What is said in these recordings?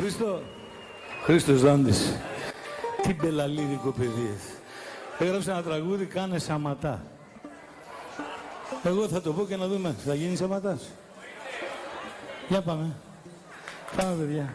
Χρήστο, Χρήστος Δάντης. Τι μπελαλίδικο παιδί. Έγραψε ένα τραγούδι, κάνε σαματά. Εγώ θα το πω και να δούμε. Θα γίνει σαματάς. Για πάμε. Πάμε, παιδιά.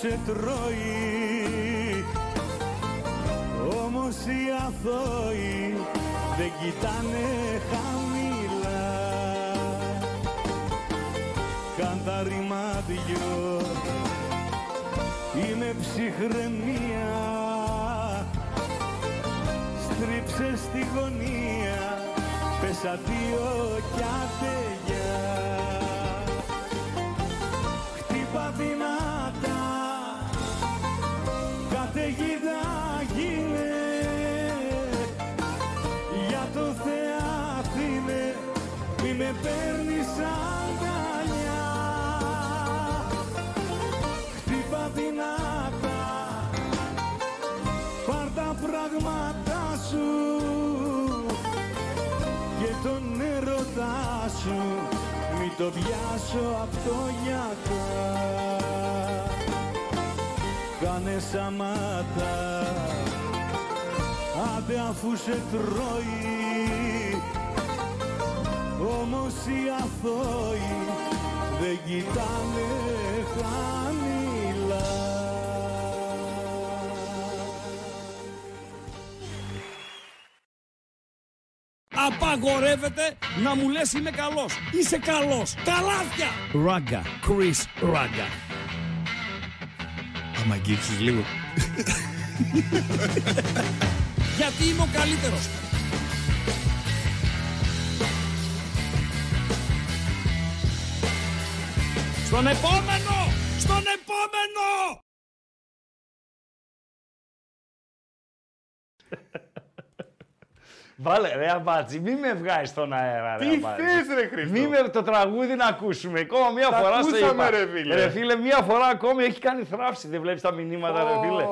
Σε τρώει. Όμως οι αθώοι δεν κοιτάνε χαμηλά. Καν τα ρημάδιο είναι ψυχραιμία. Στρίψε στη γωνία πες αντίο κι άντε παίρνεις αγκαλιά Χτύπα δυνατά. Πάρ' τα πράγματά σου και τον έρωτά σου. Μη το πιάσω απ' το γιακά κάνε σαμάτα άντε αφού σε τρώει όμως οι αθώοι δεν κοιτάνε χαμηλά Απαγορεύεται να μου λες είμαι καλός. Είσαι καλός. Καλάθια. Ράγκα. Chris Ράγκα. Άμα αγγίξεις λίγο. Γιατί είμαι ο καλύτερος. Στον επόμενο! Στον επόμενο! Βάλε ρε αμπάτσι, μη με βγάζεις στον αέρα ρε Τι αμπάτσι. θες ρε Χρήστο. Μη με το τραγούδι να ακούσουμε. Ακόμα μία Τα φορά στο ακούσαμε, είπα. ρε φίλε. Ρε φίλε, μία φορά ακόμη έχει κάνει θράψη. Δεν βλέπεις τα μηνύματα ρε φίλε.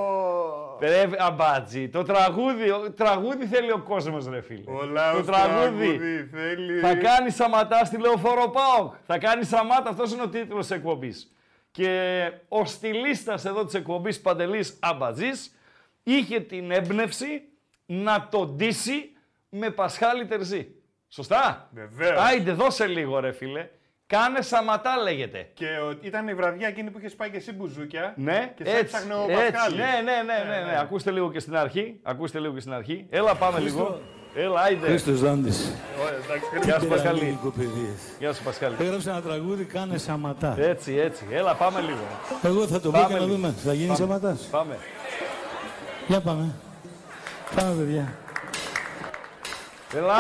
Ω. Ρε αμπάτσι, το τραγούδι, ο- τραγούδι θέλει ο κόσμος ρε φίλε. Ο λαός το τραγούδι. τραγούδι θέλει. Θα κάνει σαματά στη λεωφόρο ΠΑΟΚ. Θα κάνει σαμάτα, αυτός είναι ο τίτλος της εκπομπής. Και ο στυλίστας εδώ της εκπομπής Παντελής Αμπατζής είχε την έμπνευση να τον ντύσει με Πασχάλη Τερζή. Σωστά; Βεβαίως. Άιντε, δώσε λίγο ρε φίλε. Κάνε σαματά λέγεται. Και ο- ήταν η βραδιά εκείνη που είχες πάει και εσύ μπουζούκια. Ναι, και σε έτσι, έψαχνε ο έτσι. Πασχάλης. Ναι, ναι, ναι, ναι, ναι. Ακούστε λίγο και στην αρχή. Ακούστε λίγο και στην αρχή. Έλα πάμε λίγο. Χρήστο, Έλα, άιντε. Χρήστος Δάντης. Γεια σου, Πασχαλή. Λυκοπαιδείες. Γεια σου, Πασχαλή. Έγραψε ένα τραγούδι, κάνε σαματά. Έτσι, έτσι. Έλα, πάμε λίγο. Εγώ θα το πω Πάμε και να λίγο. δούμε. Θα γίνει σαματάς. Πάμε. Για πάμε. Πάμε, παιδιά. Έλα.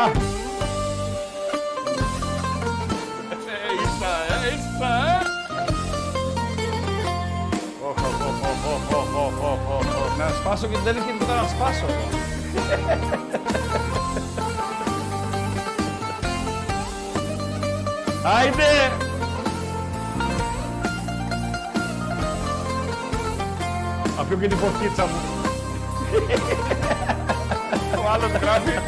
Να σπάσω και δεν έχει τίποτα να σπάσω. Άιντε! Αφήνω και την φωτίτσα μου. Ο άλλος γράφει.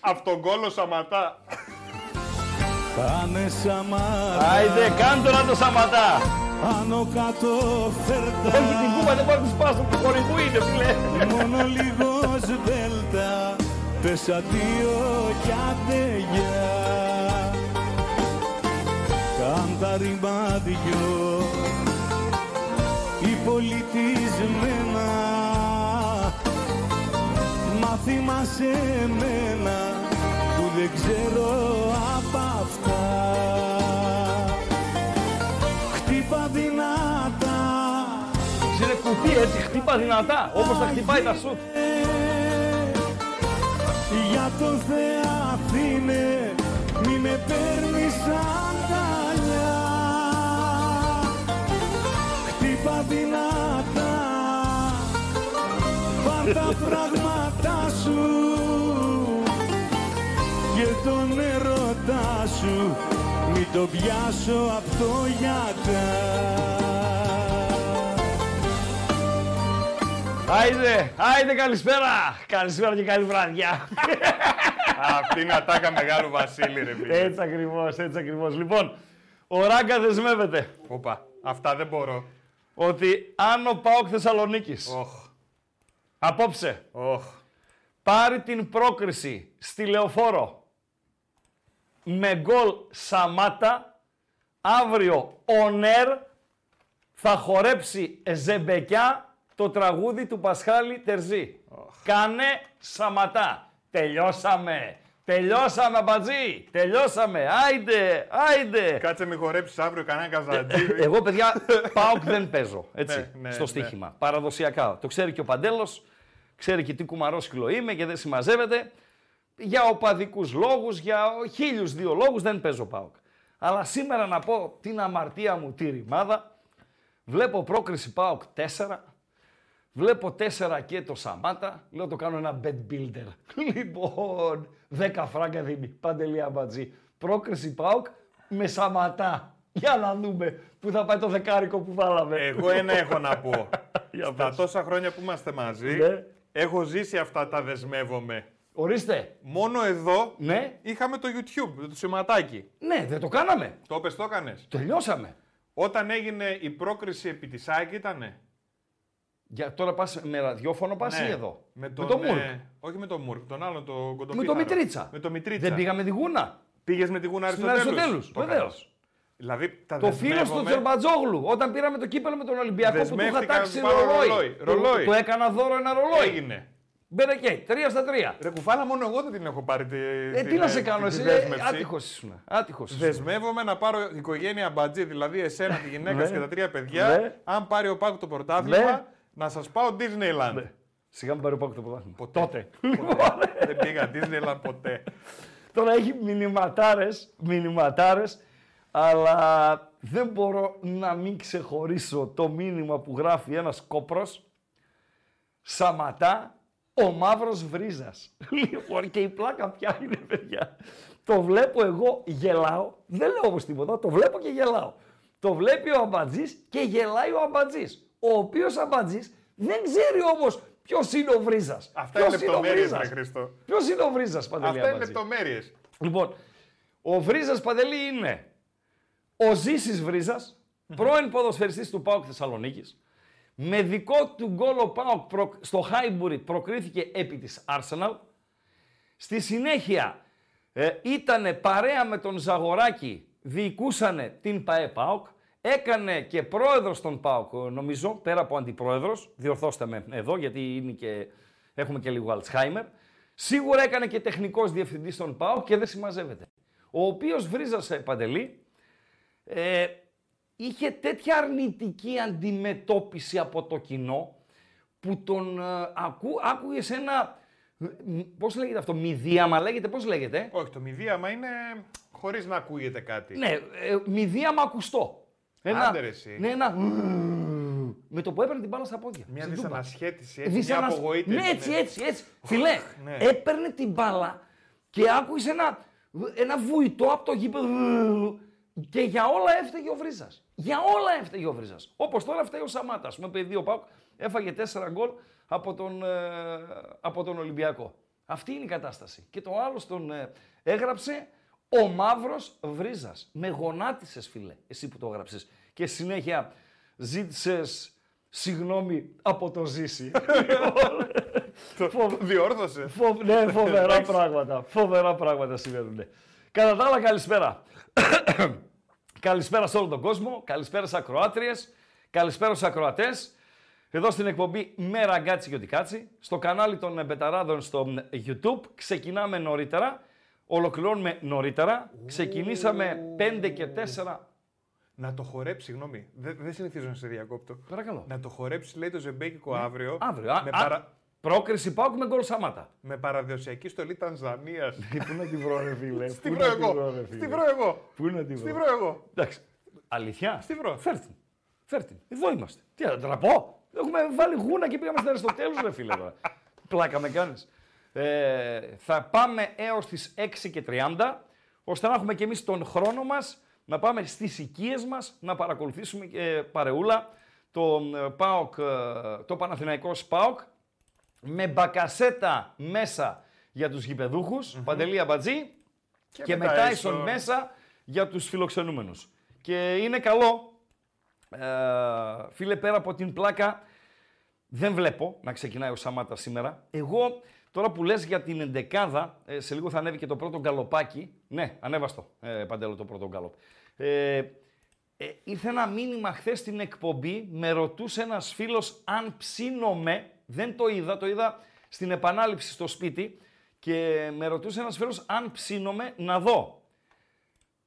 Αυτογκόλο Σαματά. Κάνε σαματά. Άιντε, κάντο να το σταματά. Άνω κάτω φέρτα. Όχι την κούπα, δεν μπορώ να τη σπάσω. Του χορηγού είναι, φίλε. Μόνο λίγος σβέλτα. Πες αντίο κι άντε γεια. Κάν τα ρημάδιο οι πολιτισμένα μάθημα σε μένα που δεν ξέρω απ' αυτά κουτί έτσι, χτύπα δυνατά, όπως τα χτυπάει τα σουτ. Για το Θεαθήνε μη με παίρνεις αγκαλιά Χτύπα δυνατά Πάρ' τα πράγματα σου. Και τον ερωτά σου Μη το πιάσω απ' το γιατά Άιντε, άιντε καλησπέρα. Καλησπέρα και καλή βραδιά. Αυτή είναι ατάκα μεγάλου Βασίλη, ρε φίλε. έτσι ακριβώς, έτσι ακριβώς. Λοιπόν, ο Ράγκα δεσμεύεται Όπα, αυτά δεν μπορώ. ότι αν ο ΠΑΟΚ Θεσσαλονίκης Οχ, απόψε οχ. πάρει την πρόκριση στη Λεωφόρο με γκολ Σαμάτα, αύριο ο Νέρ θα χορέψει ζεμπεκιά το τραγούδι του Πασχάλη Τερζή. Κάνε Σαματά. Τελειώσαμε. Τελειώσαμε, αμπατζή. Τελειώσαμε. Άιντε, άιντε. Κάτσε μη χορέψεις αύριο κανένα καζαντζίδι. Εγώ, παιδιά, ΠΑΟΚ δεν παίζω, έτσι, Ναι, ναι, στο ναι. στοίχημα. Παραδοσιακά. Το ξέρει και ο Παντέλος, ξέρει και τι κουμαρόσκυλο είμαι και δεν συμμαζεύεται. Για οπαδικούς λόγους, για χίλιους δύο λόγους δεν παίζω ΠΑΟΚ. Αλλά σήμερα να πω την αμαρτία μου τη ρημάδα. Βλέπω πρόκριση ΠΑΟΚ 4. Βλέπω 4 και το Σαμάτα. Λέω το κάνω ένα bed builder. Λοιπόν, 10 φράγκα δίνει. Παντελή αμπατζή. Πρόκριση ΠΑΟΚ με Σαματά. Για να δούμε πού θα πάει το δεκάρικο που βάλαμε. Εγώ ένα έχω να πω. Για Στα πες. τόσα χρόνια που είμαστε μαζί, Ναι. έχω ζήσει αυτά τα δεσμεύομαι. Ορίστε. Μόνο εδώ Ναι, είχαμε το YouTube, το σηματάκι. ναι, δεν το κάναμε. Το πες, το έκανες. Τελειώσαμε. Όταν έγινε η πρόκριση επί της ΑΕΚ ήτανε; Για τώρα πας με ραδιόφωνο, πας ή εδώ; Με, Με τον, το Μουρκ. ε, όχι με τον Μουρκ, τον άλλον, τον Με κοντοπίθαρο. το Μητρίτσα. Με το Μητρίτσα. Δεν πήγαμε τη γούνα. Πήγες με τη Γούνα Στην Αριστοτέλους. Αριστοτέλους, Το βεβαίως. έκανες. Δηλαδή τα Το φίλο του δεσμεύομαι. Τζερμπατζόγλου, όταν πήραμε το κύπελο με τον Ολυμπιακό που του είχα Δεσμεύτηκα τάξει να του πάρω ρολόι. ρολόι. Του- Ρολόι. Του έκανα δώρο ένα ρολόι. Έγινε. Μπερεκέ, τρία στα τρία. Ρε κουφάλα, μόνο εγώ δεν την έχω πάρει τη, Ε, την, τι να ε, σε κάνω, τη εσύ. δέσμευση. Άτυχος ήσουν. Άτυχος ήσουν. Δεσμεύομαι να πάρω οικογένεια μπατζή, δηλαδή εσένα, τη γυναίκα Ναι. σου και τα τρία παιδιά. Ναι. Αν πάρει ο Πάκου το πρωτάθλημα, Ναι. Να σας πάω Disneyland. Ναι. Σιγά μην πάρει ο Πάκου το πρωτάθλημα. Ποτέ. Τότε. δεν πήγα Disneyland ποτέ. Τώρα έχει μηνυματάρες, μηνυματάρες, αλλά δεν μπορώ να μην ξεχωρίσω το μήνυμα που γράφει ένας κόπρος. Σαματά ο μαύρος βρίζας. Λοιπόν, και η πλάκα πια είναι, παιδιά. Το βλέπω εγώ, γελάω. Δεν λέω όμως τίποτα, το βλέπω και γελάω. Το βλέπει ο αμπατζής και γελάει ο αμπατζής. Ο οποίος αμπατζής δεν ξέρει όμως ποιος είναι ο βρίζας. Αυτά Ποιος είναι ο λεπτομέρειες, Βρίζας. ρε Χριστό. Ποιος είναι ο βρίζας, Παντελή Αυτά είναι Αμπατζή; λεπτομέρειες. Λοιπόν, ο Βρίζας Παντελή είναι ο Ζήσης Βρίζας, πρώην ποδοσφαιριστής του ΠΑΟΚ Θεσσαλονίκης. Με δικό του γκολ ο ΠΑΟΚ προ- στο Χάιμπουρι προκρίθηκε επί της Arsenal. Στη συνέχεια ε, ήταν παρέα με τον Ζαγοράκη, διοικούσανε την ΠαΕ ΠΑΟΚ. Έκανε και πρόεδρος των ΠΑΟΚ, νομίζω, πέρα από αντιπρόεδρος. Διορθώστε με εδώ, γιατί είναι και, έχουμε και λίγο Αλτσχάιμερ. Σίγουρα έκανε και τεχνικός διευθυντής στον ΠΑΟ και δεν συμμαζεύεται. Ο οποίος βρίζασε παντελή, ε, είχε τέτοια αρνητική αντιμετώπιση από το κοινό που τον ε, ακού, άκουγες ένα, πώς λέγεται αυτό, μηδίαμα λέγεται, πώς λέγεται; Όχι, το μηδίαμα είναι χωρίς να ακούγεται κάτι. Ναι, ε, μηδίαμα ακουστό. Άντε ρε εσύ. Ναι, ένα... Με το που έπαιρνε την μπάλα στα πόδια. Μια στην τούμπα. δυσανασχέτηση, έτσι, Δυσανασ- μια απογοήτευση. Ναι, έτσι, έτσι, έτσι. Φιλέ, ναι. έπαιρνε την μπάλα και άκουσε ένα, ένα βουητό από το γήπεδο. Και για όλα έφταιγε ο Βρίζας. Για όλα έφταιγε ο Βρίζας. Όπως τώρα φταίει ο Σαμάτα. Α πούμε, παιδί ο Πάουκ έφαγε 4 γκολ από τον, ε, από τον Ολυμπιακό. Αυτή είναι η κατάσταση. Και το άλλο τον ε, έγραψε ο μαύρος Βρίζας. Με γονάτισες, φίλε, εσύ που το έγραψες. Και συνέχεια ζήτησες συγγνώμη από το ζήσει. Το διόρθωσε. Φοβ... Ναι, φοβερά πράγματα. Φοβερά πράγματα συμβαίνουν. Κατά τα άλλα, καλησπέρα. καλησπέρα σε όλο τον κόσμο. Καλησπέρα σε ακροάτριες. Καλησπέρα στους ακροατές. Εδώ στην εκπομπή Μέρα Γκάτσι και Οτικάτσι. Στο κανάλι των Μπεταράδων στο YouTube. Ξεκινάμε νωρίτερα. Ολοκληρώνουμε νωρίτερα. Ξεκινήσαμε 5 και 4. Να το χορέψει, συγγνώμη. Δεν δεν συνηθίζω να σε διακόπτω. Παρακαλώ. Να το χορέψει, λέει το Ζεμπέκικο αύριο. Αύριο. Α, Με, α, παρα... Πρόκριση πάω με γκολ Σαμάτα. με παραδοσιακή στολή Τανζανίας. Πού να τη βρω, ρε φίλε. Στη βρω εγώ. Στη βρω εγώ. Πού να τη Στη βρω εγώ. Εντάξει. Αλήθεια. Στη βρω. Φέρ την. Φέρ την. Εδώ είμαστε. Τι να τραπώ. Έχουμε βάλει γούνα και πήγαμε στα Αριστοτέλους, ρε φίλε τώρα. Πλάκα με κάνεις. Ε, θα πάμε έως τις 6 και 30, ώστε να έχουμε και εμείς τον χρόνο μας να πάμε στις οικίες μας, να παρακολουθήσουμε και παρεούλα το, ε, ΠΑΟΚ, ε, το Παναθηναϊκό ΣΠΑΟΚ με μπακασέτα μέσα για τους γηπεδούχους, Παντελή Αμπατζή, και, με με Tyson. Tyson μέσα για τους φιλοξενούμενους. Και είναι καλό, ε, φίλε, πέρα από την πλάκα, δεν βλέπω να ξεκινάει ο Σαμάτα σήμερα. Εγώ, τώρα που λες για την εντεκάδα, ε, σε λίγο θα ανέβει και το πρώτο γκαλοπάκι. Ναι, ανέβαστο, ε, Παντέλο, το πρώτο γκαλοπ. Ε, ε, ήρθε ένα μήνυμα χθες στην εκπομπή, με ρωτούσε ένας φίλος αν ψήνομαι, δεν το είδα, το είδα στην επανάληψη στο σπίτι και με ρωτούσε ένας φίλος αν ψήνομαι να δω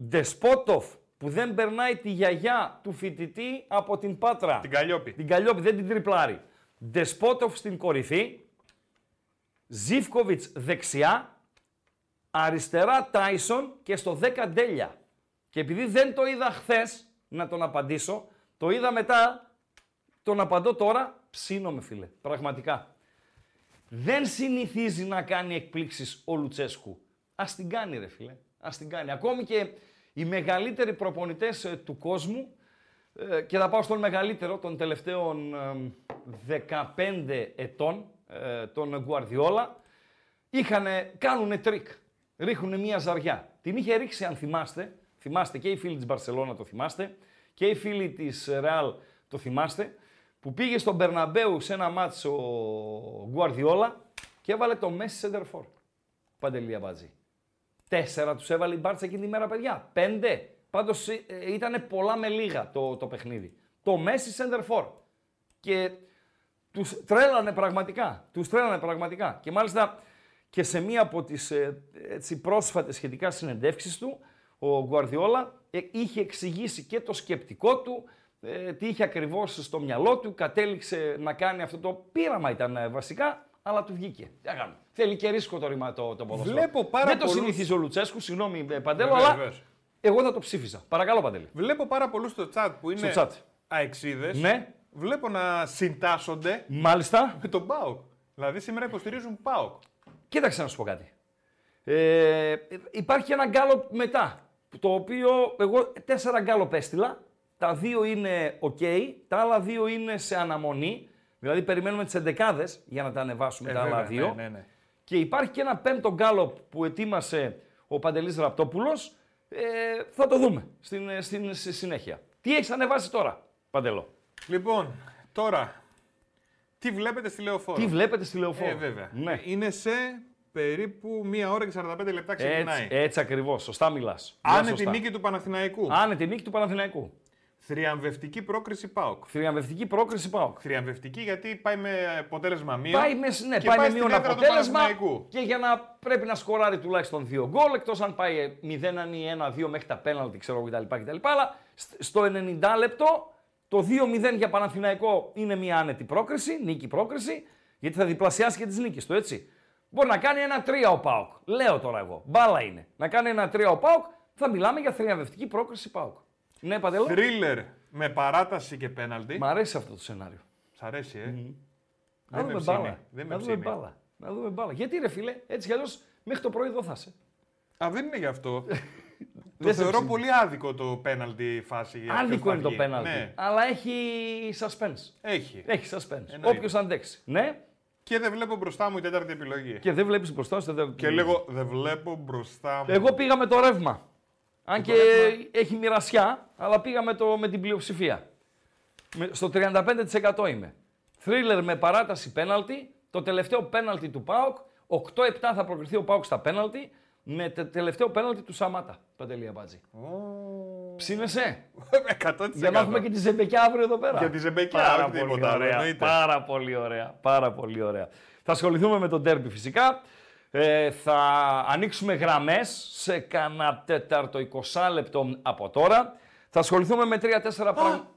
Ντεσπότοφ που δεν περνάει τη γιαγιά του φοιτητή από την Πάτρα. Την Καλλιόπη. Την Καλλιόπη, δεν την τριπλάρει. Ντεσπότοφ στην κορυφή. Ζίβκοβιτς δεξιά. Αριστερά Τάισον και στο 10 Ντέλια. Και επειδή δεν το είδα χθες να τον απαντήσω, το είδα μετά, τον απαντώ τώρα, ψήνομαι φίλε, πραγματικά. Δεν συνηθίζει να κάνει εκπλήξεις ο Λουτσέσκου. Ας την κάνει ρε φίλε, ας την κάνει. Ακόμη και οι μεγαλύτεροι προπονητές ε, του κόσμου, ε, και θα πάω στον μεγαλύτερο των τελευταίων ε, 15 ετών, ε, τον Γκουαρδιόλα, είχανε, κάνουνε τρίκ. Ρίχνουνε μία ζαριά. Την είχε ρίξει, αν θυμάστε, θυμάστε και οι φίλοι της Μπαρσελώνα το θυμάστε, και οι φίλοι της Ρεάλ το θυμάστε, που πήγε στο Μπερναμπέου σε ένα ματς ο Γκουαρδιόλα και έβαλε το Μέση Σεντερφόρ. Παντελία Μπατζή. Τέσσερα τους έβαλε η Μπάρτσα εκείνη τη μέρα, παιδιά. Πέντε. Πάντως ε, ήταν πολλά με λίγα το, το παιχνίδι. Το Μέση Σεντερφόρ. Και τους τρέλανε πραγματικά. Τους τρέλανε πραγματικά. Και μάλιστα και σε μία από τις ε, έτσι, πρόσφατες σχετικά συνεντεύξεις του, ο Γκουαρδιόλα ε, είχε εξηγήσει και το σκεπτικό του, ε, τι είχε ακριβώς στο μυαλό του, κατέληξε να κάνει αυτό το πείραμα ήταν ε, βασικά, αλλά του βγήκε. Τι να κάνουμε. Θέλει και ρίσκο το, ρήμα, το, το ποδόσφαιρο. Βλέπω πάρα Δεν το πολλούς- συνηθίζει ο Λουτσέσκου, συγγνώμη ε, Παντέλο, Βεβαίως, αλλά βεβαίως. εγώ θα το ψήφιζα. Παρακαλώ Παντέλη. Βλέπω πάρα πολλούς στο chat που είναι Στο chat. αεξίδες. Ναι. Βλέπω να συντάσσονται Μάλιστα. με τον ΠΑΟΚ. Δηλαδή σήμερα υποστηρίζουν ΠΑΟΚ. Κοίταξε να σου πω κάτι. Ε, υπάρχει ένα γκάλο μετά, το οποίο εγώ τέσσερα γκάλο έστειλα. Τα δύο είναι ok, τα άλλα δύο είναι σε αναμονή. Δηλαδή περιμένουμε τις εντεκάδες για να τα ανεβάσουμε Ε, τα άλλα βέβαια, δύο. ναι, ναι, ναι. Και υπάρχει και ένα πέμπτο γκάλο που ετοίμασε ο Παντελής Ραπτόπουλος. Ε, θα το δούμε στην, στην, στη συνέχεια. Τι έχεις ανεβάσει τώρα, Παντελό. Λοιπόν, τώρα, τι βλέπετε στη Λεωφόρο; Τι βλέπετε στη λεωφόρο; Ε, βέβαια. Ναι. Είναι σε περίπου 1 ώρα και 45 λεπτά ξεκινάει. Έτσι, έτσι ακριβώς. Σωστά μιλάς. Άνετη Μιλάς σωστά. νίκη του Παναθηναϊκού. Άνετη νίκη του Παναθηναϊκού. Θριαμβευτική πρόκριση ΠΑΟΚ. Θριαμβευτική πρόκριση ΠΑΟΚ. Θριαμβευτική γιατί πάει με αποτέλεσμα μείον. Πάει με, ναι, και πάει με στην μείον έδρα του αποτέλεσμα Παναθηναϊκού. και για να πρέπει να σκοράρει τουλάχιστον δύο γκολ, εκτός αν πάει 0 ή 1-2 μέχρι τα πέναλτι, ξέρω εγώ κτλ. κτλ. Αλλά σ- στο 90 λεπτό το 2-0 για Παναθηναϊκό είναι μια άνετη πρόκριση, νίκη πρόκριση, γιατί θα διπλασιάσει και τις νίκες του, έτσι. Μπορεί να κάνει ένα 3 ο ΠΑΟΚ. Λέω τώρα εγώ. Μπάλα είναι. Να κάνει ένα 3 ο ΠΑΟΚ, θα μιλάμε για θριαμβευτική πρόκριση ΠΑΟΚ. Ναι, Παντελό. Θρίλερ με παράταση και πέναλτι. Μ' αρέσει αυτό το σενάριο. Σ' αρέσει, ε. Να Δεν με δούμε ψήνει. μπάλα. Δεν με Να δούμε ψήνει. μπάλα. Να δούμε μπάλα. Γιατί ρε φίλε, έτσι κι αλλιώς μέχρι το πρωί εδώ θα είσαι. Α, δεν είναι γι' αυτό. το Δεν σε θεωρώ ψήνει. πολύ άδικο το πέναλτι φάση. για ποιος Άδικο θα είναι το βγει. πέναλτι. Ναι, Αλλά έχει suspense. έχει. Έχει suspense. Εννοείται. Όποιος αντέξει. Ναι, Και δεν βλέπω μπροστά μου η τέταρτη επιλογή. Και, και δεν βλέπεις μπροστά σου. δεν- λέγω, δεν βλέπω μπροστά μου. Εγώ πήγα με το ρεύμα. Αν και έχει μοιρασιά, αλλά πήγα με, το, με την πλειοψηφία. Με- στο 35% είμαι. Θρίλερ με παράταση πέναλτι. Το τελευταίο πέναλτι του ΠΑΟΚ. 8-7 θα προκριθεί ο ΠΑΟΚ στα πέναλτι. Με τε- τελευταίο πέναλτι του Σαμάτα. Παντελία Μπάτζη. Ψήνεσαι; 100%. Για να έχουμε και τη Ζεμπεκιά αύριο εδώ πέρα. Για τη Ζεμπεκιά, πάρα όχι πολύ τίποτα άλλο, ωραία. εννοείται. Πάρα πολύ ωραία. Πάρα πολύ ωραία. Θα ασχοληθούμε με τον τέρμπι φυσικά. Ε, θα ανοίξουμε γραμμές σε κάνα τέταρτο 20 λεπτό από τώρα. Θα ασχοληθούμε με 3-4 πράγματα.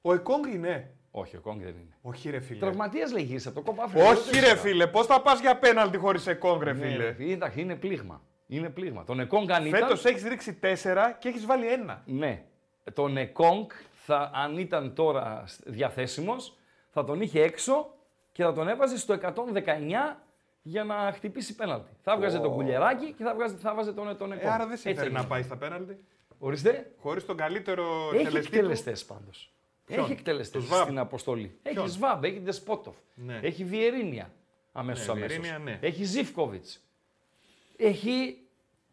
Ο Εκόνγκ είναι. Όχι, ο Κόγκ δεν είναι. Όχι ρε φίλε. Τραυματίας λέγεις από το κόμμα Αφρικά. Όχι ρε φίλε, πώς θα πας για πέναλτι χωρίς Εκόνγκ ρε Ναι, φίλε. ρε, εντάξει, είναι πλήγμα. Είναι πλήγμα. Τον Εκόνγκ αν ήταν... Φέτος έχεις ρίξει τέσσερα και έχεις βάλει ένα. Ναι. Τον Εκόνγκ, θα, αν ήταν τώρα διαθέσιμος, θα τον είχε έξω και θα τον έβαζε στο 119 για να χτυπήσει πέναλτι. Θα βγάζε τον κουλιεράκι και θα, βγάζε, θα βάζε τον, τον Ε, Εκόνγκ. άρα δεν σε Έτσι φέρει να έγινε. πάει στα πέναλτι; Ορίστε. Χωρίς τον καλύτερο Έχει εκτελεστή του; εκτελεστές πάντως. Ποιον; Έχει εκτελεστές Το Σβάμπ. στην αποστολή. Έχει Ποιον; Σβάμπ, έχει Ντεσπότοφ. Ναι. Έχει Βιερίνια αμέσως Ναι, αμέσως. Βιερίνια, ναι. Έχει Ζήφκοβιτς. Έχει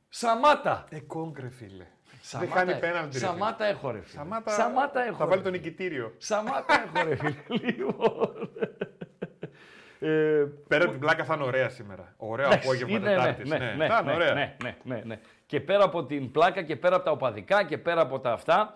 Σαμάτα. Εκόνγκ ρε φίλε. Σαμάτα, δεν χάνει πέναλτι ρε φίλε. Σαμάτα έχω ρε φίλε. Σαμάτα, Σαμάτα έχω. Θα ρε βάλει τον φίλε. νικητήριο. Σαμάτα έχω ρε φίλε. Λοιπόν. Ε, Πέρα από την πλάκα θα είναι ωραία σήμερα. Ωραίο εντάξει, απόγευμα είναι, Τετάρτης. ναι, Ναι, ναι, θα είναι ναι, ωραία. ναι, ναι, ναι, ναι. Και πέρα από την πλάκα και πέρα από τα οπαδικά και πέρα από τα αυτά,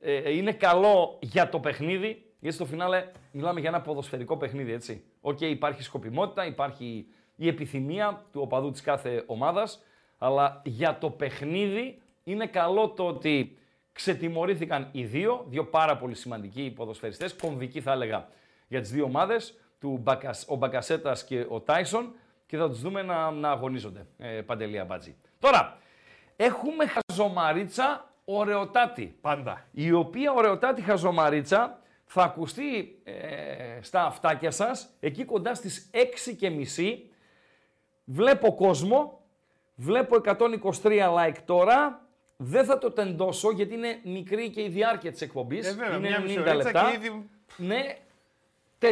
ε, είναι καλό για το παιχνίδι, γιατί στο φινάλε μιλάμε για ένα ποδοσφαιρικό παιχνίδι, έτσι. Οκ, υπάρχει σκοπιμότητα, υπάρχει η επιθυμία του οπαδού της κάθε ομάδας, αλλά για το παιχνίδι είναι καλό το ότι ξετιμωρήθηκαν οι δύο, δύο πάρα πολύ σημαντικοί ποδοσφαιριστές, κομβικοί θα έλεγα για τις δύο ομάδες, του Μπακας, ο Μπακασέτας και ο Τάισον και θα τους δούμε να, να αγωνίζονται, ε, Παντελή Αμπάτζη. Τώρα, έχουμε χαζομαρίτσα ωραιοτάτη, Πάντα. η οποία ωραιοτάτη χαζομαρίτσα θα ακουστεί ε, στα αυτάκια σας, εκεί κοντά στις 6 και μισή. Βλέπω κόσμο, βλέπω 123 like τώρα, δεν θα το τεντώσω γιατί είναι μικρή και η διάρκεια της εκπομπής. Ε, βέβαια, είναι μια μισή 90 ωρίτσα λεπτά. και ήδη... Ναι, 400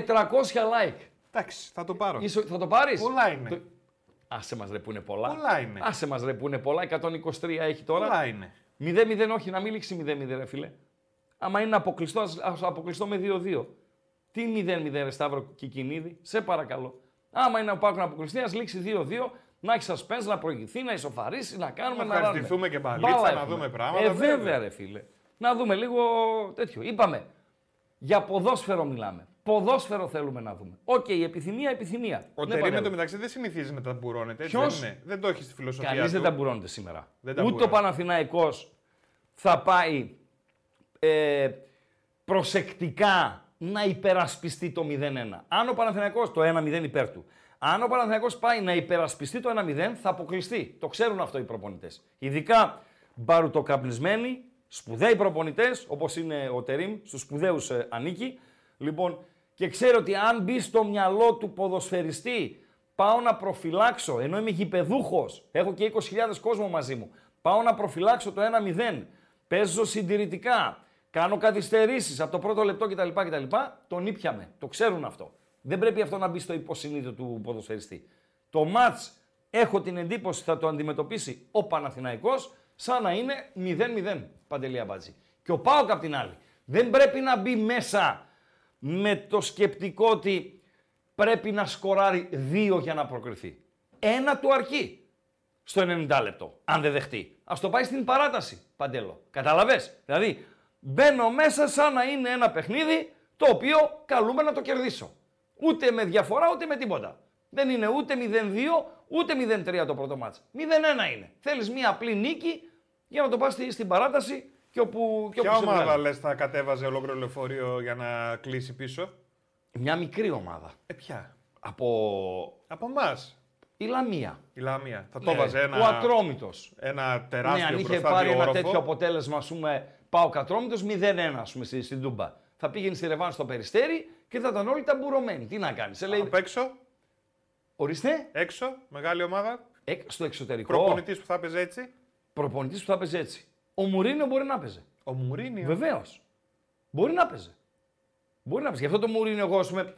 like. Εντάξει, θα το πάρω. Είσαι, θα το πάρεις; Πολλά είναι. Το- Άσε μας ρε που είναι πολλά. Πολλά είναι. Άσε μας ρε που είναι πολλά. 123 έχει τώρα. Πολλά είναι. 0-0 όχι, να μην λήξει 0-0 ρε φίλε. Άμα είναι αποκλειστώ, ας, ας αποκλειστώ με 2-2. Τι 0-0 ρε Σταύρο Κικινίδη, σε παρακαλώ. Άμα είναι ο ΠΑΟΚ να αποκλειστεί, ας λήξει 2-2, να έχει suspense, να προηγηθεί, να ισοφαρίσει, να κάνουμε, Να να ευχαριστηθούμε ράνουμε. και μπαλίτσα, Μπάλα να έχουμε. δούμε πράγματα, Ε, βέβαια βέβαια. ρε φίλε. Να δούμε λίγο τέτοιο. Είπαμε, για ποδόσφαιρο μιλάμε. Ποδόσφαιρο θέλουμε να δούμε. Οκ, επιθυμία, επιθυμία. Ο Ναι, Τερίμ Πανέλο. εν τω μεταξύ δεν συνηθίζει να ταμπουρώνεται. Έτσι Ποιος; δεν, είναι; δεν το έχει στη φιλοσοφία Κανείς του. δεν ταμπουρώνεται σήμερα. Δεν Ούτε ο ταμπουρώνεται. Παναθηναϊκός θα πάει ε, προσεκτικά να υπερασπιστεί το 0-1. Αν ο Παναθηναϊκός το 1-0 υπέρ του. Αν ο Παναθηναϊκός πάει να υπερασπιστεί το 1-0 θα αποκλειστεί. Το ξέρουν αυτό οι προπονητές. Ειδικά μπαρουτοκαπνισμένοι, σπουδαίοι προπονητές όπως είναι ο Τερίμ, στους σπουδαίους ε, ανήκει. Λοιπόν, και ξέρω ότι αν μπει στο μυαλό του ποδοσφαιριστή πάω να προφυλάξω, ενώ είμαι γηπεδούχος, έχω και 20.000 κόσμο μαζί μου, πάω να προφυλάξω το 1-0, παίζω συντηρητικά, κάνω καθυστερήσεις από το πρώτο λεπτό κτλ. κτλ τον ήπιαμε. Το ξέρουν αυτό. Δεν πρέπει αυτό να μπει στο υποσυνείδητο του ποδοσφαιριστή. Το μάτς έχω την εντύπωση θα το αντιμετωπίσει ο Παναθηναϊκός σαν να είναι 0-0 Παντελία Μπάτζη. Και ο Πάοκ απ' την άλλη. Δεν πρέπει να μπει μέσα με το σκεπτικό ότι πρέπει να σκοράρει δύο για να προκριθεί. Ένα του αρκεί στο 90 λεπτό, αν δεν δεχτεί. Α το πάει στην παράταση, Παντέλο. Καταλαβες; Δηλαδή, μπαίνω μέσα σαν να είναι ένα παιχνίδι το οποίο καλούμε να το κερδίσω. Ούτε με διαφορά, ούτε με τίποτα. Δεν είναι ούτε 0-2, ούτε 0-3 το πρώτο μάτς. 0-1 είναι. Θέλεις μία απλή νίκη για να το πας στη- στην παράταση και όπου, και Ποια όπου σε ομάδα βγάλει. λες θα κατέβαζε ολόκληρο λεωφορείο για να κλείσει πίσω; Μια μικρή ομάδα. Ε, ποια; Από Από εμάς. η Λαμία. Η Λαμία. Θα Ναι, το βάζε ένα, Ο Ατρόμητος. ένα Ναι, τεράστιο αν είχε μπροστά πάρει ένα διόροφο. τέτοιο αποτέλεσμα, ας πούμε, πάω κατρόμητος 0-1, ας πούμε, στη- στην Τούμπα. Θα πήγαινε στη Ρεβάν στο περιστέρι και θα ήταν όλοι ταμπουρωμένοι. Τι να κάνεις, σε λέει. Απ' έξω, Ορίστε, έξω, μεγάλη ομάδα. ε, στο εξωτερικό. Προπονητής που θα παίζει έτσι. Προπονητής που θα παίζει έτσι. Ο Μουρίνιο μπορεί να παίζει. Ο Μουρίνιο. Βεβαίως. Μπορεί να παίζει. Μπορεί να παίζει. Γι' αυτό το Μουρίνιο, εγώ, ας πούμε,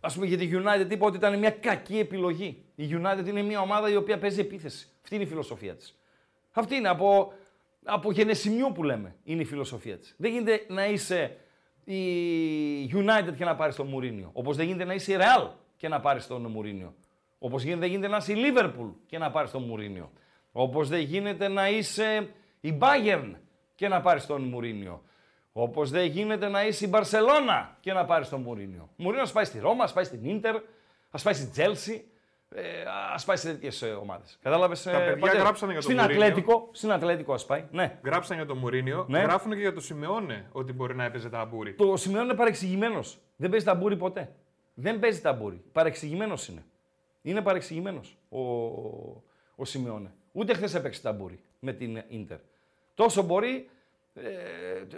ας πούμε, για τη United είπα ότι ήταν μια κακή επιλογή. Η United είναι μια ομάδα η οποία παίζει επίθεση. Αυτή είναι η φιλοσοφία της. Αυτή είναι από, από γενεσιμιού που λέμε. Είναι η φιλοσοφία της. Δεν γίνεται να είσαι η United και να πάρεις τον Μουρίνιο. Όπως δεν γίνεται να είσαι η Real και να πάρεις τον Μουρίνιο. Όπως δεν γίνεται να είσαι η Liverpool και να πάρεις τον Μουρίνιο. Όπως δεν γίνεται να είσαι η Bayern και να πάρεις τον Μουρίνιο. Όπως δεν γίνεται να είσαι η Μπαρσελόνα και να πάρεις τον Μουρίνιο. Ο Μουρίνιο ας πάει στη Ρώμα, ας πάει στην Ίντερ, ας πάει στη Τσέλσι, ας πάει σε τέτοιες ομάδες. Κατάλαβες. Τα παιδιά γράψανε για τον Στην Μουρίνιο. Ατλέτικο, στην Ατλέτικο ας πάει. Ναι. Γράψαν για τον Μουρίνιο. Ναι. Γράφουν και για τον Σιμεώνε ότι μπορεί να έπαιζε ταμπούρι. Ο Σιμεόνε είναι παρεξηγημένος. Δεν παίζει ταμπούρι ποτέ. Δεν παίζει ταμπούρι. Παρεξηγημένος είναι. Είναι παρεξηγημένος ο, ο Σιμεώνε. Ούτε χθες έπαιξε ταμπούρι με την ντερ. Τόσο μπορεί, ε,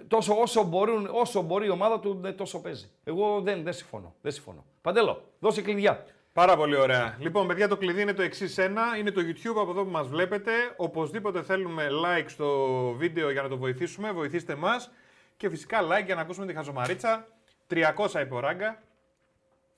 τόσο όσο, μπορούν, όσο μπορεί η ομάδα του, ναι, τόσο παίζει. Εγώ δεν, δεν συμφωνώ. Δεν συμφωνώ. Παντέλο, δώσε κλειδιά. Πάρα πολύ ωραία. Λοιπόν, παιδιά, το κλειδί είναι το εξής ένα. Είναι το YouTube από εδώ που μας βλέπετε. Οπωσδήποτε θέλουμε like στο βίντεο για να το βοηθήσουμε. Βοηθήστε μας. Και φυσικά like για να ακούσουμε τη χαζομαρίτσα. 300 είπε ο Ράγκα.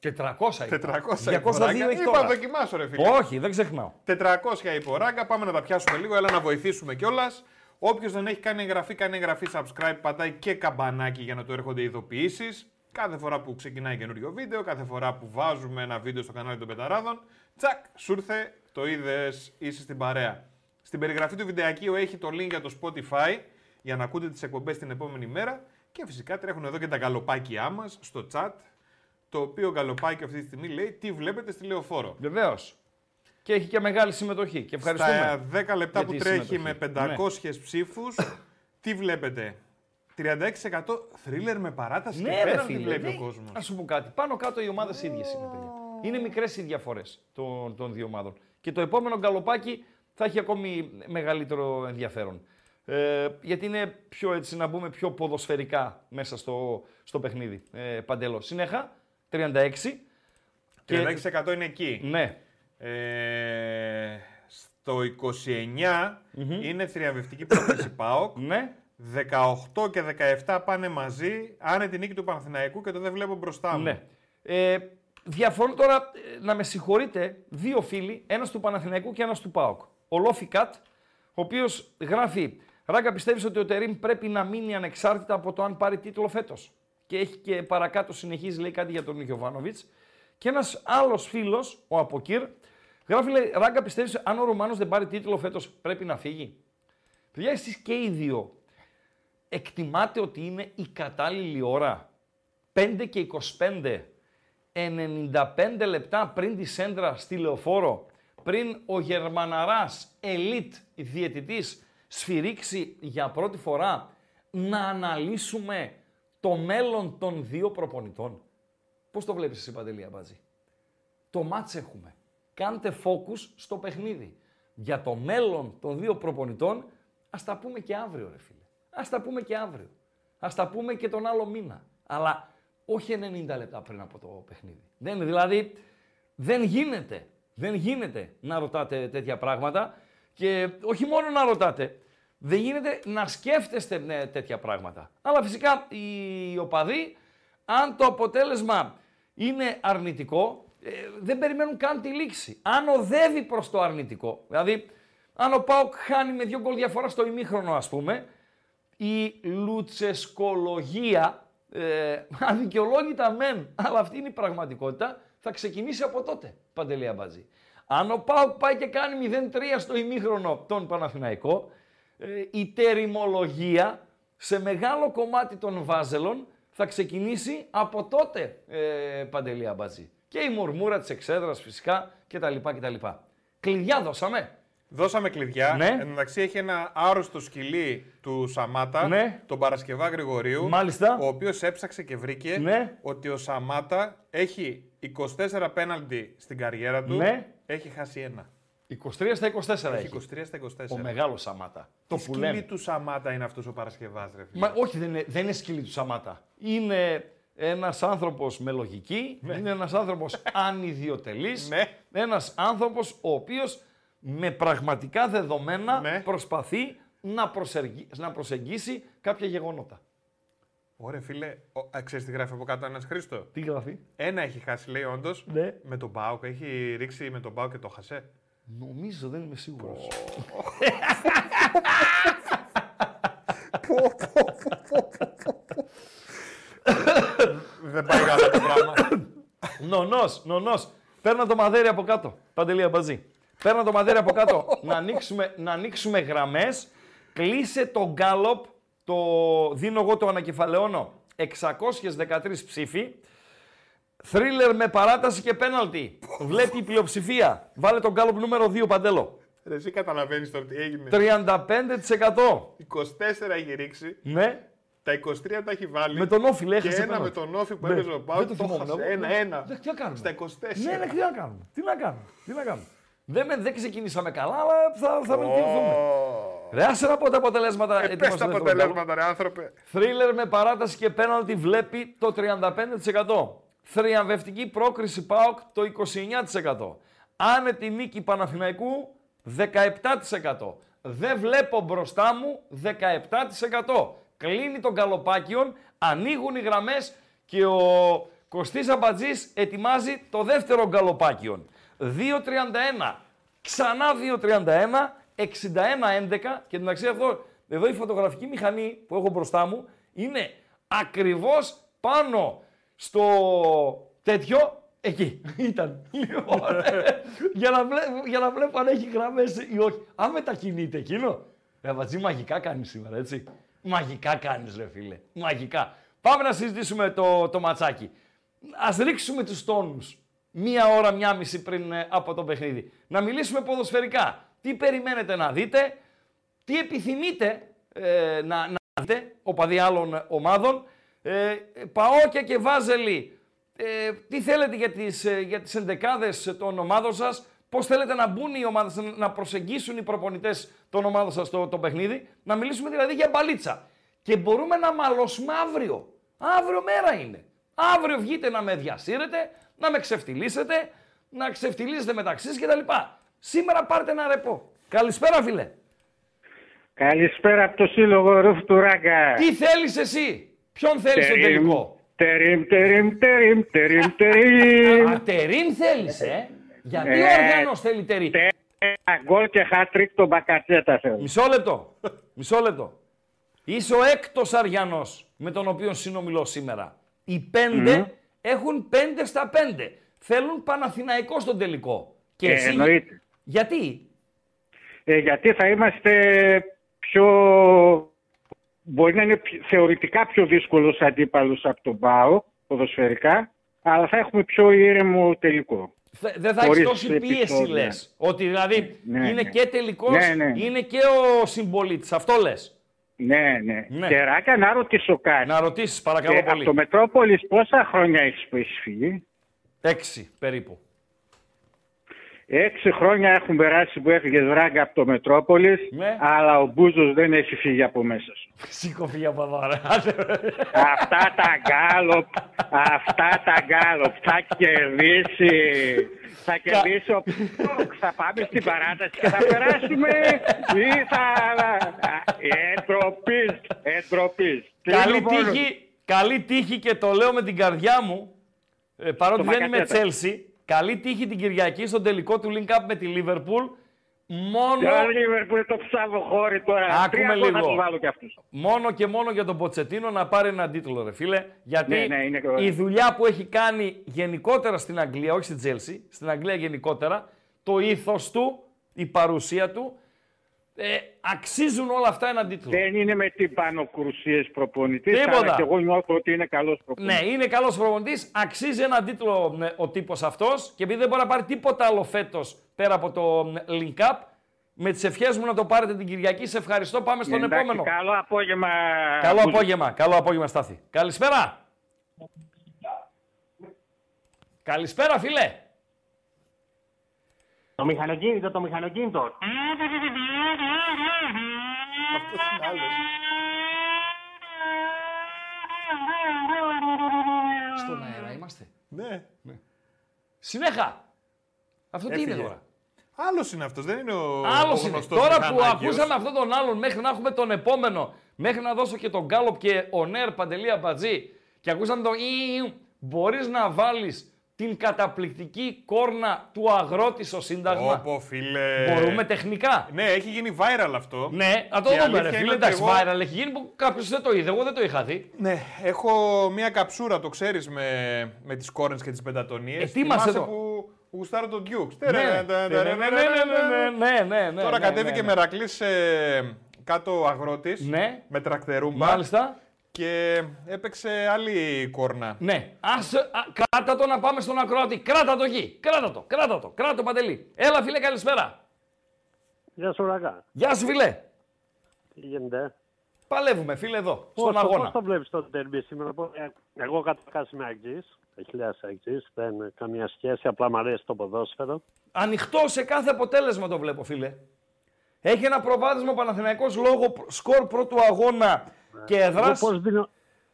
400 είπα. 400 είπε ο 202 Ράγκα. έχει Είπα τώρα. δοκιμάσω, ρε φίλε. Όχι, δεν ξεχνάω. 400 είπε ο Ράγκα. Πάμε να τα πιάσουμε λίγο. Έλα να βοηθήσουμε κιόλας. Όποιος δεν έχει κάνει εγγραφή, κάνει εγγραφή subscribe, πατάει και καμπανάκι για να του έρχονται ειδοποιήσεις. Κάθε φορά που ξεκινάει καινούριο βίντεο, κάθε φορά που βάζουμε ένα βίντεο στο κανάλι των Πεταράδων, τσακ, σου ήρθε, το είδες, είσαι στην παρέα. Στην περιγραφή του βιντεακίου έχει το link για το Spotify για να ακούτε τις εκπομπές την επόμενη μέρα. Και φυσικά τρέχουν εδώ και τα γκαλοπάκια μας στο chat. Το οποίο γκαλοπάκι αυτή τη στιγμή λέει τι βλέπετε στη λεωφόρο; Βεβαίως. Και έχει και μεγάλη συμμετοχή. Και ευχαριστούμε. Στα 10 λεπτά για που τη τρέχει συμμετοχή. Ναι. με 500 ψήφους, τι βλέπετε; 36% θρίλερ με παράταση Ναι, και ρε πέραν τι φίλε. βλέπει ναι. ο κόσμος. Να σου πω κάτι. Πάνω κάτω οι ομάδες ίδιες είναι, παιδιά. Είναι μικρές οι διαφορές των, των δύο ομάδων. Και το επόμενο γκαλοπάκι θα έχει ακόμη μεγαλύτερο ενδιαφέρον. Ε, γιατί είναι πιο έτσι να μπούμε πιο ποδοσφαιρικά μέσα στο, στο παιχνίδι. Ε, Παντέλο. Συνέχα, 36. 36% είναι εκεί. Ναι. Ε, στο 29 είναι θριαμβευτική πρόκληση ΠΑΟΚ. Ναι. 18 και 17 πάνε μαζί. Άνετη νίκη του Παναθηναϊκού και το δεν βλέπω μπροστά μου. Ναι. Ε, διαφωνώ τώρα, ε, να με συγχωρείτε, δύο φίλοι, ένας του Παναθηναϊκού και ένας του ΠΑΟΚ. Ο Λόφι Κατ, ο οποίος γράφει «Ράγκα, πιστεύεις ότι ο Τερίμ πρέπει να μείνει ανεξάρτητα από το αν πάρει τίτλο φέτος». Και έχει και παρακάτω συνεχίζει, λέει κάτι για τον Γιωβάνοβιτς. Και ένας άλλος φίλος, ο Αποκύρ, γράφει, λέει, «Ράγκα, πιστεύεις αν ο Ρουμάνος δεν πάρει τίτλο φέτος πρέπει να φύγει». Παιδιά, εσείς και οι δύο εκτιμάτε ότι είναι η κατάλληλη ώρα 5 και 25, 95 λεπτά πριν τη σέντρα στη Λεωφόρο, πριν ο Γερμαναράς ελίτ διαιτητής σφυρίξει για πρώτη φορά να αναλύσουμε το μέλλον των δύο προπονητών. Πώς το βλέπεις εσύ Παντελή Αμπάτζη; Το μάτς έχουμε. Κάντε focus στο παιχνίδι. Για το μέλλον των δύο προπονητών, ας τα πούμε και αύριο ρε φίλε. Ας τα πούμε και αύριο. Ας τα πούμε και τον άλλο μήνα. Αλλά όχι 90 λεπτά πριν από το παιχνίδι. Δεν, δηλαδή, δεν γίνεται. Δεν γίνεται να ρωτάτε τέτοια πράγματα και όχι μόνο να ρωτάτε, δεν γίνεται να σκέφτεστε ναι, τέτοια πράγματα. Αλλά φυσικά οι οπαδοί, αν το αποτέλεσμα είναι αρνητικό, ε, δεν περιμένουν καν τη λήξη. Αν οδεύει προς το αρνητικό, δηλαδή αν ο Πάοκ χάνει με δύο γκολ διαφορά στο ημίχρονο ας πούμε, η λουτσεσκολογία, ε, αδικαιολόγητα μεν, αλλά αυτή είναι η πραγματικότητα, θα ξεκινήσει από τότε, Παντελή Αμπατζή. Αν ο Πάοκ πάει και κάνει 0-3 στο ημίχρονο τον Παναθηναϊκό, ε, η τεριμολογία σε μεγάλο κομμάτι των βάζελων θα ξεκινήσει από τότε, ε, Παντελή Αμπατζή. Και η μουρμούρα της εξέδρας φυσικά κτλ. κτλ. Κλειδιά δώσαμε. Δώσαμε κλειδιά. Ναι. Εν τω μεταξύ έχει ένα άρρωστο σκυλί του Σαμάτα, Ναι. τον Παρασκευά Γρηγορίου. Μάλιστα. Ο οποίος έψαξε και βρήκε Ναι. ότι ο Σαμάτα έχει 24 πέναλτι στην καριέρα του. Ναι. Έχει χάσει ένα. 23 στα 24 Έχει έχει. 23 στα 24. Ο μεγάλος Σαμάτα. Το Τι που σκυλί λέμε. του Σαμάτα είναι αυτός ο Παρασκευάς, ρε φίλε. Μα όχι, δεν είναι, δεν είναι σκυλί του Σαμάτα. Είναι ένας άνθρωπος με λογική, είναι ένας άνθρωπος ανιδιοτελής, Ναι. ένας άνθρωπος ο οποίος με πραγματικά δεδομένα Ναι. προσπαθεί να, προσεργεί- να προσεγγίσει κάποια γεγονότα. Ωραία, φίλε, ο- α, ξέρεις τι γράφει από κάτω ένας Χρήστο; Τι γράφει; Ένα έχει χάσει, λέει όντως. Ναι. Με τον Μπάουκ. Έχει ρίξει με τον Μπάουκ και το χασέ. Νομίζω, δεν είμαι σίγουρος. Δεν πάει καλά το πράγμα. Νονός, νονός. Παίρνα το μαδέρι από κάτω. Παντελία μπαζί. Παίρνα το μαδέρι από κάτω. να, ανοίξουμε, να ανοίξουμε γραμμές. Κλείσε το γκάλοπ. Το δίνω εγώ το ανακεφαλαιώνω. 613 ψήφοι. Θρίλερ με παράταση και πέναλτι. Βλέπει η πλειοψηφία. Βάλε τον γκάλοπ νούμερο 2 παντέλο. Ρε, εσύ καταλαβαίνεις τώρα τι έγινε. 35%. 24 έχει ρίξει. Ναι. Τα 23 τα έχει βάλει. Με τον Όφη, λέει, Και έχασε ένα με πέναλτι. τον Όφη που Ναι. έπαιζε ο Δεν Πάουκ. το Το θυμόμουν. χάσε. Εγώ- Ένα-ένα. Ναι, τι να κάνουμε; Στα 24. Ναι, ναι, τι να κάνουμε; Τι να κάνουμε; Τι να κάνουμε; Δεν, με- δεν ξεκινήσαμε καλά, αλλά θα, θα βελτιωθούμε. Ρε, άσε να πω τα αποτελέσματα. Ε, πες ετοίμασε τα το δεύτερο γκάλο. αποτελέσματα, ρε άνθρωπε. Θρίλερ με παράταση και πέναλτι βλέπει το 35%. Θριαμβευτική πρόκριση ΠΑΟΚ το 29%. Άνετη νίκη Παναθηναϊκού 17%. Δεν βλέπω μπροστά μου 17%. Κλείνει τον καλοπάκιον, ανοίγουν οι γραμμές και ο Κωστής Αμπατζής ετοιμάζει το δεύτερο γκαλοπάκιον. 2.31, ξανά 2.31, 61-11 και εντάξει αυτό, εδώ η φωτογραφική μηχανή που έχω μπροστά μου είναι ακριβώς πάνω στο τέτοιο, εκεί ήταν. Λοιπόν, για, να βλέπω, για να βλέπω αν έχει γραμμές ή όχι. Αν μετακινείται εκείνο. Ρε Βατζή, μαγικά κάνεις σήμερα, έτσι. Μαγικά κάνεις ρε φίλε, μαγικά. Πάμε να συζητήσουμε το, το ματσάκι. Ας ρίξουμε τους τόνους μία ώρα, μία μισή πριν ε, από το παιχνίδι. Να μιλήσουμε ποδοσφαιρικά. Τι περιμένετε να δείτε, τι επιθυμείτε ε, να, να δείτε, οπαδοί άλλων ομάδων. Ε, Παόκια και Βάζελοι, ε, τι θέλετε για τις, ε, για τις εντεκάδες των ομάδων σας, πώς θέλετε να μπουν οι ομάδες, να προσεγγίσουν οι προπονητές των ομάδων σας το, το παιχνίδι, να μιλήσουμε δηλαδή για μπαλίτσα. Και μπορούμε να μαλώσουμε αύριο. Αύριο μέρα είναι. Αύριο βγείτε να με διασύρετε, να με ξεφτυλίσετε, να ξεφτυλίσετε μεταξύ σας κτλ. Σήμερα πάρτε ένα ρεπό. Καλησπέρα φίλε. Καλησπέρα από το Σύλλογο Ρουφ του Ράγκα. Τι θέλεις εσύ, ποιον θέλεις στο τελικό; Τερίμ, τερίμ, τερίμ, τερίμ, τερίμ. Α, τερίμ θέλεις, ε; Γιατί ο Ε, Αργανός θέλει τερίμ; Ένα γκολ και χατρίκ τον Μπακατσέτα θέλω. Μισό λεπτό. Μισό λεπτό. Είσαι ο έκτος Αριανός με τον οποίο συνομιλώ σήμερα. Οι πέντε έχουν πέντε στα πέντε. Θέλουν Παναθηναϊκό στον τελικό. Και Ε, εσύ... εννοείται. Γιατί; Ε, γιατί θα είμαστε πιο... Μπορεί να είναι πιο- θεωρητικά πιο δύσκολος αντίπαλος από τον ΠΑΟ, ποδοσφαιρικά, αλλά θα έχουμε πιο ήρεμο τελικό. Θε- Δεν θα έχεις Χωρίς τόση πίεση, επεισόδια. λες. Ότι δηλαδή Ναι, είναι ναι. και τελικός, Ναι, ναι. είναι και ο συμπολίτης. Αυτό λες. Ναι, ναι. Ναι. Και Ράγκα να ρωτήσω κάτι. Να ρωτήσεις, παρακαλώ Ε, από πολύ. το Μετρόπολης πόσα χρόνια έχεις που έχεις φύγει; Έξι περίπου. Έξι χρόνια έχουν περάσει που έφυγες ράγκα από το Μετρόπολης, Ναι. αλλά ο Μπούζος δεν έχει φύγει από μέσα σου. Σήκω φύγει από εδώ, ρε. αυτά τα γκάλοπ, αυτά τα γκάλοπ θα κερδίσει. Θα κερδίσει ο Πόκ. Θα πάμε στην παράταση και θα περάσουμε ή θα... Εντροπής, εντροπής. καλή, Λοιπόν, τύχη, καλή τύχη και το λέω με την καρδιά μου, ε, παρότι Το δεν είμαι Μπακασέτα. Chelsea, καλή τύχη την Κυριακή στον τελικό του Link Up με τη Liverpool. Μόνο, Για Λίβερπουλ το ψαβοχώρι τώρα. Άκουμε Τρία γκολ θα λίγο. τους βάλω κι αυτούς. μόνο και μόνο για τον Ποτσετίνο να πάρει έναν τίτλο, ρε φίλε. Γιατί Ναι, ναι, είναι η κοροϊδό. δουλειά που έχει κάνει γενικότερα στην Αγγλία, όχι στην Chelsea, στην Αγγλία γενικότερα, το ήθος του, η παρουσία του, Ε, αξίζουν όλα αυτά έναν τίτλο. Δεν είναι με τυμπάνο κρουσίες προπονητής, Τίποτα. αλλά και εγώ νιώθω ότι είναι καλός προπονητής. Ναι, είναι καλός προπονητής. Αξίζει έναν τίτλο ναι, ο τύπος αυτός και επειδή δεν μπορεί να πάρει τίποτα άλλο φέτος πέρα από το ναι, link up, με τις ευχές μου να το πάρετε την Κυριακή. Σε ευχαριστώ. Πάμε στον Εντάξει, επόμενο. Καλό απόγευμα. Καλό Μπούζη. απόγευμα. Καλό απόγευμα, Στάθη. Καλησπέρα. Καλησπέρα, φίλε. Το μηχανοκίνητο, το μηχανοκίνητο. Στον αέρα είμαστε. Ναι. Συνέχα. Αυτό τι είναι Έφυγε. τώρα; Άλλος είναι αυτός, δεν είναι ο. Άλλος ο είναι. γνωστός Τώρα που μηχανάκιος. ακούσαμε αυτόν τον άλλον, μέχρι να έχουμε τον επόμενο, μέχρι να δώσω και τον Γκάλοπ και ο Νέρ Παντελή Αμπατζή και ακούσαμε τον Ιου, μπορείς να βάλεις την καταπληκτική κόρνα του αγρότη στο Σύνταγμα. Όπο, φίλε. Μπορούμε τεχνικά; Ναι, έχει γίνει viral αυτό. Ναι, να το Και η δούμε. αλήθεια Ρε, είναι φίλε, ότι εντάξει, εγώ- viral έχει γίνει που κάποιος δεν το είδε. Εγώ δεν το είχα δει. Ναι, έχω μία καψούρα, το ξέρεις, με, με τις κόρνες και τις πεντατονίες. Ετοίμασε το. που γουστάρω τον Duke. Ναι, ναι, ναι, ναι, ναι, ναι, ναι, ναι, Τώρα ναι, κατέβηκε ναι, ναι. Μερακλή ε, κάτω αγρότης Ναι. με τρακτερούμπα Μάλιστα. Και έπαιξε άλλη κόρνα. Ναι. Ας, α, κράτα το να πάμε στον ακροατή. Κράτα το εκεί. Κράτα το. Κράτα το. Κράτα το παντελή. Έλα, φίλε, καλησπέρα. Γεια σου, Ραγκά. Γεια σου, φίλε. Τι γίνεται; Παλεύουμε, φίλε, εδώ, Πώς στον το- αγώνα. Πώς το βλέπεις το τέρμπι σήμερα; Πώς- ε, Εγώ καταρχάς είμαι αγγής. Χιλιάς αγγής. Δεν είναι καμία σχέση. Απλά μου αρέσει το ποδόσφαιρο. Ανοιχτό σε κάθε αποτέλεσμα το βλέπω, φίλε. Έχει ένα προβάδισμα ο Παναθηναϊκός λόγω προ- σκορ πρώτου αγώνα και Εγώ έδρας. πώς δίνω...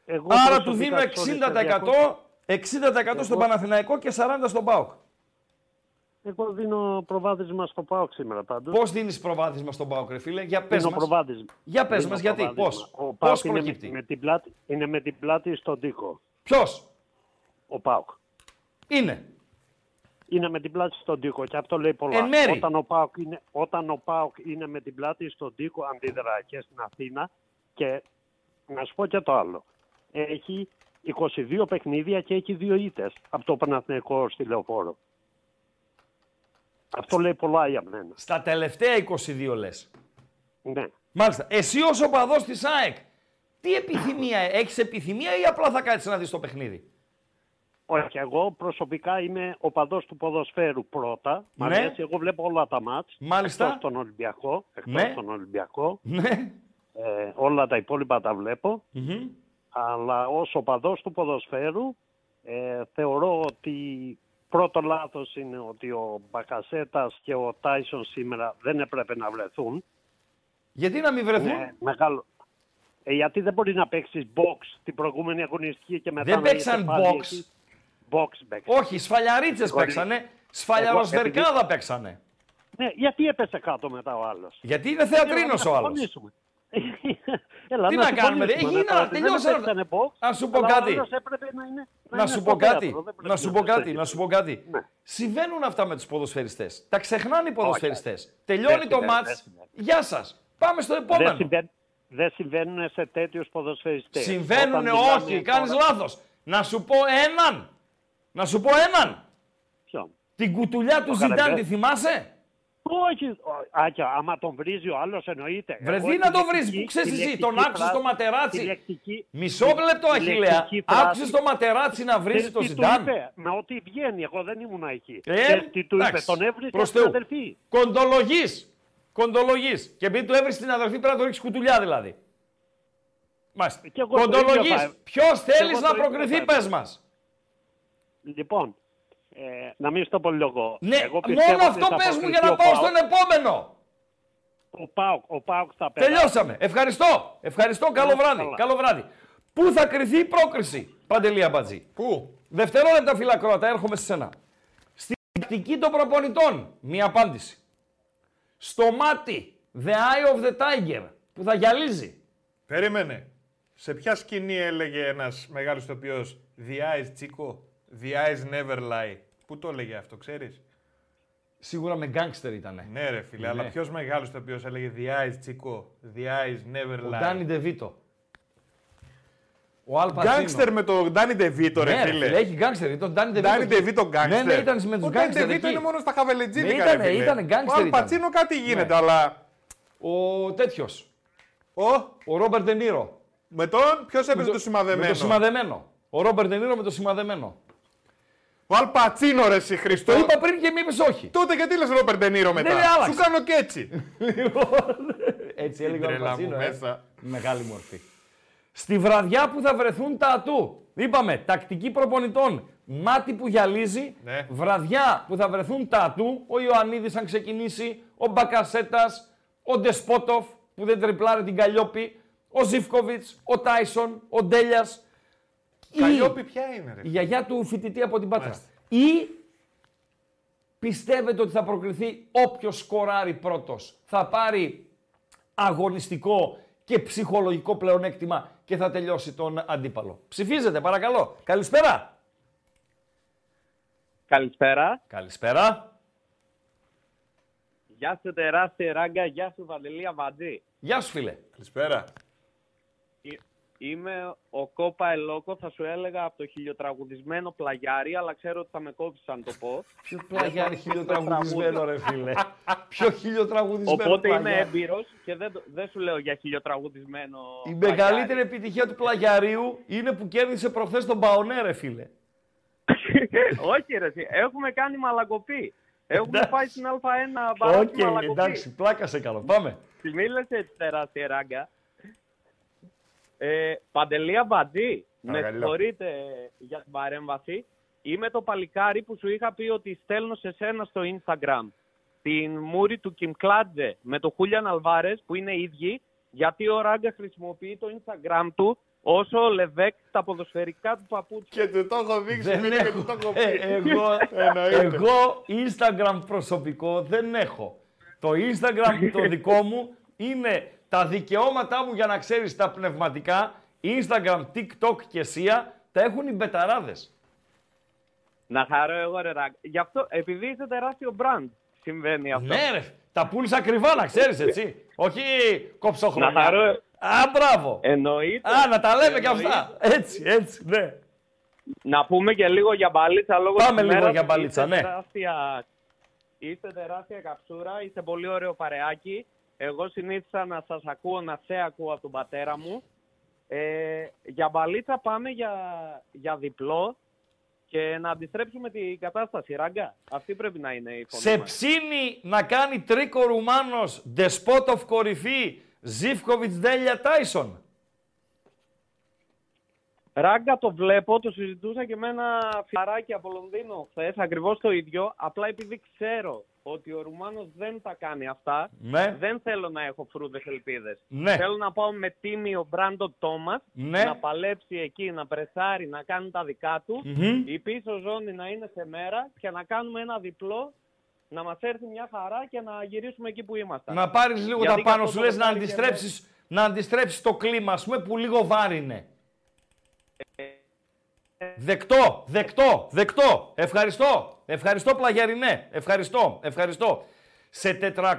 Εγώ Άρα του προσωπικά, δίνω sorry, 60%, 60% στον Παναθηναϊκό και 40% στον ΠΑΟΚ. Εγώ δίνω προβάδισμα στο ΠΑΟΚ σήμερα πάντως. Πώς δίνεις προβάδισμα στον ΠΑΟΚ, ρε φίλε, για πες Δίνω μας. προβάδισμα. Για πες Δίνω μας, γιατί, προβάδισμα. πώς, Ο πώς ΠΑΟΚ είναι, προκύπτει; με, με την πλάτη, είναι με την πλάτη στον τοίχο. Ποιος; Ο ΠΑΟΚ. είναι. είναι με την πλάτη στον τοίχο και αυτό λέει πολλά. Εν μέρη. Όταν ο, Πάοκ είναι, όταν ο ΠΑΟΚ είναι με την πλάτη στον τοίχο αντιδρά και στην Αθήνα και να σου πω και το άλλο. Έχει 22 παιχνίδια και έχει δύο ήττες από το Παναθηναϊκό στη Λεωφόρο. Αυτό λέει πολλά για μένα. Στα τελευταία 22 λες. Ναι. Μάλιστα. Εσύ ως οπαδός της ΑΕΚ, τι επιθυμία, έχεις επιθυμία ή απλά θα κάτσεις να δεις το παιχνίδι; Όχι, εγώ προσωπικά είμαι οπαδός του ποδοσφαίρου πρώτα. Μ' Ναι. αρέσει, εγώ βλέπω όλα τα μάτς. Μάλιστα. Εκτός τον Ολυμπιακό. Εκτός Ναι. τον Ολυμπιακό. Ναι. Ε, όλα τα υπόλοιπα τα βλέπω. Αλλά ως οπαδός του ποδοσφαίρου ε, θεωρώ ότι πρώτο λάθος είναι ότι ο Μπακασέτας και ο Τάισον σήμερα δεν έπρεπε να βρεθούν. Γιατί να μην βρεθούν; Ναι, μεγάλο. Ε, γιατί δεν μπορεί να παίξεις box την προηγούμενη αγωνιστική και μετά Δεν να παίξαν είσαι πάλι box. εκεί. Box παίξαν. Όχι, σφαλιαρίτσες Εγώ- παίξανε. Σφαλιαροσβερκάδα επειδή- παίξανε. Ναι, γιατί έπεσε κάτω μετά ο άλλος; Γιατί είναι θεατρίνος ο Να άλλος. συμφωνήσουμε. Έλα, Τι να κάνουμε, ρε. συμφωνήσουμε Έγινα, μετά, ότι τελειώσανε δεν παίξανε box, Να σου πω αλλά ο κάτι. άλλος έπρεπε να είναι- να Να είναι σου στο πω κάτι. θέατρο, δεν πρέπει Να σου είναι πω στο κάτι. γήπεδο. Να σου πω κάτι. Ναι. Συμβαίνουν αυτά με τους ποδοσφαιριστές. Τα ξεχνάνε οι ποδοσφαιριστές. Τελειώνει Δεν το συμβαίνει, δεν μάτς. συμβαίνει. Γεια σας. Πάμε στο Δεν επόμενο. συμβαίνουν, δεν συμβαίνουν σε τέτοιους ποδοσφαιριστές. Συμβαίνουν Όταν μιλάμε όχι. Κάνεις τώρα- λάθος. Να σου πω έναν. Να σου πω έναν. Ποιον; Την κουτουλιά του Ο Ζιντάν Καρεμπέ. τη θυμάσαι; Όχι, ο- Άκια, άμα τον βρίζει ο άλλος εννοείται. Βρε, Εγώ τι τη να τον λεκτική- βρεις, που ξέρεις τη εσύ, λεκτική τον άκουσες φράση- το ματεράτσι. τη λεκτική- Μισό τη- λεπτό, τη Αχιλέα. λεκτική φράση- Άκουσες το ματεράτσι να βρίζει Ξέρεις το τι του Ζιντάν. είπε, με ό,τι βγαίνει, εγώ δεν ήμουν εκεί. Ε, Ξέρεις τι του είπε, εντάξει, τον έβρισε προς στην Θεού. αδερφή. Κοντολογής. Κοντολογής. Και επειδή του έβρισε την αδερφή πρέπει να του ρίξεις κουτουλιά δηλαδή. Μάλιστα. Και εγώ το ίδιο Κοντολογής. θα- Ποιος και θέλεις εγώ να το ίδιο προκριθεί, θα πες μας. Λοιπόν, ε, να μην στο πολυλογώ. Ναι, Εγώ πιστεύω μόνο ότι αυτό θα πες μου προκριθεί για να ο πάω ΠΑΟΚ. στον επόμενο. Ο Πάοκ, ο Πάοκ θα περάσει. Τελειώσαμε. Ευχαριστώ. Ευχαριστώ. Καλό Καλά. βράδυ. Καλό βράδυ. Πού θα κρυθεί η πρόκριση, Παντελή Αμπατζή; Πού; Δευτερόλεπτα φυλακρότα, έρχομαι σε σένα. Στην τακτική των προπονητών, μία απάντηση. Στο μάτι, the eye of the tiger, που θα γυαλίζει. Περίμενε. Σε ποια σκηνή έλεγε ένας μεγάλος ηθοποιό The eyes Chico, The eyes never lie. Πού το έλεγε αυτό, ξέρεις; Σίγουρα με γκάγκστερ ήτανε. Ναι, ρε φίλε, αλλά ποιος μεγάλος ηθοποιό έλεγε The eyes Chico, The eyes never Ο lie. Ντάνι Ντεβίτο. Ο Αλ Πατσίνο. Γκάγκστερ με τον Ντάνι Ντεβίτο, ρε Ναι, ρε φίλε. φίλε, έχει γκάγκστερ. Ήταν Ντάνι Ντεβίτο. Ντάνι Ντεβίτο γκάγκστερ. Ναι, ναι, ήταν με τους Ο Ντάνι γκάγκστερ Ντεβίτο εκεί. είναι μόνος στα χαβελετζίνικα, Ναι, ήτανε, ρε φίλε. ήτανε γκάγκστερ Ο Αλ ήταν. Πατσίνο κάτι γίνεται, Ναι. αλλά Ο τέτοιος. Ο, Ο Ρόμπερτ Ντενίρο. με τον, ποιος έπαιζε το σημαδεμένο; Με το σημαδεμένο. Ο Ρόμπερτ Ντενίρο με το σημαδεμένο. Ο Αλπατσίνο ρε εσύ Χριστό. Το είπα πριν και μη είπες όχι. Τότε γιατί λες Ρόπερ Ντενίρο μετά; Ναι, άλλαξε. Σου κάνω και έτσι. Έτσι έλεγε ο Τρελά μου Αλπατσίνο. ε. μέσα. Μεγάλη μορφή. Στη βραδιά που θα βρεθούν τα ατού. Είπαμε, τακτική προπονητών. Μάτι που γυαλίζει. Ναι. Βραδιά που θα βρεθούν τα ατού. Ο Ιωαννίδης αν ξεκινήσει. Ο Μπακασέτας. Ο Ντεσπότοφ που δεν τριπλάρει την Καλλιόπη. Ο Ζιφκοβιτς. Ο Τάισον. Ο Ντέλιας. Ή Καλλιόπη ποια είναι ρε. η γιαγιά του φοιτητή από την Πάτρα. Μάλιστα. Ή πιστεύετε ότι θα προκριθεί όποιος σκοράρει πρώτος. Θα πάρει αγωνιστικό και ψυχολογικό πλεονέκτημα και θα τελειώσει τον αντίπαλο. Ψηφίζετε παρακαλώ. Καλησπέρα. Καλησπέρα. Καλησπέρα. Γεια σου τεράστια ράγκα, γεια σου Βαντελία Βαντζή. Γεια σου φίλε. Καλησπέρα. Ε, Είμαι ο Κόπα Ελόκο, θα σου έλεγα από το χιλιοτραγουδισμένο πλαγιάρι, αλλά ξέρω ότι θα με κόψεις αν το πω. Ποιο πλαγιάρι χιλιοτραγουδισμένο ρε φίλε. Ποιο χιλιοτραγουδισμένο Οπότε είμαι πλαγιάρι. έμπειρος και δεν, το- δεν σου λέω για χιλιοτραγουδισμένο Η πλαγιάρι. μεγαλύτερη επιτυχία του πλαγιαρίου είναι που κέρδισε προχθές τον Παονέ ρε φίλε. Όχι ρε, εσύ, έχουμε κάνει μαλακοπή. Έχουμε Εντάξει. πάει στην Α1 Οκ, μπαράκι μαλακοπή. εντάξει, πλάκα σε καλό. Πάμε. Τη μίλησες έτσι τεράστια ράγκα. Ε, Παντελία Μπατζή, με Παρακαλώ. συγχωρείτε για την παρέμβαση. Είμαι το παλικάρι που σου είχα πει ότι στέλνω σε σένα στο Instagram την μούρη του Κιμ Κλάτζε με το Χούλιαν Αλβάρες που είναι ίδιοι γιατί ο Ράγκα χρησιμοποιεί το Instagram του όσο ο Λεβέκ τα ποδοσφαιρικά του παπούτσια. Και του το έχω δείξει Δεν φίλε, και έχω. του το έχω Ε, πει. εγώ, Εννοείται. εγώ Instagram προσωπικό δεν έχω. Το Instagram το δικό μου είναι τα δικαιώματά μου για να ξέρεις τα πνευματικά. Instagram, TikTok και SIA τα έχουν οι μπεταράδες. Να χαρώ εγώ ρε Ράγκα. Γι' αυτό, επειδή είσαι τεράστιο brand, συμβαίνει αυτό. Ναι ρε, τα πούλησα ακριβά να ξέρεις έτσι. Όχι κοψόχρονα. Να χαρώ. Α, μπράβο. Εννοείται. Α, να τα λέμε κι Εννοείται. αυτά. Έτσι, έτσι, ναι. Να πούμε και λίγο για μπαλίτσα λόγω Πάμε της λίγο ημέρας. για μπαλίτσα, Είστε ναι. Τεράστια, είστε τεράστια καψούρα, είστε πολύ ωραίο παρεάκι. Εγώ συνήθισα να σας ακούω, να σε ακούω από τον πατέρα μου. Ε, για μπαλίτσα πάμε για, για διπλό και να αντιστρέψουμε την κατάσταση. Ράγκα, αυτή πρέπει να είναι η φωνή Σε μας. ψήνει να κάνει τρίκο Ρουμάνος, Ντεσπότοφ κορυφή, Ζίφκοβιτς Ντέλια Τάισον. Ράγκα το βλέπω, το συζητούσα και με ένα φιλαράκι από Λονδίνο χθες, ακριβώς το ίδιο. Απλά επειδή ξέρω ότι ο Ρουμάνος δεν τα κάνει αυτά, Ναι. δεν θέλω να έχω φρούδες ελπίδες. Ναι. Θέλω να πάω με τίμιο Μπράντο Τόμας, Ναι. να παλέψει εκεί, να πρεσάρει, να κάνει τα δικά του. Μμμ. Η πίσω ζώνη να είναι σε μέρα και να κάνουμε ένα διπλό, να μας έρθει μια χαρά και να γυρίσουμε εκεί που ήμασταν. Να πάρεις λίγο Γιατί τα πάνω αυτό σου, το λες να δοκάρι και αντιστρέψεις, να αντιστρέψεις το κλίμα, ας πούμε, που λίγο βάρινε. Δεκτό, δεκτό, δεκτό. Ευχαριστώ. Ευχαριστώ πλαγιαρινέ. Ευχαριστώ, ευχαριστώ. Σε 400,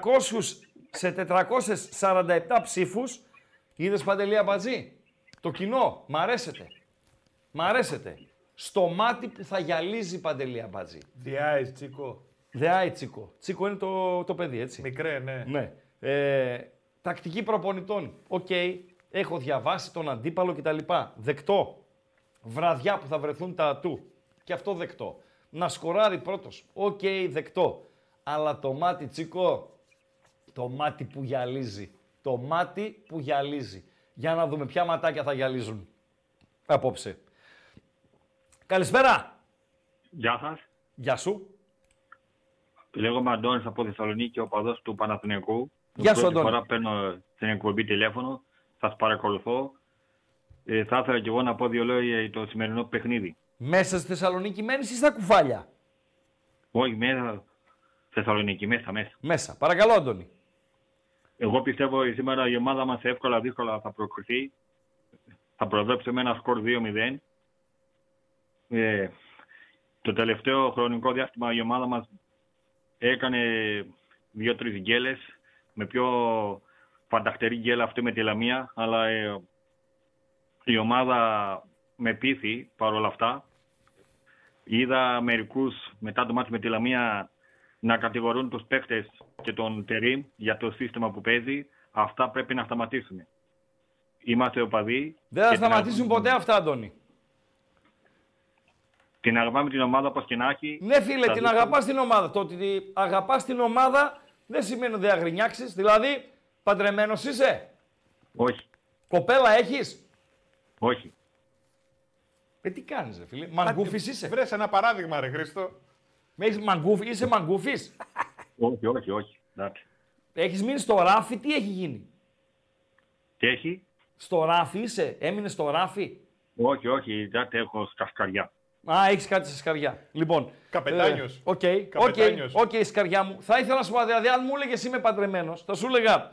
σε 447 ψήφους, είδες Παντελή Αμπατζή, το κοινό, μ' αρέσετε. Μ' αρέσετε. Στο μάτι που θα γυαλίζει Παντελή Αμπατζή. The eyes, Τσίκο. The eye Τσίκο. Τσίκο είναι το, το παιδί, έτσι. Μικρέ, ναι. Ναι. Ε, τακτική προπονητών. Οκ. Έχω διαβάσει τον αντίπαλο κτλ. Δεκτό. Βραδιά που θα βρεθούν τα ατού. Και αυτό δεκτό. Να σκοράρει πρώτος. Οκ, δεκτό. Αλλά το μάτι τσίκο, το μάτι που γυαλίζει. Το μάτι που γυαλίζει. Για να δούμε ποια ματάκια θα γυαλίζουν απόψε. Καλησπέρα. Γεια σας. Γεια σου. Λέγομαι Αντώνης από Θεσσαλονίκη, οπαδός του Παναθηναϊκού. Γεια σου, Πρώτη Αντώνη. φορά παίρνω στην εκπομπή τηλέφωνο. Σας παρακολουθώ. Ε, θα ήθελα και εγώ να πω δύο λόγια για το σημερινό παιχνίδι. Μέσα στη Θεσσαλονίκη μένεις ή στα κουφάλια; Όχι μέσα Θεσσαλονίκη, μέσα, μέσα. Μέσα. Παρακαλώ, Αντώνη. Εγώ πιστεύω ότι σήμερα η ομάδα μας εύκολα δύσκολα θα προκριθεί. Θα προβλέψω με ένα σκορ 2-0. Ε, το τελευταίο χρονικό διάστημα η ομάδα μας έκανε δύο-τρεις γκέλες με πιο φανταχτερή γκέλα αυτή με τη Λαμία αλλά ε, η ομάδα με πείθει παρόλα αυτά. Είδα μερικούς μετά το μάτι με τη Λαμία να κατηγορούν τους παίκτες και τον Τερίμ για το σύστημα που παίζει, αυτά πρέπει να σταματήσουν. Είμαστε οπαδοί. Δεν θα και την σταματήσουν αγαπάμε- ποτέ αυτά, Αντώνη. Την αγαπάμε την ομάδα όπως και να έχει. Ναι, φίλε, Θα την δείξουμε- αγαπάς την ομάδα. Το ότι αγαπάς την ομάδα δεν σημαίνει ότι δεν θα γρινιάξεις. Δηλαδή, παντρεμένος είσαι. Όχι, Κοπέλα έχεις; Όχι. Ε, τι κάνεις, ρε φίλε. Μαγκούφι είσαι. Βρες ένα παράδειγμα, ρε Χρήστο. Έχεις μαγκούφι, είσαι μαγκούφι. Όχι, όχι, όχι. Εντάξει. Έχεις μείνει στο ράφι, τι έχει γίνει; Τι έχει; Στο ράφι είσαι, έμεινες στο ράφι; Όχι, όχι, δεν έχω στα σκαριά. Α, έχεις κάτι σε σκαριά. Λοιπόν. Καπετάνιος. ε, OK, OK, Καπετάνιος. οκ, σκαριά μου. Θα ήθελα να σου πω, δηλαδή, αν μου έλεγες είμαι παντρεμένος, θα σου έλεγα.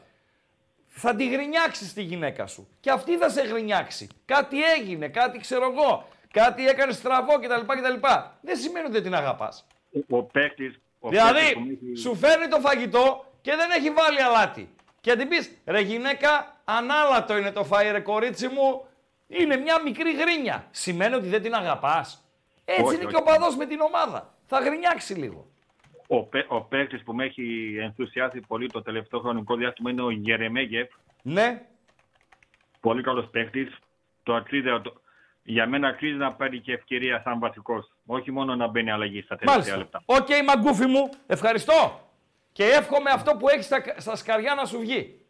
Θα τη γρινιάξεις τη γυναίκα σου. Και αυτή θα σε γρινιάξει. Κάτι έγινε, κάτι ξέρω εγώ. Κάτι έκανες στραβό κτλ. κτλ. Δεν σημαίνει ότι δεν την αγαπάς. Ο παίκτης... ο παίκτης που Δηλαδή, μου έχει- σου φέρνει το φαγητό και δεν έχει βάλει αλάτι. Και να την πεις, ρε γυναίκα, ανάλατο είναι το φαΐ, ρε κορίτσι μου. Είναι μια μικρή γρίνια. Σημαίνει ότι δεν την αγαπάς. Έτσι Όχι, είναι όχι. και οπαδός με την ομάδα. Θα γρινιάξει λίγο. Ο, παί- ο παίκτης που με έχει ενθουσιάσει πολύ το τελευταίο χρονικό διάστημα είναι ο Γερεμέγιεφ. Ναι, Πολύ καλός παίκτης. Το αξίζει, το, για μένα αξίζει να πάρει και ευκαιρία σαν βασικός. Όχι μόνο να μπαίνει αλλαγή στα τελευταία μάλιστα. λεπτά. Οκ, μαγκούφι μου, ευχαριστώ. Και εύχομαι αυτό που έχεις στα, στα σκαριά να σου βγει.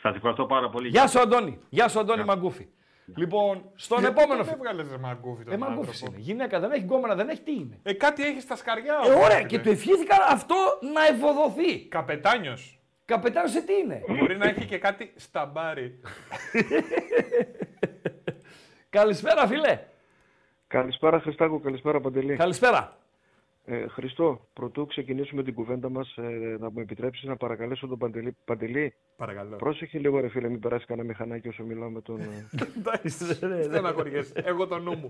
Σας ευχαριστώ πάρα πολύ. Γεια σου, Αντώνη. Γεια σου, Αντώνη Μαγκούφι. Λοιπόν, στον Γιατί επόμενο δεν φίλο. έβγαλες ρε μαγκούφι τον Ε, Μαγκούφι άνθρωπο; είναι. Γυναίκα δεν έχει γκόμενα, δεν έχει τι είναι. Ε, κάτι έχει στα σκαριά. Ε, όμως, ωραία, φίλε. και του ευχήθηκα αυτό να ευοδοθεί. Καπετάνιος. Καπετάνιος σε τι είναι; Μπορεί να έχει και κάτι στα μπάρι. Καλησπέρα, φίλε. Καλησπέρα Χριστάκο, καλησπέρα Παντελή. Καλησπέρα. Ε, Χριστό, πρωτού ξεκινήσουμε την κουβέντα μας, ε, να μου επιτρέψεις να παρακαλέσω τον Παντελή. Παντελή, Παρακαλώ. πρόσεχε λίγο ρε φίλε, μην περάσεις κανένα μηχανάκι όσο μιλάω με τον... ε, Εντάξει, στεναχωριέσαι. Εγώ το νου μου.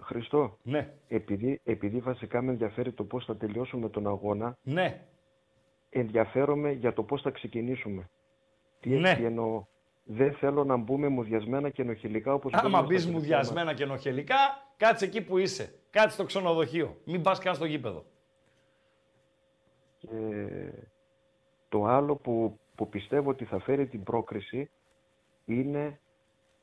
Χριστό, Ναι, επειδή, επειδή βασικά με ενδιαφέρει το πώς θα τελειώσουμε τον αγώνα, ναι. ενδιαφέρομαι για το πώς θα ξεκινήσουμε. Τι, Ναι. τι εννοώ. Δεν θέλω να μπούμε μουδιασμένα και ενοχιλικά όπως Άμα μπαίνουμε μπεις στα τελευταία μουδιασμένα και ενοχελικά, κάτσε εκεί που είσαι. Κάτσε στο ξενοδοχείο. Μην πας καν στο γήπεδο. Και το άλλο που, που πιστεύω ότι θα φέρει την πρόκριση είναι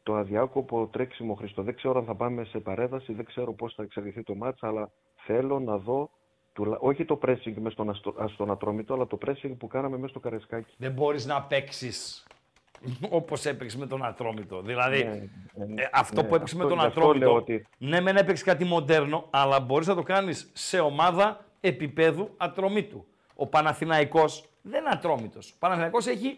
το αδιάκοπο τρέξιμο Χριστό. Δεν ξέρω αν θα πάμε σε παρέδαση, δεν ξέρω πώς θα εξελιχθεί το μάτς, αλλά θέλω να δω, τουλα- όχι το pressing μες στον, αστρο- στον Ατρόμητο, αλλά το pressing που κάναμε μέσα στο Καρεσκάκι. Δεν μπορείς να παίξεις όπως έπαιξε με τον Ατρόμητο. Δηλαδή, Ναι, ναι, ε, αυτό ναι, που έπαιξε με αυτό- τον γι' αυτό Ατρόμητο. λέω ότι- Ναι, μεν έπαιξε κάτι μοντέρνο, αλλά μπορείς να το κάνεις σε ομάδα επίπεδου Ατρομήτου. Ο Παναθηναϊκός δεν είναι Ατρόμητος. Ο Παναθηναϊκός έχει,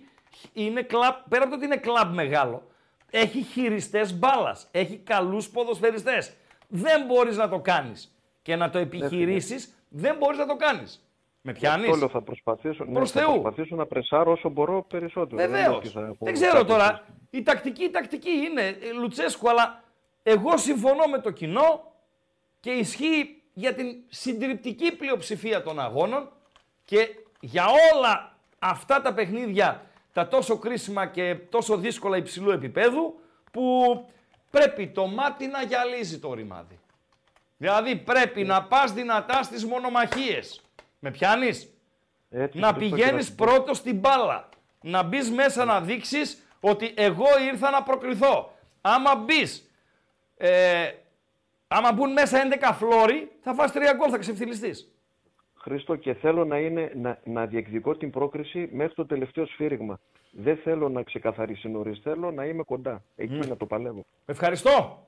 είναι κλαμπ, πέρα από το ότι είναι κλαμπ μεγάλο, έχει χειριστές μπάλας. Έχει καλούς ποδοσφαιριστές. Δεν μπορείς να το κάνεις και να το επιχειρήσεις, δεν μπορείς να το κάνεις. Με πιάνεις; Αυτό λέω, θα προσπαθήσω, ναι, Προς θα Θεού. προσπαθήσω να πρεσάρω όσο μπορώ περισσότερο. Δεν Βεβαίως. λέω ότι θα έχω Δεν ξέρω κάποιες- τώρα. Η τακτική, η τακτική είναι ε, Λουτσέσκου, αλλά εγώ συμφωνώ με το κοινό και ισχύει για την συντριπτική πλειοψηφία των αγώνων και για όλα αυτά τα παιχνίδια τα τόσο κρίσιμα και τόσο δύσκολα υψηλού επίπεδου που πρέπει το μάτι να γυαλίζει το ρημάδι. Δηλαδή πρέπει να πας δυνατά στις μονομαχίες. Με πιάνεις; Έτσι, να Χριστό, πηγαίνεις και πρώτο στην μπάλα. Να μπεις μέσα να δείξεις ότι εγώ ήρθα να προκριθώ. Άμα μπεις, ε, άμα μπουν μέσα 11 φλόροι, θα φας 3 γκολ, θα ξεφτυλιστείς. Χρήστο, και θέλω να, είναι, να, να διεκδικώ την πρόκριση μέχρι το τελευταίο σφύριγμα. Δεν θέλω να ξεκαθαρίσει νωρίς. Θέλω να είμαι κοντά. Εκεί να το παλεύω. Ευχαριστώ.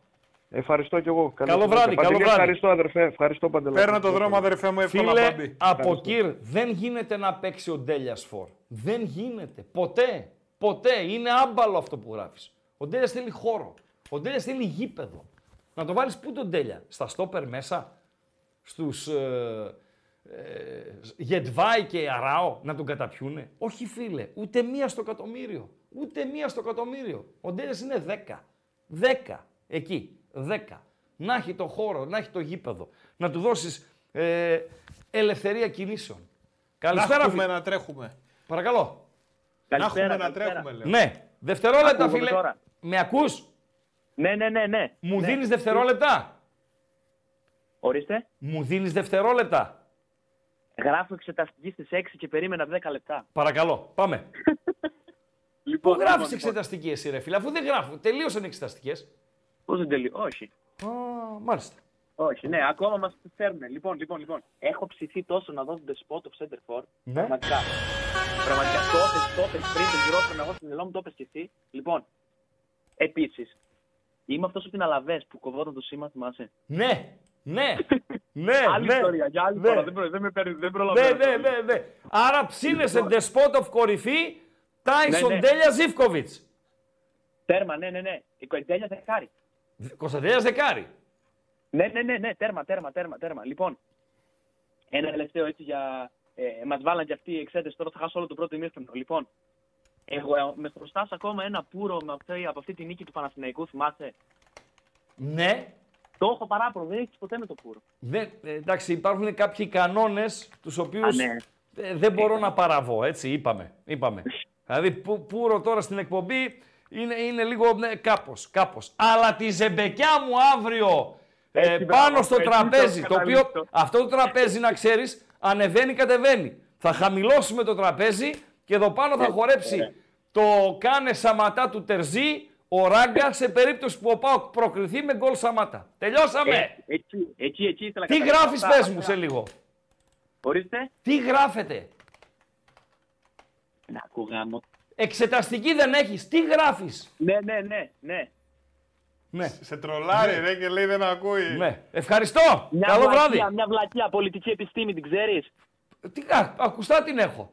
Ευχαριστώ κι εγώ. Καλή Καλό συνέχεια. βράδυ, καλό Παντελή, βράδυ. Ευχαριστώ, αδερφέ. Ευχαριστώ, Παντελή. Παίρνω το δρόμο, αδερφέ μου, εύκολα Φίλε, πάμπη. από κύρ δεν γίνεται να παίξει ο Ντέλιας Φορ. Δεν γίνεται. Ποτέ. Ποτέ. Είναι άμπαλο αυτό που γράφεις. Ο Ντέλιας θέλει χώρο. Ο Ντέλιας θέλει γήπεδο. Να το βάλεις πού τον Ντέλια, στα στόπερ μέσα, στους ε, ε, Γετβάη και Αράο να τον καταπιούνε; Όχι φίλε, ούτε μία στο εκατομμύριο. Ούτε μία στο εκατομμύριο. Ο Ντέλιας είναι 10. 10. Εκεί. 10. Να έχει το χώρο, να έχει το γήπεδο. Να του δώσεις ε, ελευθερία κινήσεων. Να Καλησπέρα, έχουμε φίλε. να τρέχουμε. Παρακαλώ. Να έχουμε Καλησπέρα, να καλησπέρα. τρέχουμε, λέω. Ναι. Δευτερόλεπτα, Ακούγομαι φίλε. τώρα. Με ακούς; Ναι, ναι, ναι, ναι. Μου ναι. δίνεις δευτερόλεπτα; Ορίστε. Μου δίνεις δευτερόλεπτα; Γράφω εξεταστική στις 6 και περίμενα 10 λεπτά. Παρακαλώ, πάμε. Λοιπόν, Πού γράφεις εξεταστική εσύ, ρε φίλε, αφού δεν γράφω. Τελείωσαν οι εξεταστικές. Πώς δεν τελείω. Όχι. Α, μάλιστα. Όχι, ναι, ακόμα μας φέρνουν. Λοιπόν, λοιπόν, λοιπόν. Έχω ψηθεί τόσο να δώσω the spot of center for. Ναι. Πραγματικά. Πραγματικά το έπες, το έπες πριν τον γυρόφωνο εγώ στην Ελλάδα μου, το έπες και εσύ. Λοιπόν, επίσης, είμαι αυτός ο πιναλαβές που κοβόταν το σήμα, θυμάσαι; Ναι, ναι, ναι. άλλη ναι. ιστορία, για άλλη ναι. φορά. Δεν, προ- δεν, με παίρνει, δεν Ναι, προλαβαίνω. ναι, ναι, ναι. Άρα ψήνεσαι the spot of κορυφή Τάισον Ναι, ναι. Τέλια Ζήφκοβιτ. Τέρμα, ναι, ναι, ναι. Η Κοεντέλια δεκάρι. Κωνσταντέλια Δεκάρη. Ναι, ναι, ναι, ναι, τέρμα, τέρμα, τέρμα, τέρμα. Λοιπόν, ένα τελευταίο έτσι για. Ε, Μας βάλαν και αυτοί οι εξέτες. Τώρα θα χάσω όλο το πρώτο ημίχρονο. Λοιπόν, εγώ ε, με χρωστάς ακόμα ένα πουρο με αυτή, από αυτή τη νίκη του Παναθηναϊκού, θυμάσαι; Ναι. Το έχω παράπονο, δεν έχεις ποτέ με το πουρο. Δεν, ε, εντάξει, υπάρχουν κάποιοι κανόνες τους οποίους Α, ναι. δεν μπορώ να παραβώ. Έτσι, είπαμε. είπαμε. δηλαδή, που, πουρο τώρα στην εκπομπή είναι, είναι λίγο ναι, κάπως, κάπως. Αλλά τη ζεμπεκιά μου αύριο ε, Έτσι, πάνω μπράβο, στο έτσι, τραπέζι, το το οποίο καταλήξω. αυτό το τραπέζι να ξέρεις ανεβαίνει κατεβαίνει. Θα χαμηλώσουμε το τραπέζι και εδώ πάνω θα χορέψει το κάνε σαματά του Τερζή, ο Ράγκα σε περίπτωση που ο Πάοκ προκριθεί με γκολ σαματά. Τελειώσαμε. Ε, εκεί, εκεί, εκεί ήθελα Τι καταλήξω. γράφεις Αυτά, πες μου αυτά. σε λίγο. Ορίστε. Τι γράφετε; Να ακούγαμε. Εξεταστική δεν έχεις. Τι γράφεις; Ναι, ναι, ναι, ναι. Ναι. Σε τρολάρει ρε και λέει δεν ακούει. Ναι. Ευχαριστώ. Μια Καλό βλακεία, βράδυ. Μια βλακεία, πολιτική επιστήμη, την ξέρεις; Τι κα, ακουστά την έχω.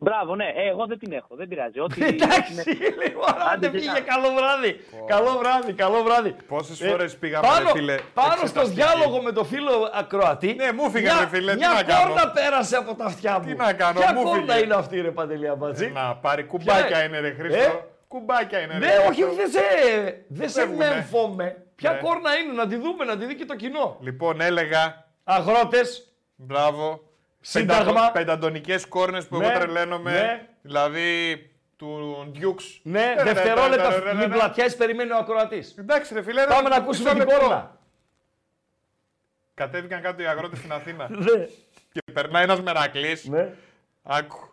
Μπράβο, ναι. Ε, εγώ δεν την έχω. Δεν πειράζει. Ό,τι, Εντάξει, ό,τι είναι- λοιπόν, άντε Άντε, πήγε γεια. καλό βράδυ. Καλό βράδυ, καλό βράδυ. Πόσες Ε, φορές πήγαμε πάνω, ρε φίλε. Πάνω στο εξεταστική. διάλογο με το φίλο ακροατή. Ναι, μου φύγε, μια- ρε φίλε, τι Μια να κάνω; κόρνα πέρασε από τα αυτιά μου. Τι να κάνω, Ποια μου κόρνα φύγε. είναι αυτή, ρε Παντελή Αμπατζή. Να πάρει κουμπάκια Ποια- είναι ρε Χρήστο. Ε; Κουμπάκια είναι ρε. Ναι, όχι, Χρήστο. όχι, δεν σε, δεν σε Φεύγουνε. μεμφώμε. Ποια Ναι. κόρνα είναι, να τη δούμε, να τη δει και το κοινό. Λοιπόν, έλεγα. Αγρότες, Μπράβο. Σύνταγμα. Πεντατο- Πεντατονικές κόρνες που Ναι, εγώ τρελαίνομαι. ναι. Δηλαδή του Ντιούξ. ναι, Ε, ρε, δευτερόλεπτα, ρε, ρε, ρε, μην ρε. πλατιάσει, περιμένει ο ακροατής. Εντάξει ρε φίλε. Πάμε ρε, να ακούσουμε μισό την λεπτό. κόρνα. Κατέβηκαν κάτω οι αγρότες στην Αθήνα. Ναι. και περνάει ένας μερακλής. Ναι. Άκου.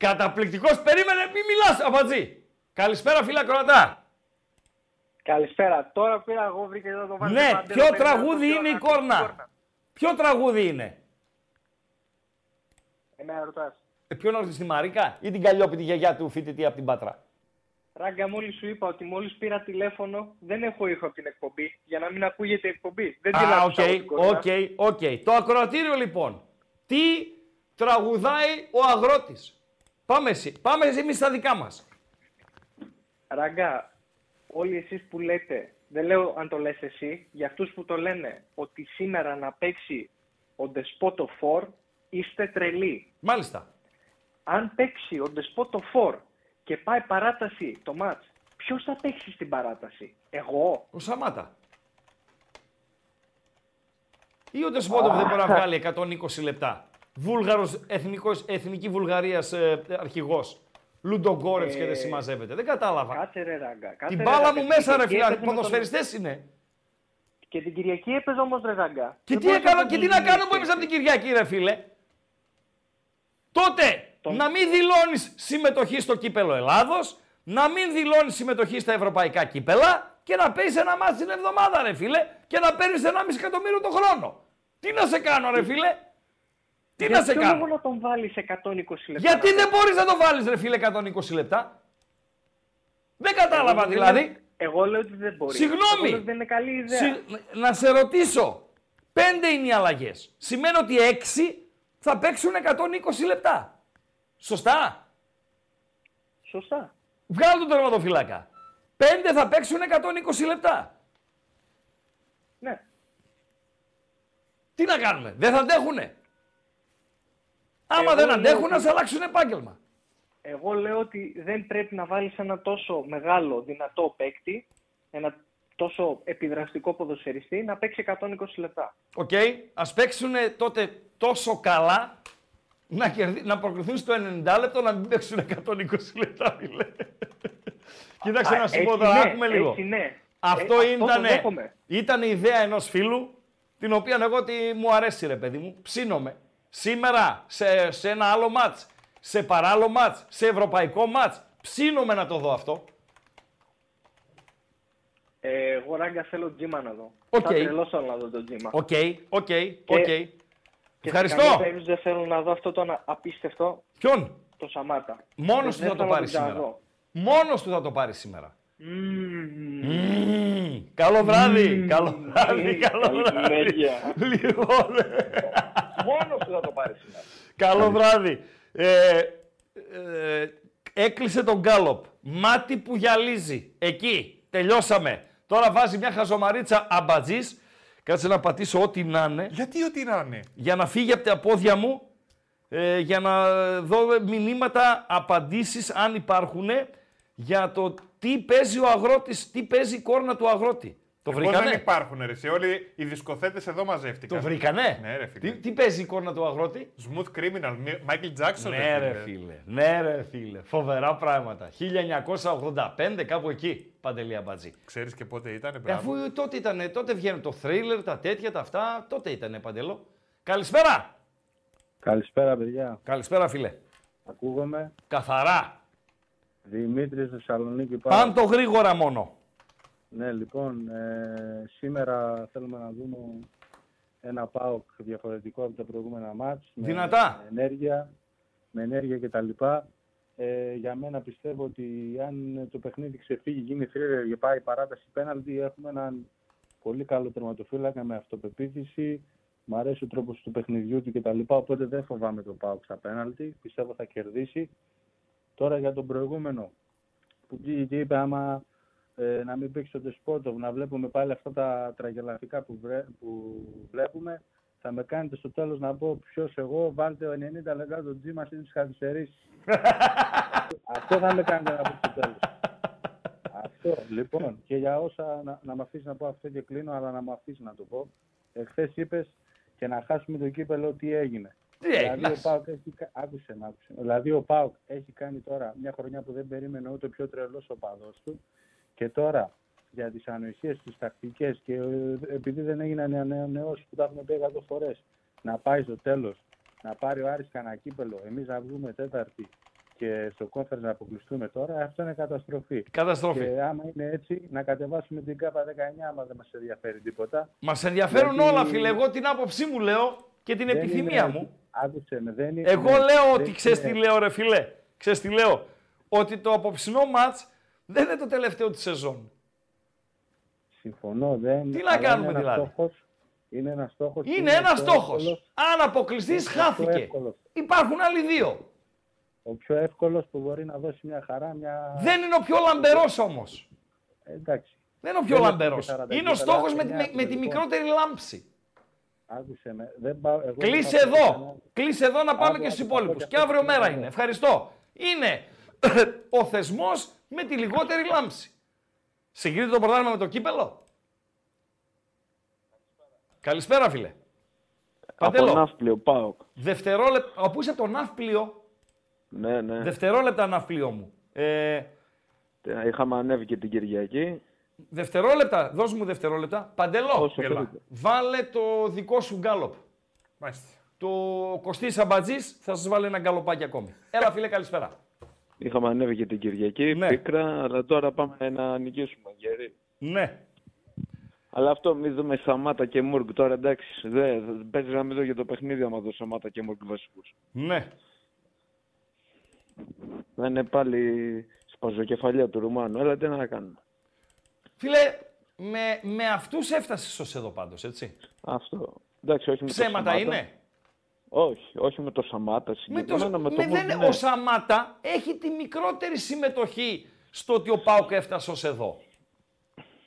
Καταπληκτικός, περίμενε, μη μιλάς, Αμπατζή. Καλησπέρα, φίλα Κροατά. Καλησπέρα. Τώρα πήρα εγώ βρήκα εδώ το βάζω. Ναι, παντέλο, ποιο περίμενα τραγούδι το είναι η να κόρνα; Ποιο τραγούδι είναι; Εμένα ρωτάς. Ε, ποιον ρωτήσει τη Μαρίκα ή την Καλλιόπη, τη γιαγιά του φοιτητή από την Πάτρα; Ράγκα, μόλις σου είπα ότι μόλις πήρα τηλέφωνο δεν έχω ήχο από την εκπομπή για να μην ακούγεται η εκπομπή. Δεν την Α, οκ, άκουσα από την κόρνα. οκ, οκ. Το ακροατήριο λοιπόν. Τι τραγουδάει ο αγρότης; Πάμε εσύ. Πάμε εμείς στα δικά μας. Ράγκα, όλοι εσείς που λέτε, δεν λέω αν το λες εσύ, για αυτούς που το λένε ότι σήμερα να παίξει ο Despoto 4, είστε τρελοί. Μάλιστα. Αν παίξει ο Despoto 4 και πάει παράταση το μάτς, ποιος θα παίξει στην παράταση, εγώ; Ο Σαμάτα. Ή ο Ντεσμότοβ δεν μπορεί να βγάλει 120 λεπτά. Βούλγαρος, εθνικός, εθνική Βουλγαρίας ε, αρχηγός. Λουντογκόρετς και δεν Ε, συμμαζεύεται. Δεν κατάλαβα. Κάτσε ρε Ράγκα. Κάτσε, Την ρε, μπάλα Ράγκα. μου Την μέσα ρε Κυριακή φίλα. έπαιζε με τον- Ποδοσφαιριστές είναι. Και την Κυριακή έπαιζε όμως ρε Ράγκα. Και Δεν τι, μπορείς έκανα, το και τι να κάνω που δίνεις. έπαιζα από την Κυριακή, ρε φίλε. Τότε να μην δηλώνεις συμμετοχή στο κύπελο Ελλάδος, να μην δηλώνεις συμμετοχή στα ευρωπαϊκά κύπελα και να παίζει ένα μάτι την εβδομάδα, ρε φίλε, και να παίρνεις 1,5 εκατομμύριο το χρόνο. Τι να σε κάνω, ρε φίλε; Τι Για να σε ποιο κάνω; λόγο να τον βάλεις 120 λεπτά. Γιατί δεν μπορείς να το βάλεις, ρε φίλε, 120 λεπτά; Δεν κατάλαβα Εγώ δηλαδή. λέω- Εγώ λέω ότι δεν μπορεί. Συγγνώμη. Εγώ λέω ότι δεν είναι καλή ιδέα. Συ- Να σε ρωτήσω. Πέντε είναι οι αλλαγές. Σημαίνει ότι έξι θα παίξουν 120 λεπτά. Σωστά; Σωστά. Βγάλω τον τερματοφύλακα. Πέντε θα παίξουν 120 λεπτά. Ναι. Τι να κάνουμε, δεν θα αντέχουνε; Άμα Εγώ δεν λέω αντέχουν, ότι- να σε αλλάξουν επάγγελμα. Εγώ λέω ότι δεν πρέπει να βάλεις ένα τόσο μεγάλο, δυνατό παίκτη, ένα τόσο επιδραστικό ποδοσφαιριστή να παίξει 120 λεπτά. Οκ, ας παίξουν τότε τόσο καλά να, κερδί... να προκριθούν στο 90 λεπτό να μην παίξουν 120 λεπτά, φίλε. Κοίταξε Α, να σου πω έτσι τώρα, ναι, άκουμε λίγο. έτσι ναι. Αυτό, Ε, αυτό ήταν, το δέχομαι. ήταν η ιδέα ενός φίλου, την οποία εγώ τη, μου αρέσει ρε παιδί μου, ψήνομαι. Σήμερα σε, σε ένα άλλο ματς, σε παράλληλο ματς, σε ευρωπαϊκό ματς, ψήνομαι να το δω αυτό. Ε, εγώ ράγκα θέλω τζίμα να δω. Οκ. Θα τρελώσω να δω το τζίμα. Οκ, οκ, οκ. Και Ευχαριστώ. σε καμία περίπτωση δεν θέλω να δω αυτό το απίστευτο Ποιον; το Σαμάτα. Μόνος του Δεν θα το θέλω να πάρει τον σήμερα. ξαναδώ. Μόνος του θα το πάρει σήμερα. Μμμ. Μμμ. Καλό βράδυ, καλό βράδυ, καλό Καλή βράδυ. συνέχεια. Λοιπόν, Μόνος του θα το πάρει σήμερα. καλό βράδυ. Ε, ε, έκλεισε τον γκάλοπ. Μάτι που γυαλίζει. Εκεί. Τελειώσαμε. Τώρα βάζει μια χαζομαρίτσα αμπατζής. Κάτσε να πατήσω ό,τι να είναι. Γιατί ό,τι να είναι; για να φύγει από τα πόδια μου, ε, για να δω μηνύματα, απαντήσεις, αν υπάρχουν, για το τι παίζει ο αγρότης, τι παίζει η κόρνα του αγρότη. Το Πώς δεν βρήκανε. υπάρχουν ρε, εσύ. Όλοι οι δισκοθέτες εδώ μαζεύτηκαν. Το βρήκανε; Ναι ρε φίλε. Τι, τι παίζει η κόρνα του αγρότη; Smooth Criminal, Michael Jackson. Ναι ρε φίλε, ναι ρε φίλε. Φοβερά πράγματα. 1985 κάπου εκεί, Παντελή Αμπατζή. Ξέρεις και πότε ήταν, Ε, μπράβο. αφού τότε ήταν, τότε βγαίνουν το thriller, τα τέτοια, τα αυτά, τότε ήταν Παντελό. Καλησπέρα. Καλησπέρα, παιδιά. Καλησπέρα φίλε. Ακούγομαι. Καθαρά. Δημήτρη Θεσσαλονίκη. Πάν το γρήγορα μόνο. Ναι, λοιπόν, ε, σήμερα θέλουμε να δούμε ένα ΠΑΟΚ διαφορετικό από τα προηγούμενα μάτς. με- Δυνατά. Με ενέργεια, με ενέργεια κτλ. Ε, για μένα πιστεύω ότι αν το παιχνίδι ξεφύγει, γίνει θρύλερ και πάει παράταση πέναλτι, έχουμε έναν πολύ καλό τερματοφύλακα με αυτοπεποίθηση. Μ' αρέσει ο τρόπος του παιχνιδιού του κτλ. Οπότε δεν φοβάμαι το ΠΑΟΚ στα πέναλτι. Πιστεύω θα κερδίσει. Τώρα για τον προηγούμενο που βγήκε και είπε άμα ε, να μην παίξει ο Ντεσπότοβ, να βλέπουμε πάλι αυτά τα τραγελαφικά που, βρε- που βλέπουμε, θα με κάνετε στο τέλος να πω ποιος εγώ, βάλτε 90 λεπτά το τζίμα στις καθυστερήσεις. Αυτό θα με κάνετε να πω στο τέλος. Αυτό, λοιπόν, και για όσα, να, να με αφήσεις να πω αυτό και κλείνω, αλλά να μου αφήσεις να το πω. Εχθές είπες και να χάσουμε το κύπελο τι έγινε. Τι δηλαδή, έγινε. ο Πάουκ έχει, κα- άκουσε με, άκουσε. με. Δηλαδή ο Πάουκ έχει κάνει τώρα μια χρονιά που δεν περίμενε ούτε ο πιο τρελός οπαδός του και τώρα για τις ανοησίες, τις τακτικές και ε, επειδή δεν έγιναν ανανεώσεις που τα έχουμε πει 100 φορές να πάει στο τέλος, να πάρει ο Άρης κανένα κύπελο, εμείς να βγούμε τέταρτη και στο κόφερ να αποκλειστούμε τώρα, αυτό είναι καταστροφή. Καταστροφή. Και άμα είναι έτσι, να κατεβάσουμε την ΚΑΠΑ 19 άμα δεν μας ενδιαφέρει τίποτα. Μας ενδιαφέρουν Γιατί όλα, φίλε. Εγώ την άποψή μου λέω και την δεν επιθυμία είναι- μου. Άκουσε με, δεν είναι... Εγώ δεν λέω ότι είναι- ξέρεις τι λέω, ρε φιλέ. Ξέρεις τι λέω. Ότι το απόψινό μάτς δεν είναι το τελευταίο της σεζόν. Συμφωνώ, δεν. Τι να αλλά κάνουμε είναι ένας δηλαδή; Στόχος, είναι ένας στόχος. Είναι ένας στόχος. Αν αποκλειστείς, χάθηκε. Υπάρχουν άλλοι δύο. Ο πιο εύκολος που μπορεί να δώσει μια χαρά, μια. Δεν είναι ο πιο λαμπερός όμως. Ε, εντάξει. Δεν είναι ο πιο Δεν λαμπερός. έχουμε 40 Είναι ο κύπελα, στόχος με, εννιά με, έχουμε, με τη λοιπόν. μικρότερη λάμψη. Άκουσε με. Δεν πάω, εγώ Κλείσε δεν πάω εδώ. Κλείσε εδώ να πάμε Άκου, και άκου, στους άκου, υπόλοιπους. άκου, Και αύριο άκου, μέρα άκου. είναι. Ευχαριστώ. Είναι ο θεσμός με τη λιγότερη λάμψη. Συγκρίνεται το πρωτάθλημα με το κύπελο; Καλησπέρα, φίλε. Από Παντέλο. Ναύπλιο, ΠΑΟΚ. Δευτερόλεπτα. Από είσαι από το ναύπλιο; Ναι, ναι. Δευτερόλεπτα ναύπλιο μου. Ε, Είχαμε ανέβει και την Κυριακή. δευτερόλεπτα. Δώσ' μου δευτερόλεπτα. Παντελό. Όσο θέλετε. Βάλε το δικό σου γκάλοπ. Μάλιστα. Το Κωστή Αμπατζής θα σας βάλει ένα γκαλοπάκι ακόμη. Έλα φίλε, καλησπέρα. Είχαμε ανέβει και την Κυριακή, Ναι. πίκρα, αλλά τώρα πάμε να νικήσουμε, Γερή. Ναι. Αλλά αυτό μη δούμε Σαμάτα και Μουργκ τώρα, εντάξει. Δεν παίζει να μην δω για το παιχνίδι άμα δω Σαμάτα και Μουργκ βασικούς. Ναι. Θα είναι πάλι σπαζοκεφαλιά του Ρουμάνου. Έλα τι να κάνουμε. Φίλε, με, με αυτούς έφτασες ως εδώ πάντως, έτσι. Αυτό. Εντάξει, όχι με το Ψέματα Σαμάτα. είναι. Όχι, όχι με το Σαμάτα Με το, συγκεκριμένα. Με το, με Μουργκ, δεν- ναι. Ο Σαμάτα έχει τη μικρότερη συμμετοχή στο ότι ο Πάουκ έφτασε ως εδώ.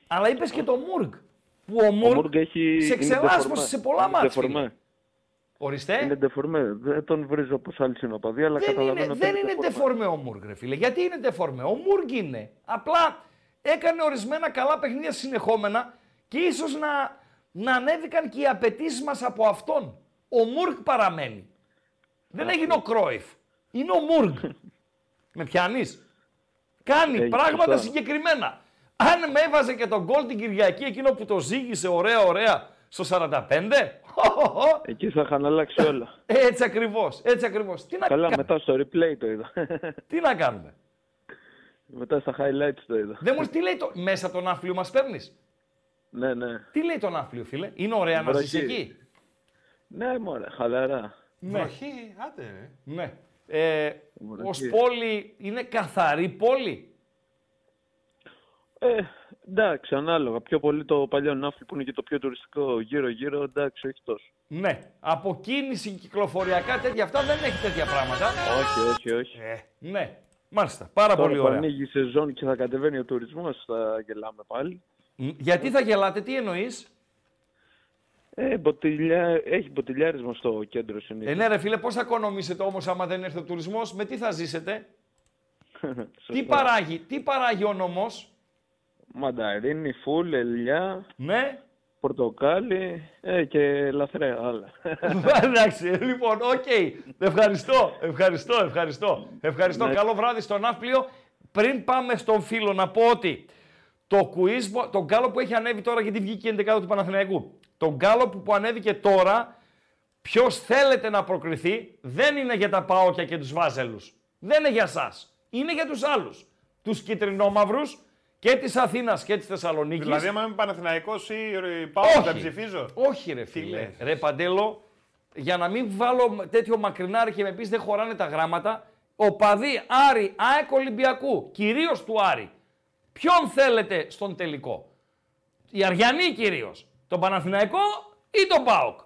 Αλλά είπες και το Μουργκ. Που ο Ο Μουργκ, Μουργκ έχει... σε είναι ξελάσπωσε deformé. σε πολλά Είναι μάτς, deformé. φίλε. Ορίστε. Είναι deformé. Δεν τον βρίζω όπως άλλοι συνοπαδοί, αλλά δεν καταλαβαίνω είναι, ότι δεν είναι είναι deformé. ντεφορμέ ο Μουργκ, ρε φίλε. Γιατί είναι ντεφορμέ; Ο Μουργκ είναι. Απλά έκανε ορισμένα καλά παιχνίδια συνεχόμενα και ίσως να, να ανέβηκαν και οι απαιτήσεις μας από αυτόν. Ο Μουρκ παραμένει. Δεν έγινε ο Κρόιφ. Είναι ο Μουρκ. με πιάνεις; Κάνει Έχει πράγματα σωστά. συγκεκριμένα. Αν με έβαζε και τον γκολ την Κυριακή, εκείνο που το ζήγησε ωραία ωραία στο 45, Εκεί θα είχαν αλλάξει όλα. έτσι ακριβώς, έτσι ακριβώς. Τι να, Καλά, κα- μετά στο replay το είδα. τι να κάνουμε; μετά στα highlights το είδα. Δεν μου τι λέει το... μέσα τον άφλιο μας παίρνεις; Ναι, ναι. Τι λέει τον άφλιο, φίλε; Είναι ωραία να Βροχή. ζεις εκεί; Ναι, μωρέ, χαλαρά. Ναι. Βροχή, άντε. ρε. Ναι. Ε, Βροχή. ως πόλη είναι καθαρή πόλη; Ε, εντάξει, ανάλογα. Πιο πολύ το παλιό Ναύπλη που είναι και το πιο τουριστικό γύρω-γύρω, εντάξει, όχι τόσο. Ναι. Από κίνηση κυκλοφοριακά τέτοια αυτά δεν έχει τέτοια πράγματα. Όχι, όχι, όχι. Ε, ναι. Μάλιστα. Πάρα Τώρα πολύ που ωραία. ανοίγει η σεζόν και θα κατεβαίνει ο τουρισμός, θα γελάμε πάλι. Μ, Γιατί θα γελάτε, τι εννοείς; Ε, μποτιλιά... Έχει μποτιλιάρισμα στο κέντρο συνήθως. Ε, ναι, ρε φίλε, πώς θα οικονομήσετε όμως άμα δεν έρθει ο τουρισμός, με τι θα ζήσετε; τι, παράγει, τι παράγει ο νομός; Μανταρίνι, φουλ, ελιά, Ναι. πορτοκάλι ε, και λαθρέα άλλα. Εντάξει, λοιπόν, οκ. Ευχαριστώ, ευχαριστώ, ευχαριστώ. Ευχαριστώ. Ναι. Καλό βράδυ στον Ναύπλιο. Πριν πάμε στον φίλο να πω ότι το quiz, το γκάλοπ που έχει ανέβει τώρα γιατί βγήκε η 11 του Παναθηναϊκού. Το γκάλοπ που ανέβηκε τώρα, ποιος θέλετε να προκριθεί, δεν είναι για τα Πάοκια και τους Βάζελους. Δεν είναι για σας. Είναι για τους άλλους. Τους κυτρινόμαυρους και της Αθήνας και της Θεσσαλονίκης. Δηλαδή, άμα είμαι Παναθηναϊκός ή ε, πάω Όχι. δεν ψηφίζω; Όχι, ρε φίλε. λες; Ρε Παντέλο, για να μην βάλω τέτοιο μακρινάρι και με πεις δεν χωράνε τα γράμματα, ο παδί Άρη, ΑΕΚ Ολυμπιακού, κυρίως του Άρη. Ποιον θέλετε στον τελικό; Η Αριανή κυρίως. Τον Παναθηναϊκό ή τον ΠΑΟΚ.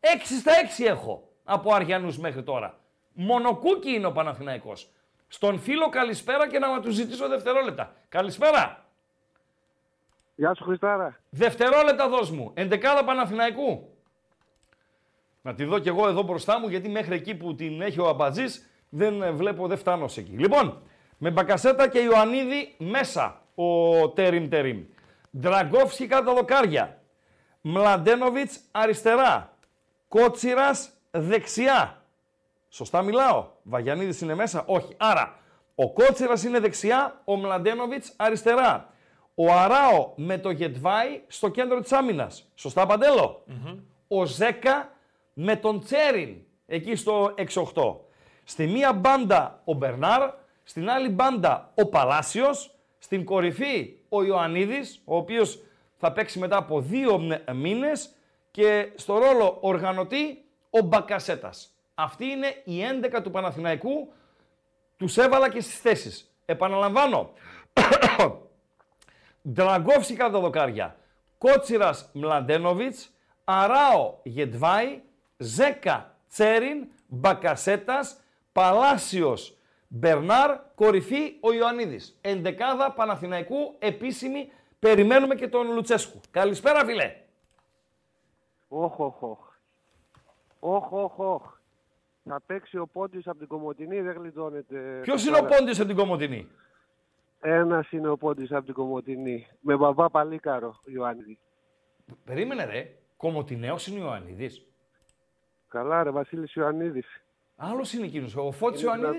6 στα 6 έχω από Αριανούς μέχρι τώρα. Μονοκούκι είναι ο Παναθηναϊκός. Στον φίλο καλησπέρα και να τους ζητήσω δευτερόλεπτα. Καλησπέρα. Γεια σου Χριστάρα. Δευτερόλεπτα δώσ' μου. Εντεκάδα Παναθηναϊκού. Να τη δω κι εγώ εδώ μπροστά μου, γιατί μέχρι εκεί που την έχει ο Αμπατζής δεν ε, βλέπω, δεν φτάνω σε εκεί. Λοιπόν, με Μπακασέτα και Ιωαννίδη μέσα ο Τέριμ Τέριμ. Δραγκόφσκι κάτω τα δοκάρια. Μλαντένοβιτς αριστερά. Κότσιρας δεξιά. Σωστά μιλάω. Βαγιανίδης είναι μέσα. Όχι. Άρα, ο Κότσιρας είναι δεξιά, ο Μλαντένοβιτς αριστερά. Ο Αράο με το Γετβάη στο κέντρο της άμυνας. Σωστά, Παντέλο; Ο Ζέκα με τον Τσέριν εκεί στο 6-8. Στη μία μπάντα ο Μπερνάρ, στην άλλη μπάντα ο Παλάσιος, στην κορυφή ο Ιωαννίδης, ο οποίος θα παίξει μετά από δύο μ- μήνες και στο ρόλο οργανωτή ο Μπακασέτας. Αυτή είναι η 11 του Παναθηναϊκού, τους έβαλα και στις θέσεις. Επαναλαμβάνω, Ντραγκόφσκι κάτω τα δοκάρια. Κότσιρας Μλαντένοβιτς, Αράο Γετβάη, Ζέκα Τσέριν, Μπακασέτας, Παλάσιος Μπερνάρ, κορυφή ο Ιωαννίδης. Εντεκάδα Παναθηναϊκού, επίσημη, περιμένουμε και τον Λουτσέσκου. Καλησπέρα φίλε. Όχ, όχ, όχ. Όχ, όχ, όχ. Θα παίξει ο Πόντιος από την Κομωτινή, δεν γλιτώνεται. Ποιος είναι ο Πόντιος από την Κομωτινή; Ένας είναι ο Πόντιος από την Κομωτινή. Με μπαμπά Παλίκαρο, Ιωάννη. Περίμενε ρε, Κομωτινέος είναι ο Ιωαννίδης. Καλά ρε, Βασίλης Ιωαννίδης. Άλλος είναι εκείνος, ο Φώτης Είναι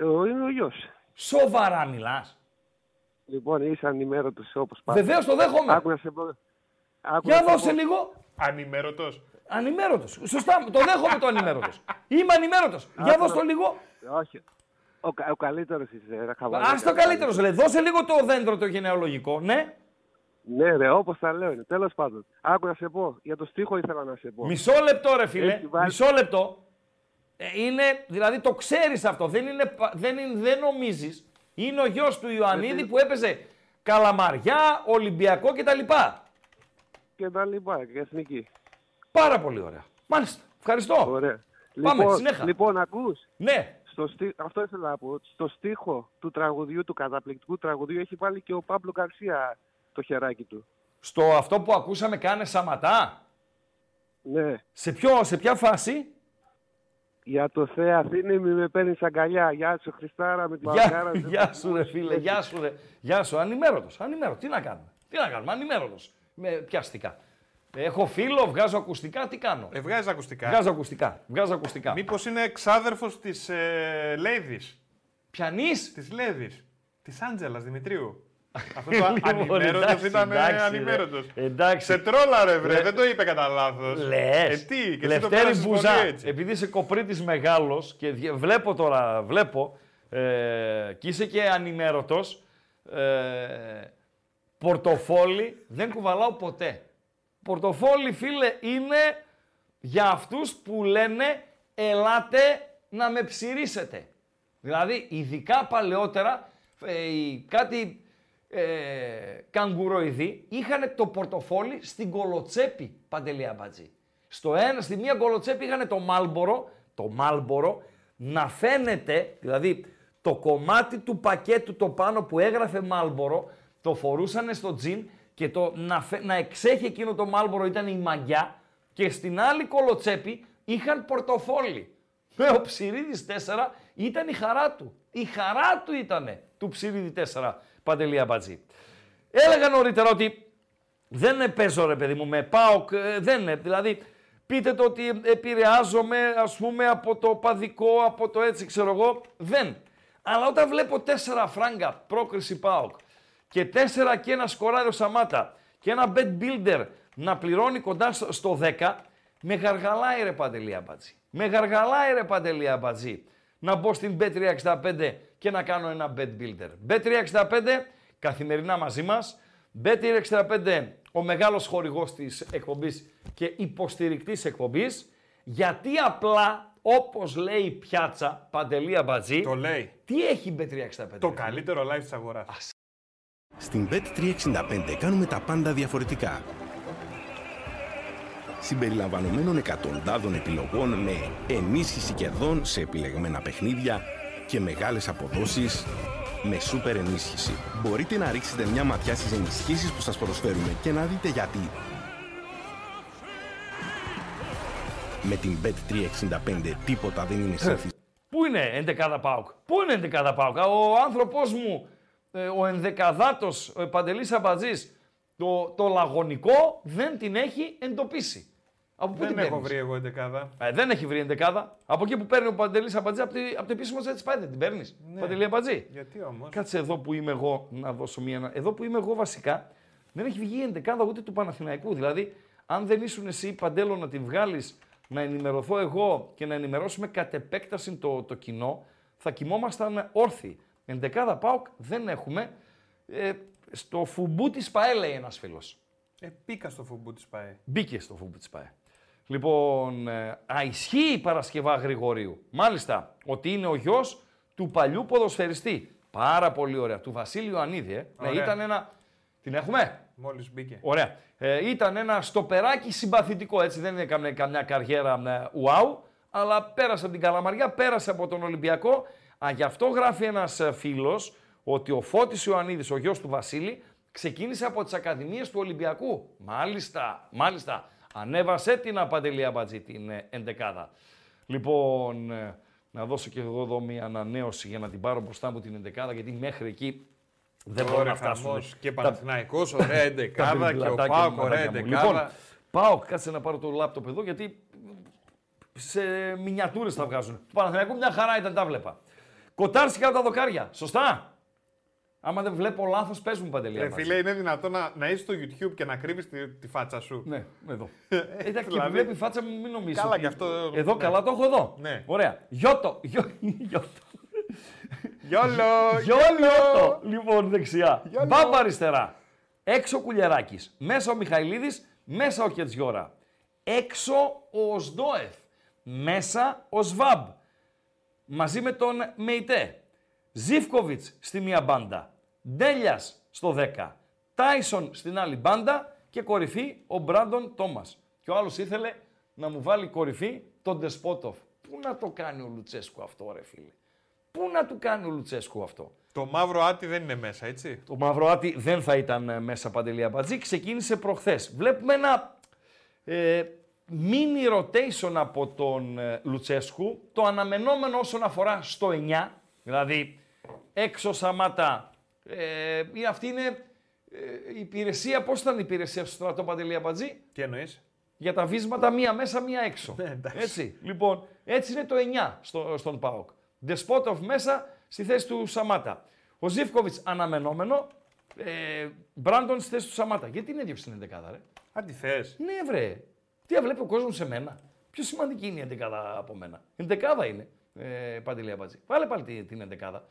Ιωαννίδης. Ε, ο- είναι ο γιος. Σοβαρά μιλάς. Λοιπόν, είσαι ανημέρωτος όπως πάντα. Βεβαίως το δέχομαι. Άκου να σε πω. άκου Για να σε δώσε πω. λίγο. Ανημέρωτος. Ανημέρωτος. Σωστά, το δέχομαι το ανημέρωτος. Είμαι ανημέρωτος. Για Άκου δώσ' το να- λίγο. Όχι. Ο, κα- ο καλύτερος είσαι, ρε χαβαλέ. Ας το καλύτερος σου λέει. Δώσε λίγο το δέντρο το γενεολογικό. Ναι. Ναι ρε, όπως τα λέω είναι. Τέλος πάντων. Άκου να σε πω. Για το στίχο ήθελα να σε πω. Μισό λεπτό ρε φίλε. Έχει βάλει- Μισό λεπτό. Ε, είναι, δηλαδή το ξέρεις αυτό. Δεν, είναι, πα- δεν, είναι, δεν νομίζεις. Είναι ο γιος του Ιωαννίδη που έπαιζε Καλαμαριά, Ολυμπιακό κτλ. Και τα λοιπά, και εθνική. Πάρα πολύ ωραία. Μάλιστα. Ευχαριστώ. Ωραία. Πάμε, λοιπόν, συνέχα. Λοιπόν, ακούς; Ναι. Στο στί... Αυτό ήθελα να πω. Στο στίχο του τραγουδιού, του καταπληκτικού τραγουδιού, έχει βάλει και ο Παύλο Καρσία το χεράκι του. Στο αυτό που ακούσαμε κάνε σαματά. Ναι. Σε, ποιο, σε ποια φάση; Για το Θεέ Αθήνη μη με παίρνεις αγκαλιά. Γεια σου Χριστάρα με την Γεια, μαγκάρα. γεια σου ρε φίλε, γεια σου ρε. Γεια σου, ανημέρωτος, ανημέρωτος. Τι να κάνουμε, τι να κάνουμε, ανημέρωτος. Με πιαστικά. Έχω φίλο, βγάζω ακουστικά, τι κάνω; Ε, βγάζεις ακουστικά. Βγάζω ακουστικά, βγάζω ακουστικά. Μήπως είναι εξάδερφος της ε, Λέιδης; Πιανής; Της Λέιδης. Της Άντζελας Δημητρίου. Αυτό Λοιπόν, το ανημέρωτος εντάξει, ήταν εντάξει, ρε. ανημέρωτος. Εντάξει. Σε τρόλα ρε βρε, Λε- δεν το είπε κατά λάθος. Λες. Ε, τι, και εσύ το Λευτέρη πέρασες πολύ Μπουζά, έτσι. επειδή είσαι κοπρίτης μεγάλος και δι- βλέπω τώρα, βλέπω, ε, και είσαι και ανημέρωτος, ε, πορτοφόλι δεν κουβαλάω ποτέ. Πορτοφόλι, φίλε, είναι για αυτούς που λένε ελάτε να με ψηρίσετε. Δηλαδή, ειδικά παλαιότερα, ε, οι κάτι ε, καγκουροειδή είχαν το πορτοφόλι στην κολοτσέπη, Παντελή Αμπατζή. Στο ένα, στη μία κολοτσέπη είχαν το μάλμπορο, το μάλμπορο, να φαίνεται, δηλαδή το κομμάτι του πακέτου το πάνω που έγραφε μάλμπορο, το φορούσαν στο τζιν και το να, φε- να εξέχει εκείνο το μάλμπορο ήταν η μαγιά και στην άλλη κολοτσέπη είχαν πορτοφόλι. Ε, Ο Ψηρίδης 4 ήταν η χαρά του. Η χαρά του ήτανε του Ψηρίδη 4, Παντελή Αμπατζή. Έλεγα νωρίτερα ότι δεν παίζω ρε παιδί μου με ΠΑΟΚ, ε, δεν είναι. Δηλαδή πείτε το ότι επηρεάζομαι ας πούμε από το παδικό, από το έτσι ξέρω εγώ, δεν. Αλλά όταν βλέπω τέσσερα φράγκα πρόκριση ΠΑΟΚ και τέσσερα και ένα σκοράριο Σαμάτα και ένα bet builder να πληρώνει κοντά στο- στο 10, με γαργαλάει ρε Παντελή Αμπατζή. Με γαργαλάει ρε Παντελή Αμπατζή να μπω στην Bet365 και να κάνω ένα bet builder. Bet365 καθημερινά μαζί μας. Bet365 ο μεγάλος χορηγός της εκπομπής και υποστηρικτής εκπομπής γιατί απλά όπως λέει η πιάτσα Παντελή Αμπατζή Το λέει. τι έχει η Bet365. Το καλύτερο live της αγοράς. Στην Bet365 κάνουμε τα πάντα διαφορετικά. Συμπεριλαμβανομένων εκατοντάδων επιλογών με ενίσχυση κερδών σε επιλεγμένα παιχνίδια και μεγάλες αποδόσεις με σούπερ ενίσχυση. Μπορείτε να ρίξετε μια ματιά στις ενισχύσεις που σας προσφέρουμε και να δείτε γιατί. Με την Bet365 τίποτα δεν είναι σαν Πού είναι ενδεκάδα ΠΑΟΚ; Πού είναι ενδεκάδα ΠΑΟΚ; Ο άνθρωπός μου, ε, ο ενδεκαδάτος, ο Παντελής Αμπατζής, το, το λαγωνικό δεν την έχει εντοπίσει. Από πού Δεν την έχω παίρνεις; βρει εγώ εντεκάδα. Ε, δεν έχει βρει ενδεκάδα. Από εκεί που παίρνει ο Παντελής Αμπατζή, από, τη, από το επίσημο έτσι πάει, δεν την παίρνεις. Ναι. Παντελή Αμπατζή. Γιατί όμως; Κάτσε εδώ που είμαι εγώ να δώσω μία. Εδώ που είμαι εγώ βασικά δεν έχει βγει η εντεκάδα ούτε του Παναθηναϊκού. Δηλαδή, αν δεν ήσουν εσύ παντέλο να την βγάλεις, να ενημερωθώ εγώ και να ενημερώσουμε κατ' επέκταση το, το κοινό, θα κοιμόμασταν όρθιοι. Εντεκάδα ΠΑΟΚ δεν έχουμε. Ε, στο φουμπού της ΠαΕ λέει ένας φίλος. Ε, πήκα στο φουμπού της ΠαΕ. Μπήκε στο φούμπου της ΠαΕ. Λοιπόν, ε, α, ισχύει η Παρασκευά Γρηγορίου. Μάλιστα, ότι είναι ο γιος του παλιού ποδοσφαιριστή. Πάρα πολύ ωραία. Του Βασίλειου Ανίδη, ε. Ναι, Ωραία. ήταν ένα... Την έχουμε; Μόλις μπήκε. Ωραία. Ε, ήταν ένα στοπεράκι συμπαθητικό, έτσι. Δεν έκανε καμιά καριέρα ε, ουάου, αλλά πέρασε από την Καλαμαριά, πέρασε από τον Ολυμπιακό. Α, γι' αυτό γράφει ένας ε, φίλος ότι ο Φώτης Ιωαννίδης, ο γιος του Βασίλη, ξεκίνησε από τις Ακαδημίες του Ολυμπιακού. Μάλιστα, μάλιστα. Ανέβασε την Απαντελή Αμπατζή την ε, εντεκάδα. Λοιπόν, ε, να δώσω και εγώ εδώ μια ανανέωση για να την πάρω μπροστά μου την εντεκάδα, γιατί μέχρι εκεί δεν μπορώ Ωραία, να φτάσουν. χαμός. Και τα- Παναθηναϊκός, ωραία εντεκάδα, τα και ο τριπλατάκια ΠΑΟΚ, μου, ωραία μαλάκια μου. εντεκάδα. Λοιπόν, πάω, κάτσε να πάρω το λάπτοπ εδώ, γιατί σε μινιατούρες θα βγάζουν. Του Παναθηναϊκού μια χαρά ήταν, τα βλέπα. Κοτάρσικα από τα δοκάρια, σωστά; Άμα δεν βλέπω λάθος, πες μου Παντελή. Ρε Αμπατζή. φίλε, είναι δυνατό να, να είσαι στο YouTube και να κρύβεις τη, τη φάτσα σου. Ναι, εδώ. Εντάξει, και Δηλαδή, που βλέπει η φάτσα μου, μην νομίζεις. Καλά ότι- κι αυτό. Εδώ, ναι. καλά το έχω εδώ. Ναι. Ωραία. Γιώτο. Γιώ- Γιώτο. Γιόλο! Γιώτο. Λοιπόν, δεξιά. Γιόλο. Μπάμπα αριστερά. Έξω Κουλιαράκης. Μέσα ο Μιχαηλίδης. Μέσα ο Κετζιόρα. Έξω ο Οσδόεφ. Μέσα ο Σβάμπ. Μαζί με τον Μεϊτέ. Ζήφκοβιτς στη μία μπάντα. Ντέλιας στο 10. Τάισον στην άλλη μπάντα. Και κορυφή ο Μπράντον Τόμας. Και ο άλλος ήθελε να μου βάλει κορυφή τον Ντεσπότοφ. Πού να το κάνει ο Λουτσέσκου αυτό, ρε φίλε; Πού να του κάνει ο Λουτσέσκου αυτό; Το μαύρο άτι δεν είναι μέσα, έτσι; Το Μαυροάτι δεν θα ήταν ε, μέσα Παντελή Αμπατζή. Ξεκίνησε προχθές. Βλέπουμε ένα ε, mini rotation από τον ε, Λουτσέσκου, το αναμενόμενο όσον αφορά στο 9, δηλαδή έξω Σαμάτα, ε, ή αυτή είναι ε, η υπηρεσία, πώς ήταν η υπηρεσία στο στρατό Παντελή Αμπατζή, Τι εννοείς; για τα βίσματα μία μέσα, μία έξω. Ναι, εντάξει. έτσι, λοιπόν, έτσι είναι το 9 στο, στον ΠΑΟΚ. Δεσπότοφ μέσα στη θέση του Σαμάτα. Ο Ζήφκοβιτς αναμενόμενο, ε, Μπράντον στη θέση του Σαμάτα. Γιατί είναι έδιωξε την 11 ρε; Αντίθες. Ναι, βρε. Τι βλέπει ο κόσμος σε μένα. Πιο σημαντική είναι η 11 από μένα. Η 11 είναι. Ε, Παντελή Αμπατζή. Βάλε πάλι τη- την 11.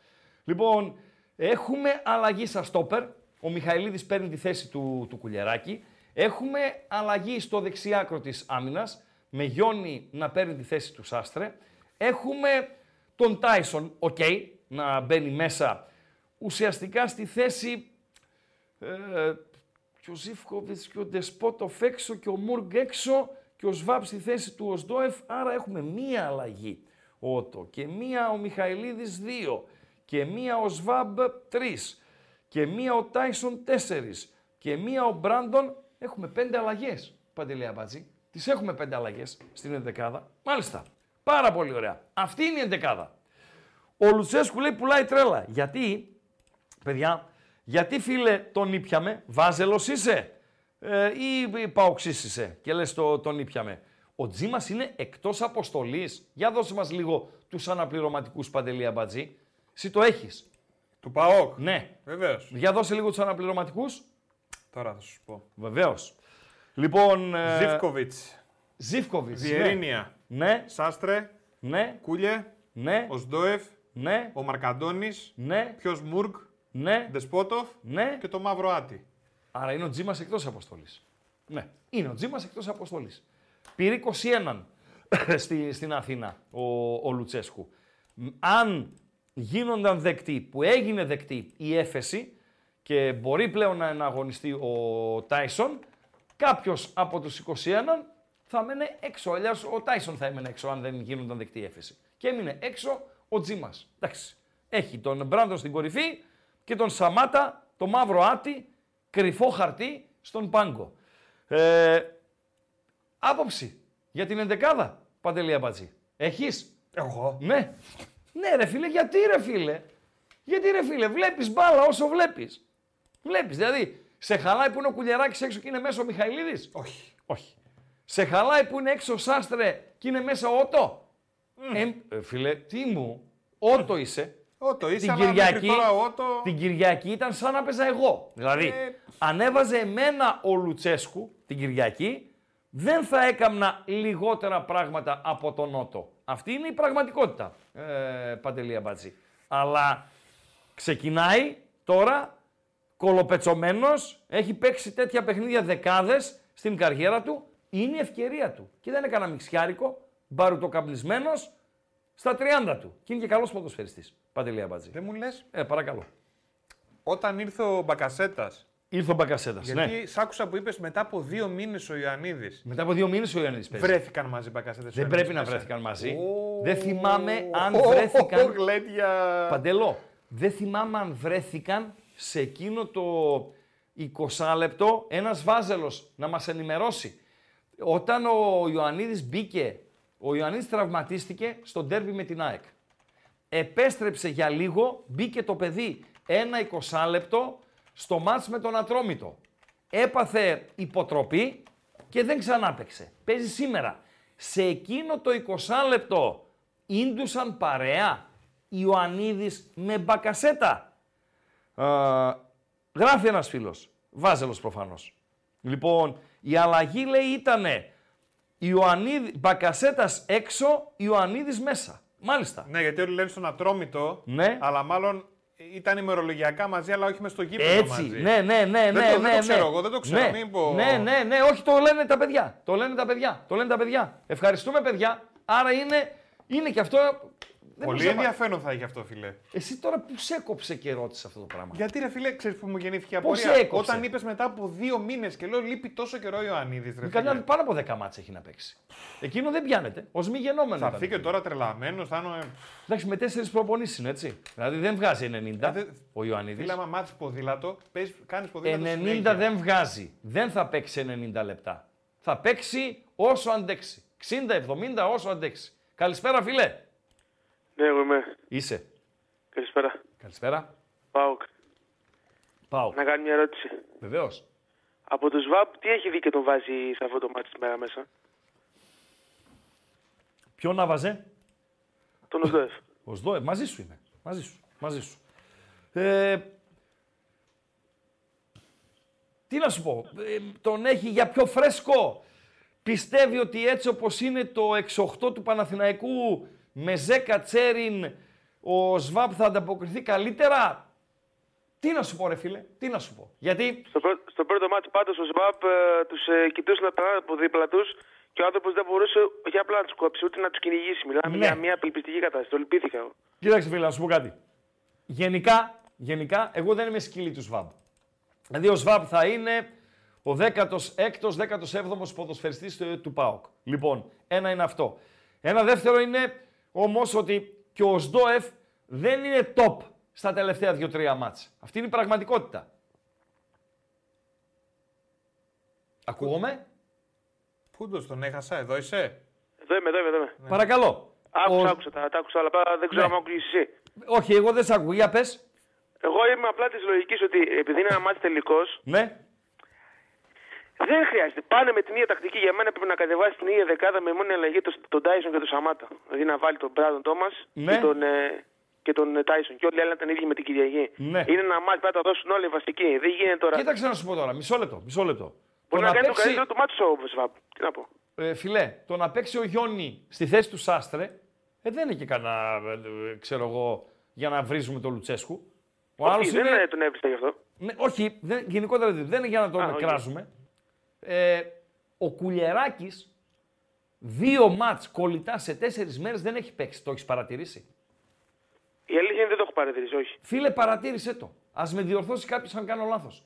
Λοιπόν, έχουμε αλλαγή στα στόπερ. Ο Μιχαηλίδης παίρνει τη θέση του, του Κουλιεράκη. Έχουμε αλλαγή στο δεξιάκρο της άμυνας. Με τον Τζόνι να παίρνει τη θέση του Σάστρε. Έχουμε τον Τάισον, οκ, να μπαίνει μέσα. Ουσιαστικά στη θέση ε, και ο Ζήφκοβιτς και ο Ντεσπότοφ έξω και ο Μουργκ έξω και ο Σβάμπ στη θέση του Οσδόεφ. Άρα έχουμε μία αλλαγή ο Ότο και μία ο Μιχαηλίδης δύο και μία ο Σβάμπ τρεις και μία ο Τάισον τέσσερις και μία ο Μπράντον. Έχουμε πέντε αλλαγές, Παντελή Αμπατζή. Τις έχουμε πέντε αλλαγές στην ενδεκάδα. Μάλιστα. Πάρα πολύ ωραία. Αυτή είναι η ενδεκάδα. Ο Λουτσέσκου λέει πουλάει τρέλα. Γιατί, παιδιά, γιατί φίλε τον ήπιαμε, βάζελος είσαι ε, ή παοξής είσαι και λες το, τον ήπιαμε. Ο Τζίμας είναι εκτός αποστολής. Για δώσε μας λίγο τους αναπληρωματικούς Παντελή Αμπατζή. Εσύ το έχεις. Του ΠΑΟΚ. Ναι. Βεβαίως. Για δώσε λίγο τους αναπληρωματικούς. Τώρα θα σου πω. Βεβαίως. Λοιπόν... ε, Ζήφκοβιτς. Ζήφκοβιτς. ναι. Βιερίνια. Ναι. Σάστρε. Ναι. Κούλιε. Ναι. Οσντόεφ. Ναι. Ο Μαρκαντώνης. Ναι. Ποιος Μουργκ. Ναι. Δεσπότοφ. Ναι. Και το Μαύρο Άτι. Άρα είναι ο Τζίμα εκτός αποστολής. Ναι, είναι ο Τζίμα εκτός αποστολής. Πήρε 21 στη, στην Αθήνα ο, ο Λουτσέσκου. Μ, Αν γίνονταν δεκτή, που έγινε δεκτή η έφεση και μπορεί πλέον να, να αγωνιστεί ο Τάισον, κάποιος από τους 21 θα μένε έξω. Αλλιώς ο Τάισον θα έμενε έξω αν δεν γίνονταν δεκτή η έφεση. Και έμεινε έξω ο Τζίμας. Εντάξει. Έχει τον Μπράντον στην κορυφή και τον Σαμάτα, το μαύρο άτι, κρυφό χαρτί στον πάγκο. Ε, άποψη για την εντεκάδα, Παντελή Αμπατζή. Έχεις; Εγώ. Ναι. Ναι ρε φίλε, γιατί ρε φίλε; Γιατί ρε φίλε, βλέπεις μπάλα όσο βλέπεις. Βλέπεις, δηλαδή, σε χαλάει που είναι ο Κουλιαράκης έξω και είναι μέσα ο Μιχαηλίδης; Όχι. Όχι. Σε χαλάει που είναι έξω ο Σάστρε και είναι μέσα ο Ότο; Ε, ε, φίλε, τι μου, Ότο είσαι. Ότο είσαι, την αλλά μέχρι Κυριακή, τώρα ο Ότο... την Κυριακή ήταν σαν να παίζα εγώ. Δηλαδή, Ε. ανέβαζε εμένα ο Λουτσέσκου την Κυριακή, δεν θα έκαμνα λιγότερα πράγματα από τον Ότο. Αυτή είναι η πραγματικότητα, ε, Παντελή Αμπατζή. Αλλά ξεκινάει τώρα κολοπετσωμένος, έχει παίξει τέτοια παιχνίδια δεκάδες στην καριέρα του, είναι η ευκαιρία του. Και δεν έκανα μιξιάρικο, μπαρουτοκαπνισμένος, στα 30 του. Και είναι και καλός ποδοσφαιριστής, Παντελή Αμπατζή. Δεν μου λες; Ε, παρακαλώ. Όταν ήρθε ο Μπακασέτας. Ήρθε ο Μπακασέτας, Γιατί ναι. σ' άκουσα που είπες μετά από δύο μήνες ο Ιωαννίδης. Μετά από δύο μήνες ο Ιωαννίδης παίζει. Βρέθηκαν μαζί Μπακασέτας. Δεν Ιωαννίδης πρέπει να μέσα. βρέθηκαν μαζί. Ω, Δεν θυμάμαι αν ω, βρέθηκαν. ω, γλέντια. Παντελό, δεν θυμάμαι αν βρέθηκαν σε εκείνο το 20 λεπτό ένας βάζελος να μας ενημερώσει. Όταν ο Ιωαννίδης μπήκε, ο Ιωαννίδης τραυματίστηκε στο ντέρμπι με την ΑΕΚ. Επέστρεψε για λίγο, μπήκε το παιδί ένα 20 λεπτό στο μάτς με τον Ατρόμητο. Έπαθε υποτροπή και δεν ξανάπαιξε. Παίζει σήμερα. Σε εκείνο το 20 λεπτό ίντουσαν παρέα Ιωαννίδης με μπακασέτα. Α, γράφει ένας φίλος. Βάζελος προφανώς. Λοιπόν, η αλλαγή λέει ήτανε Ιωαννίδη, μπακασέτας έξω, Ιωαννίδης μέσα. Μάλιστα. Ναι, γιατί όλοι λένε στον Ατρόμητο, Ναι. αλλά μάλλον ήταν ημερολογιακά μαζί, αλλά όχι μες στο γήπεδο Έτσι, μαζί. ναι, ναι, ναι, ναι. Δεν το- ναι, δεν το ναι. ξέρω εγώ, δεν το ξέρω, Ναι, μην πω- Ναι, ναι, ναι, όχι, το λένε τα παιδιά. Το λένε τα παιδιά. Το λένε τα παιδιά. Ευχαριστούμε, παιδιά. Άρα είναι, είναι και αυτό. Δεν Πολύ μπορούσα να- ενδιαφέρον θα έχει αυτό, φίλε. Εσύ τώρα που σε έκοψε και ρώτησε αυτό το πράγμα; Γιατί ρε φίλε, ξέρεις που μου γεννήθηκε η Πώς απορία; έκοψε; Όταν είπες μετά από δύο μήνες και λέω λείπει τόσο καιρό ο Ιωαννίδης. Ρε Κανένα φίλε. πάνω από 10 μάτς έχει να παίξει. Εκείνο δεν πιάνεται. Ω μη γενόμενο. Θα ήταν. έρθει και τώρα τρελαμένος, θα είναι. Εντάξει, με τέσσερις προπονήσεις είναι έτσι. Δηλαδή δεν βγάζει 90 ο Ιωαννίδης. Φίλε, άμα μάθεις ποδήλατο, κάνεις ποδήλατο. 90 συνέχεια. δεν βγάζει. Δεν θα παίξει 90 λεπτά. θα παίξει όσο αντέξει. 60-70 όσο αντέξει. Καλησπέρα, φιλέ. Ναι, εγώ είμαι. Είσαι. Καλησπέρα. Καλησπέρα. Πάοκ. Πάω. Να κάνω μια ερώτηση. Βεβαίως. Από το ΣΒΑΠ τι έχει δει και τον βάζει σε αυτό το μάτι τη μέρα μέσα; Ποιο να βάζε; Τον Οσδόεφ. Ο Σδόεφ, μαζί σου είμαι. Μαζί σου. Μαζί σου. Ε, τι να σου πω. Ε, τον έχει για πιο φρέσκο. Πιστεύει ότι έτσι όπως είναι το 6-8 του Παναθηναϊκού με Ζέκα Τσέριν ο ΣΒΑΠ θα ανταποκριθεί καλύτερα; Τι να σου πω ρε φίλε, τι να σου πω. Γιατί Στο, πρω- στο πρώτο μάτι πάντως ο ΣΒΑΠ ε, τους ε, κοιτούσε να περνάνε από δίπλα τους και ο άνθρωπος δεν μπορούσε για απλά να τους κόψει ούτε να τους κυνηγήσει. Μιλάμε Ναι. για μια απελπιστική κατάσταση. Το λυπήθηκα εγώ. Κοίταξε φίλε, να σου πω κάτι. Γενικά, γενικά, εγώ δεν είμαι σκύλι του ΣΒΑΜ. Δηλαδή ο ΣΒΑΜ θα είναι ο 16ο, 17ο ποδοσφαιριστής του, του ΠΑΟΚ. Λοιπόν, ένα είναι αυτό. Ένα δεύτερο είναι όμως ότι και ο ΣΔΟΕΦ δεν είναι top στα τελευταία 2-3 μάτς. Αυτή είναι η πραγματικότητα. Ακούγομαι; Πούντος τον έχασα, εδώ είσαι; Εδώ είμαι, εδώ είμαι. Εδώ είμαι. Παρακαλώ. Άκουσα, Ο- άκουσα, τα, τα άκουσα, αλλά απλά δεν ξέρω Ναι. αν ακούγεις εσύ. Όχι, εγώ δεν σ' ακούω. Για πες. Εγώ είμαι απλά της λογικής ότι επειδή είναι ένα μάτι τελικός, Ναι. Δεν χρειάζεται. Πάνε με την ίδια τακτική. Για μένα πρέπει να κατεβάσει την ίδια δεκάδα με μόνη αλλαγή τον, τον Τάισον και τον Σαμάτα. Δηλαδή να βάλει τον Μπράδον Τόμας Ναι. και τον, ε, και τον ε, Τάισον. Και όλοι οι άλλοι να ήταν ίδιοι με την Κυριακή. Ναι. Είναι ένα μάτι πρέπει να τα δώσουν όλοι οι βασικοί. Δεν γίνεται τώρα. Κοίταξε να σου πω τώρα. Μισό λεπτό. Μισό λεπτό. Μπορεί Το να κάνει το παίξει- καλύτερο του μάτι ο Σβάμπ. Τι να πω. Ε, φιλέ, το να παίξει ο Γιόνι στη θέση του Σάστρε, ε, δεν είναι και κανένα, ε, ξέρω εγώ, για να βρίζουμε τον Λουτσέσκου. Ο Όχι, άλλος δεν είναι... ε, τον έβριστα γι' αυτό. Ναι, όχι, δεν, γενικότερα δεν, δεν είναι για να τον Α, όχι. κράζουμε. Ε, ο Κουλιεράκης δύο μάτς κολλητά σε τέσσερις μέρες δεν έχει παίξει. Το έχεις παρατηρήσει; Η αλήθεια είναι δεν το έχω παρατηρήσει, όχι. Φίλε, παρατήρησε το. Ας με διορθώσει κάποιος αν κάνω λάθος.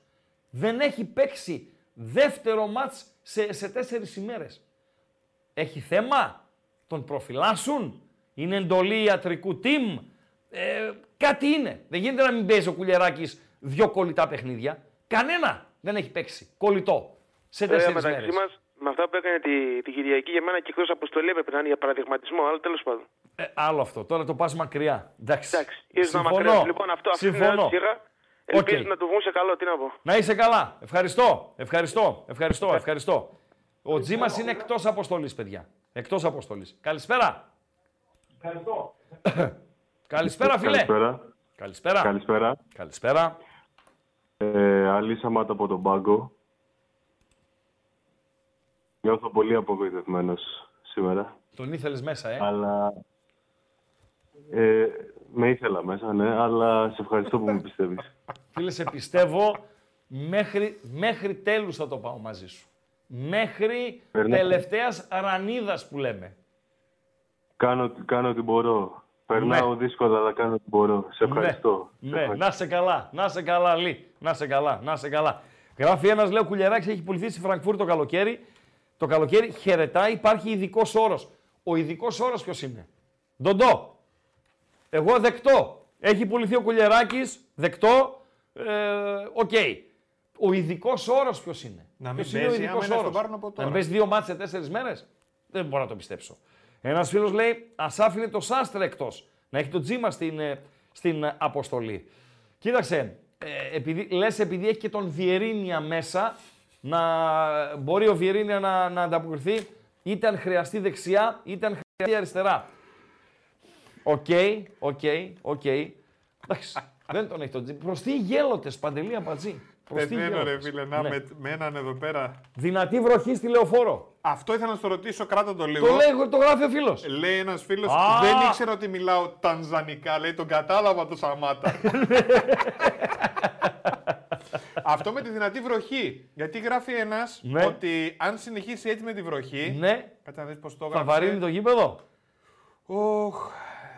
Δεν έχει παίξει δεύτερο μάτς σε, σε τέσσερις ημέρες. Έχει θέμα; Τον προφυλάσσουν; Είναι εντολή ιατρικού team; Ε, κάτι είναι. Δεν γίνεται να μην παίζει ο Κουλιεράκης δύο κολλητά παιχνίδια. Κανένα δεν έχει παίξει. Κολλητό. Σε Βέβαια, τέσσερις μεταξύ μέρες. μας, με αυτά που έκανε τη, τη Κυριακή, για μένα και εκτός αποστολή έπρεπε να είναι για παραδειγματισμό, αλλά τέλος πάντων. Ε, άλλο αυτό. Τώρα το πας μακριά. Εντάξει. Ήρθες να Συμφωνώ. μακριά. Λοιπόν, αυτό αυτή είναι Συμφωνώ. ερώτηση είχα. Οκ. Ελπίζω να το βγουν σε καλό, τι να πω. Να είσαι καλά. Ευχαριστώ. Ευχαριστώ. Ευχαριστώ. Ευχαριστώ. Ο Τζίμας είναι εκτός αποστολής, παιδιά. Εκτός αποστολής. Καλησπέρα. Ευχαριστώ. Καλησπέρα, φίλε. Καλησπέρα. Καλησπέρα. Καλησπέρα. Καλησπέρα. Ε, Αλή Σαμάτα από τον Πάγκο. Νιώθω πολύ απογοητευμένος σήμερα. Τον ήθελες μέσα, ε; Αλλά... Ε, με ήθελα μέσα, ναι, αλλά σε ευχαριστώ που με πιστεύεις. Φίλε, σε πιστεύω μέχρι, μέχρι τέλους θα το πάω μαζί σου. Μέχρι Περνά- τελευταίας ρανίδας που λέμε. κάνω, κάνω ό,τι μπορώ. Περνάω δύσκολα, αλλά κάνω ό,τι μπορώ. Σε ευχαριστώ. Σε Ναι, ευχαριστώ. να σε καλά, να σε καλά, Λί. Να σε καλά, να σε καλά. Γράφει ένας, λέει ο Κουλιαράκη έχει πουληθεί στη Φραγκφούρτη το καλοκαίρι. Το καλοκαίρι χαιρετάει, υπάρχει ειδικός όρος. Ο ειδικός όρος ποιος είναι; Ντοντό. Εγώ δεκτό. Έχει πουληθεί ο Κουλιαράκης, δεκτό. Ε, Οκ. Ο ειδικός όρος ποιος είναι; Να μην Ποιος είναι ο παίζει, ειδικός άμα είναι όρος; στον πάρουν από Να τώρα. μην παίζει δύο μάτσε σε τέσσερις μέρες; Δεν μπορώ να το πιστέψω. Ένας φίλος λέει: Α άφηνε το Σάστρε εκτός. Να έχει το τζίμα στην, ε, στην ε, αποστολή. Κοίταξε, ε, επειδή, λες επειδή έχει και τον Βιερίνια μέσα, να μπορεί ο Βιερίνια να, να ανταποκριθεί είτε αν χρειαστεί δεξιά, είτε αν χρειαστεί αριστερά. ΟΚ, ΟΚ, ΟΚ. Εντάξει, δεν τον έχει τον τζίμα. Προς τι γέλωτες, Παντελή Αμπατζή. Προς τι Πεθαίνω ρε γέλωτες. φίλε, να Ναι. με, με έναν εδώ πέρα. Δυνατή βροχή στη λεωφόρο. Αυτό ήθελα να στο ρωτήσω, κράτα το λίγο. Το λέει, το γράφει ο φίλος. Λέει ένας φίλος, Α! δεν ήξερα ότι μιλάω τανζανικά. Λέει, τον κατάλαβα το Σαμάτα. Αυτό με τη δυνατή βροχή. Γιατί γράφει ένας Ναι. ότι αν συνεχίσει έτσι με τη βροχή. Ναι. Κάτσε να δεις πώς το Θα έγραψε; βαρύνει το γήπεδο. Οχ,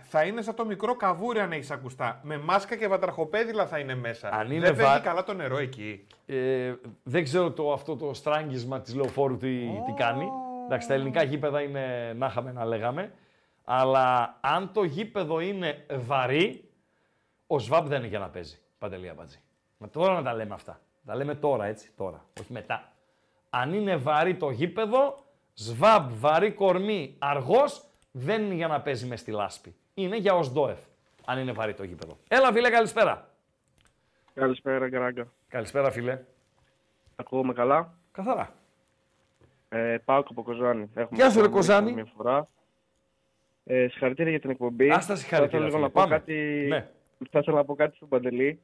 θα είναι σαν το μικρό καβούρι αν έχεις ακουστά. Με μάσκα και βατραχοπέδιλα θα είναι μέσα. Αν είναι Δεν βα- φεύγει καλά το νερό εκεί. Ε, δεν ξέρω το, αυτό το στράγγισμα της λεωφόρου τι, τι κάνει. Εντάξει, τα ελληνικά γήπεδα είναι να είχαμε να λέγαμε. Αλλά αν το γήπεδο είναι βαρύ, ο ΣΒΑΠ δεν είναι για να παίζει. Παντελή Αμπατζή. Μα τώρα να τα λέμε αυτά. Τα λέμε τώρα, έτσι, τώρα, όχι μετά. Αν είναι βαρύ το γήπεδο, σβάμπ, βαρύ κορμί, αργός, δεν είναι για να παίζει μες στη λάσπη. Είναι για οσδόεφ, αν είναι βαρύ το γήπεδο. Έλα φίλε, καλησπέρα. Καλησπέρα, Γκράγκα. Καλησπέρα φίλε. Ακούγομαι καλά; Καθαρά. Ε, πάω από Κοζάνη. Έχουμε Γεια σου, ρε, κάνει Κοζάνη. Μια φορά. Ε, συγχαρητήρια για την εκπομπή. Ας τα συγχαρητήρια, Θα ήθελα λίγο φίλε. να πω Πάμε. κάτι, Ναι. θα ήθελα να πω κάτι στον Παντελή.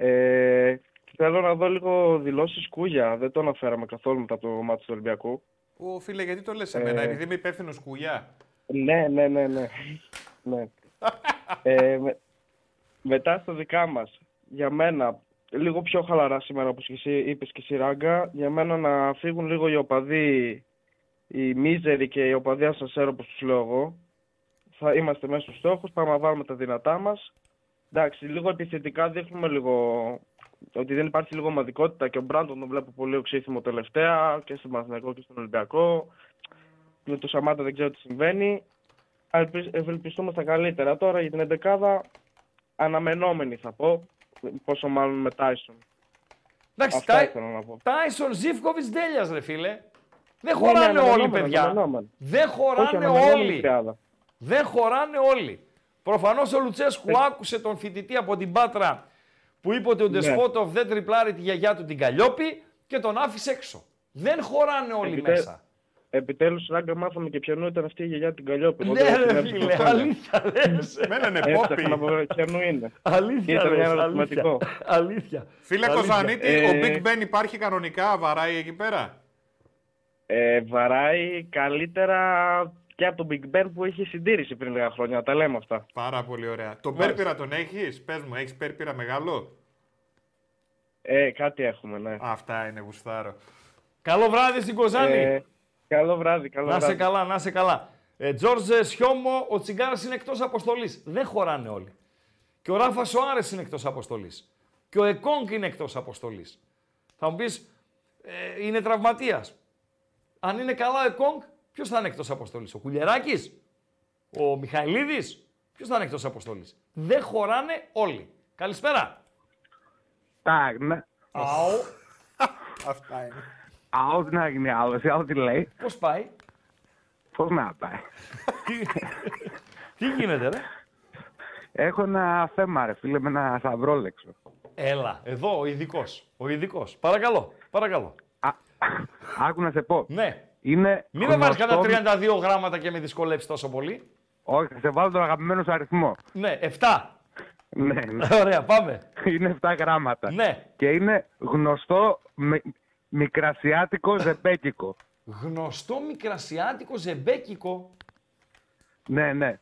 Ε, θέλω να δω λίγο δηλώσεις Κούγια. Δεν το αναφέραμε καθόλου μετά το μάτι του Ολυμπιακού. Ω, φίλε, γιατί το λες εμένα, Ε, επειδή είμαι υπεύθυνος κουλιά. Ναι, ναι, ναι, ναι. ναι. ε, με- μετά στα δικά μας, για μένα, λίγο πιο χαλαρά σήμερα, όπως και εσύ είπες και εσύ Ράγκα, για μένα να φύγουν λίγο οι οπαδοί, οι μίζεροι και οι οπαδοί ασασέρ, όπως τους λέω εγώ. Θα είμαστε μέσα στους στόχους, πάμε να βάλουμε τα δυνατά μας. Εντάξει, λίγο επιθετικά δείχνουμε λίγο ότι δεν υπάρχει λίγο ομαδικότητα και ο Μπράντον τον βλέπω πολύ οξύθυμο τελευταία και στον Παναθηναϊκό και στον Ολυμπιακό. Με το Σαμάτα δεν ξέρω τι συμβαίνει. Ελπι- Ευελπιστούμε στα καλύτερα. Τώρα για την 11 αναμενόμενη θα πω. Πόσο μάλλον με Τάισον. Εντάξει, Αυτά Τάι- ήθελα να πω. Τάισον Ζήφκοβιτ Ντέλια, ρε φίλε. Δεν Ναι, χωράνε ναι, όλοι, αναμενόμενο, παιδιά. αναμενόμενο. Δεν Όχι, χωράνε αναμενόμενη όλοι. τριάδα. Δεν χωράνε όλοι. Προφανώς ο Λουτσέσκου άκουσε τον φοιτητή από την Πάτρα που είπε ότι ο Ναι. Ντεσπότοφ δεν τριπλάρει τη γιαγιά του την Καλλιόπη και τον άφησε έξω. Δεν χωράνε όλοι Επιτε- μέσα. Επιτέλους, Ράγκα, μάθαμε και ποιανού ήταν αυτή η γιαγιά την Καλλιόπη. Εγώ Ναι, δεν ρε την έψαχνα φίλε, χρόνια. αλήθεια λες. Εμένα είναι Έψαχνα πόπι. να πω ποιανού είναι. Αλήθεια Ήταν λες, ένα αλήθεια. ερωτηματικό. Αλήθεια. Φίλε Αλήθεια. Κοζανίτη, Ε, ο Big Ben υπάρχει κανονικά, βαράει εκεί πέρα; Ε, βαράει καλύτερα και από τον Big Ben που είχε συντήρηση πριν λίγα χρόνια. Τα λέμε αυτά. Πάρα πολύ ωραία. Τον Μάλιστα. πέρπυρα τον έχεις, πες μου, έχεις πέρπυρα μεγάλο; Ε, κάτι έχουμε, ναι. Αυτά είναι, γουστάρω. Καλό βράδυ στην Κοζάνη. Ε, καλό βράδυ, καλό να σε βράδυ. καλά, να σε καλά. Ε, Τζόρτζε Σιώμο, ο Τσιγκάρας είναι εκτός αποστολής. Δεν χωράνε όλοι. Και ο Ράφα Σοάρες είναι εκτός αποστολής. Και ο Εκόνγκ είναι εκτός αποστολής. Θα μου πεις, ε, είναι τραυματίας. Αν είναι καλά ο Εκόνγκ, ποιος θα είναι εκτός αποστολής, ο Κουλιεράκη, ο Μιχαηλίδης, ποιος θα είναι εκτός αποστολής; Δεν χωράνε όλοι. Καλησπέρα. Tak, ναι. Αου. Αυτά είναι. Αό τι να γίνει άλλο, εσύ άλλο τι λέει. Πώς πάει; Πώς να πάει. Τι γίνεται, ρε; Έχω ένα θέμα, ρε φίλε, με ένα σταυρόλεξο. Έλα, εδώ ο ειδικός. Ο ειδικός. Παρακαλώ, παρακαλώ. Άκου να σε πω. Ναι. Είναι Μην με βάλει γνωστό- κανένα 32 γράμματα και με δυσκολέψεις τόσο πολύ. Όχι, θα σε βάλω τον αγαπημένο σου αριθμό. Ναι, 7. Ναι, ναι. Ωραία, πάμε. Είναι 7 γράμματα. Ναι. Και είναι γνωστό με... μικρασιάτικο ζεμπέκικο. Γνωστό μικρασιάτικο ζεμπέκικο. Ναι, ναι.